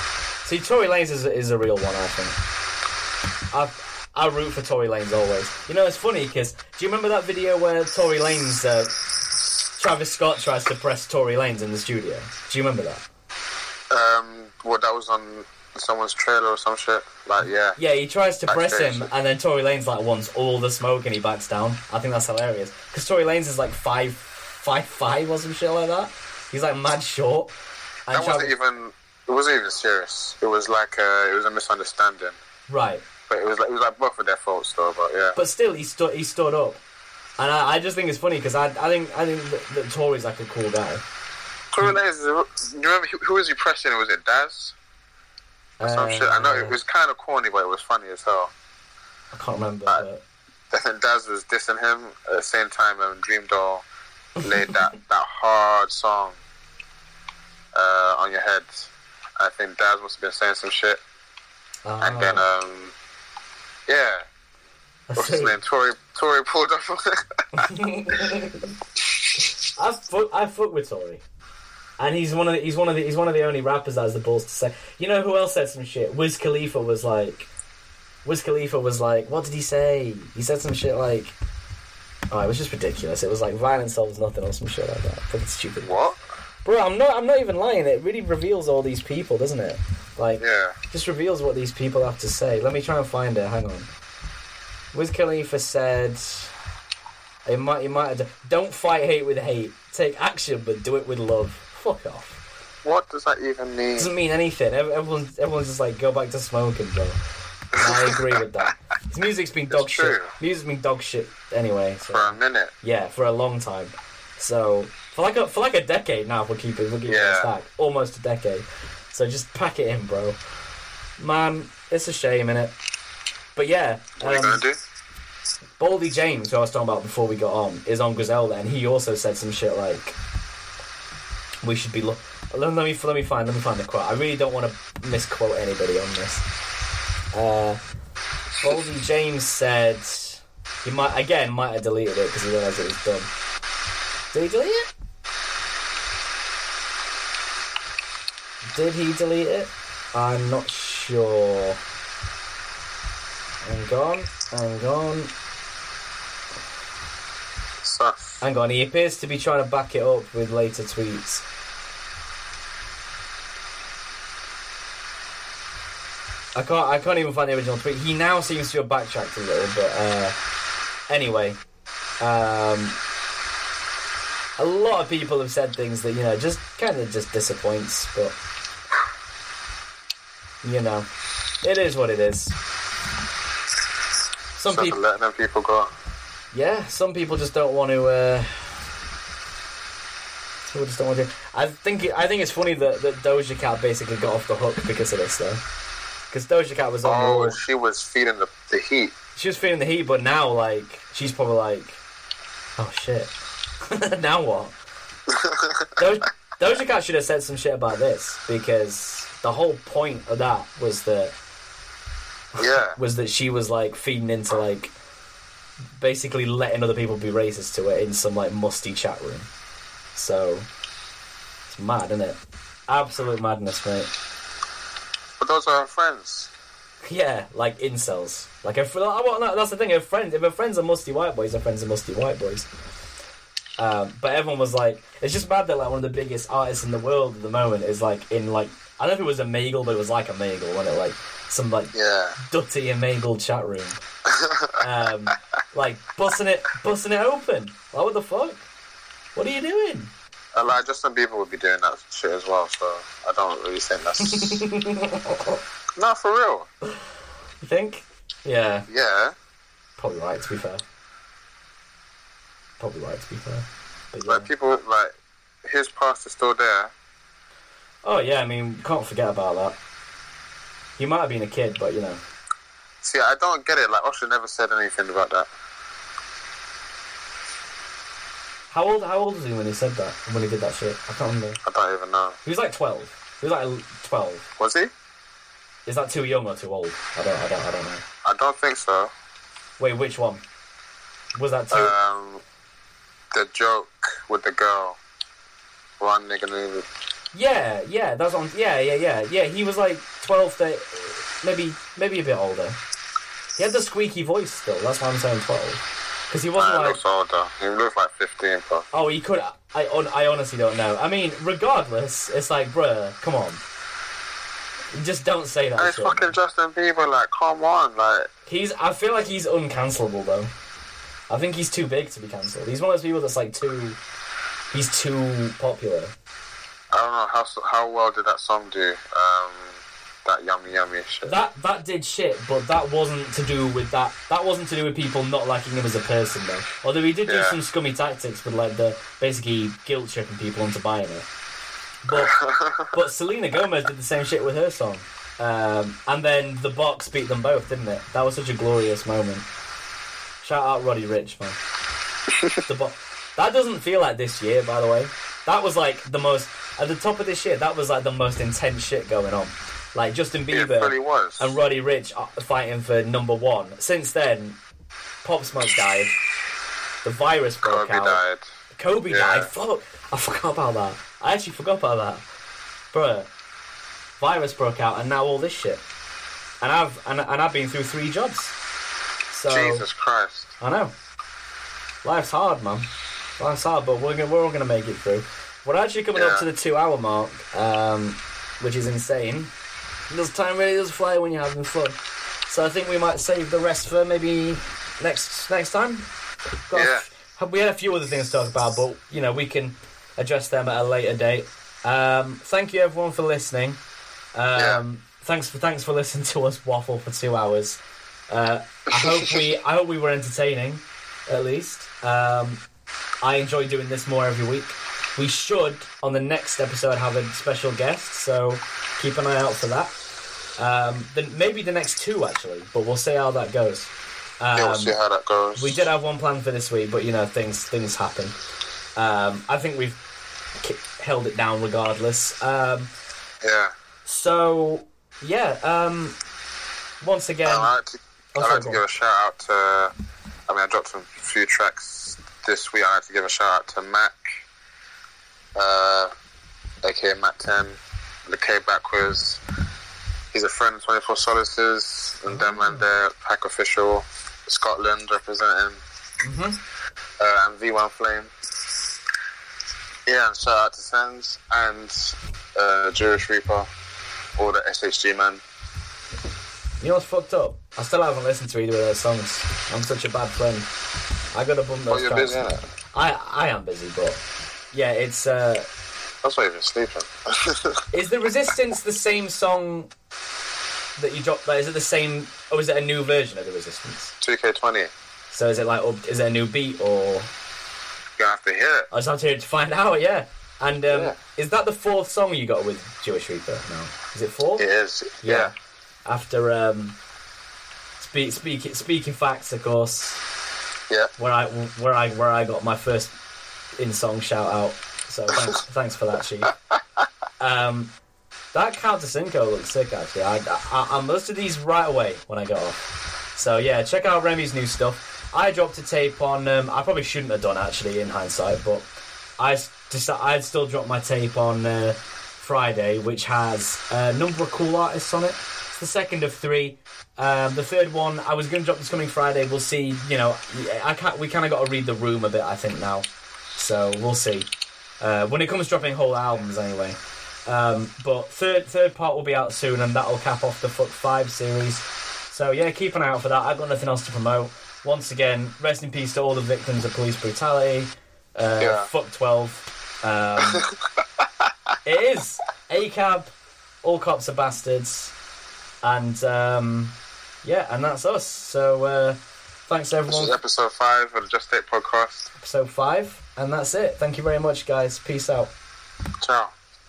See, Tory Lanez is, is a real one, I think. I I root for Tory Lanez always. You know, it's funny because do you remember that video where Tory Lanez uh, Travis Scott tries to press Tory Lanez in the studio? Do you remember that? Um, what that was on someone's trailer or some shit. Like, yeah, Yeah, he tries to press him, and then Tory Lanez like wants all the smoke, and he backs down. I think that's hilarious because Tory Lanez is like five, five, five or some shit like that. He's like mad short. And that wasn't even. It wasn't even serious. It was like uh, it was a misunderstanding. right, But it was like it was like both of their faults though. But yeah, but still, he stood. He stood up, and I, I just think it's funny because I, I think, I think that, that Tory's like a cool guy. Lanez is. You remember who, who was he pressing? Was it Daz? Or some shit. I know it Uh, was kind of corny, but it was funny as hell. I can't remember. Uh, but [laughs] Daz was dissing him at the same time. Um, Dream Doll laid that that hard song uh, on your head. I think Daz must have been saying some shit, and then um, yeah, what's his name? Tory Tory pulled up. [laughs] I fuck, I fuck with Tory, and he's one of the, he's one of the he's one of the only rappers that has the balls to say. You know who else said some shit? Wiz Khalifa was like, Wiz Khalifa was like, what did he say? He said some shit like, oh, it was just ridiculous. It was like violence solves nothing or some shit like that. Fucking stupid. what? Bro, I'm not I'm not even lying. It really reveals all these people, doesn't it? Like, Yeah. just reveals what these people have to say. Let me try and find it. Hang on. Wiz Khalifa said, "It might, it might. Don't fight hate with hate. Take action, but do it with love. Fuck off. What does that even mean? Doesn't mean anything. Ev- Everyone's, everyone's just like, go back to smoking, bro. I agree with that. [laughs] His music's been dog shit. Music's been dog shit anyway. So. For a minute. Yeah, for a long time. So for like a for like a decade now, if we'll keep it. We'll keep it Yeah. stack. Almost a decade. So just pack it in, bro. Man, it's a shame, innit? But yeah, What are you um, gonna do? Boldy James, who I was talking about before we got on, is on Griselda, and he also said some shit like, "We should be look." Let me let me find let me find the quote. I really don't want to misquote anybody on this. Uh, Boldy James said he might again might have deleted it because he realised it was done. Did he delete it? Did he delete it? I'm not sure. Hang on, hang on. Hang on, he appears to be trying to back it up with later tweets. I can't. I can't even find the original tweet. He now seems to have backtracked a little, but uh, anyway, um, a lot of people have said things that you know just kind of just disappoints, but you know, it is what it is. Some Just people, letting people go. yeah, some people just don't want to. Uh, people just don't want to. I think it, I think it's funny that, that Doja Cat basically got off the hook because of this, though. Because Doja Cat was on Oh, she was feeding the, the heat. She was feeding the heat, but now like she's probably like, oh shit, [laughs] now what? [laughs] Doja, Doja Cat should have said some shit about this because the whole point of that was that Yeah. [laughs] was that she was like feeding into like basically letting other people be racist to it in some like musty chat room. So it's mad, isn't it? Absolute madness, mate. Those are her friends. Yeah, like incels. Like if I want that, that's the thing. If friends, if her friends are musty white boys, her friends are musty white boys. Um, but everyone was like, it's just mad that like one of the biggest artists in the world at the moment is like in like I don't know if it was a Meagle, but it was like a Meagle, wasn't it? Like some like Yeah. dutty and Meagle chat room, [laughs] um, like busting it, busting it open. Like, what the fuck? What are you doing? And, like Justin Bieber would be doing that shit as well, so I don't really think that's. [laughs] no, for real. You think? Yeah, Yeah. probably right. To be fair, probably right. To be fair, but yeah. Like people, like his past is still there. Oh yeah, I mean, can't forget about that. He might have been a kid, but you know. See, I don't get it. Like Usher never said anything about that. How old? How old was he when he said that? When he did that shit? I can't remember. I don't even know. He was like twelve. He was like twelve. Was he? Is that too young or too old? I don't. I don't. I don't know. I don't think so. Wait, which one? Was that too? Um, the joke with the girl. One nigga knew. yeah, yeah. That's on. Yeah, yeah, yeah, yeah. He was like 12, 13, maybe, maybe a bit older. He had the squeaky voice still. That's why I'm saying twelve. Because he wasn't like. looks older. He looks like 15, bro. Oh, he could. I, hon- I honestly don't know. I mean, regardless, it's like, bruh, come on. Just don't say that And it's shit. fucking Justin Bieber. Like, come on, like. He's. I feel like he's uncancelable though. I think he's too big to be cancelled. He's one of those people that's like too. He's too popular. I don't know how how well did that song do. Um, that yummy yummy shit. That that did shit, but that wasn't to do with that. That wasn't to do with people not liking him as a person though. Although he did do some scummy tactics with like the basically guilt tripping people into buying it. But [laughs] but Selena Gomez did the same shit with her song. Um, and then the box beat them both, didn't it? That was such a glorious moment. Shout out Roddy Ricch, man. [laughs] the bo- that doesn't feel like this year, by the way. That was like the most at the top of this year. That was like the most intense shit going on. Like Justin Bieber and Roddy Ricch fighting for number one. Since then, Pop Smoke died. The virus broke Kobe out. died. Kobe Yeah. died. Fuck, I forgot about that. I actually forgot about that, Bruh, Virus broke out, and now all this shit. And I've and, and I've been through three jobs. So Jesus Christ. I know. Life's hard, man. Life's hard, but we're gonna, we're all gonna make it through. We're actually coming up to the two-hour mark, um, which is insane. Does time really does fly when you're having fun? So I think we might save the rest for maybe next next time. Got Yeah. we had a few other things to talk about, but you know we can address them at a later date. Um, thank you everyone for listening. Um, Thanks for thanks for listening to us waffle for two hours. Uh, I hope we [laughs] I hope we were entertaining, at least. Um, I enjoy doing this more every week. We should on the next episode have a special guest, so keep an eye out for that. Um, then maybe the next two actually, but we'll see how that goes. Um, yeah, we'll see how that goes. we did have one plan for this week, but you know things things happen. Um, I think we've ki- held it down regardless. Um, Yeah. so yeah, um, once again, Um, I'd like to, Oh, I'd sorry, like to give a shout out to. I mean, I dropped a few tracks this week. I'd like to give a shout out to Mac, uh, aka Mac 10, the K Backwards. He's a friend of 24 Solaces, and them and their pack official, Scotland representing, Mhm. uh, and V1 Flame. Yeah, and shout out to Sens and uh, Jewish Reaper, all the SHG man. you know what's fucked up? I still haven't listened to either of those songs. I'm such a bad friend. I gotta bump Oh, those you're tracks. busy. I I am busy, but yeah, it's. uh That's why you've been sleeping. [laughs] Is the Resistance the same song that you dropped? Is it the same, or is it a new version of the Resistance? 2K20. So is it like, is it a new beat, or You're have to hear it. I just have to hear it to find [laughs] out? Yeah. And um, Yeah. is that the fourth song you got with Jewish Reaper? No, is it four? It is. Yeah. After um, speak, speak, speaking facts, of course, Yeah. where I where I where I got my first in song shout out. So thanks, [laughs] thanks for that, Chief. Um, that Count looks sick actually. I, I I most of these right away when I got off. So yeah, check out Remy's new stuff. I dropped a tape on. Um, I probably shouldn't have done actually in hindsight, but I just I'd still dropped my tape on uh, Friday, which has a number of cool artists on it. It's the second of three. Um, the third one I was going to drop this coming Friday. We'll see. You know, I can't. We kind of got to read the room a bit. I think now, so we'll see. Uh, when it comes to dropping whole albums, anyway. Um, but third third part will be out soon, and that'll cap off the Fuck Five series. So yeah, keep an eye out for that. I've got nothing else to promote. Once again, rest in peace to all the victims of police brutality. Uh, Yeah. Fuck twelve. Um, [laughs] it is ACAB. All cops are bastards, and um, yeah, and that's us. So uh, thanks This everyone. is episode five of the Just Take podcast. Episode five, and that's it. Thank you very much, guys. Peace out. Ciao.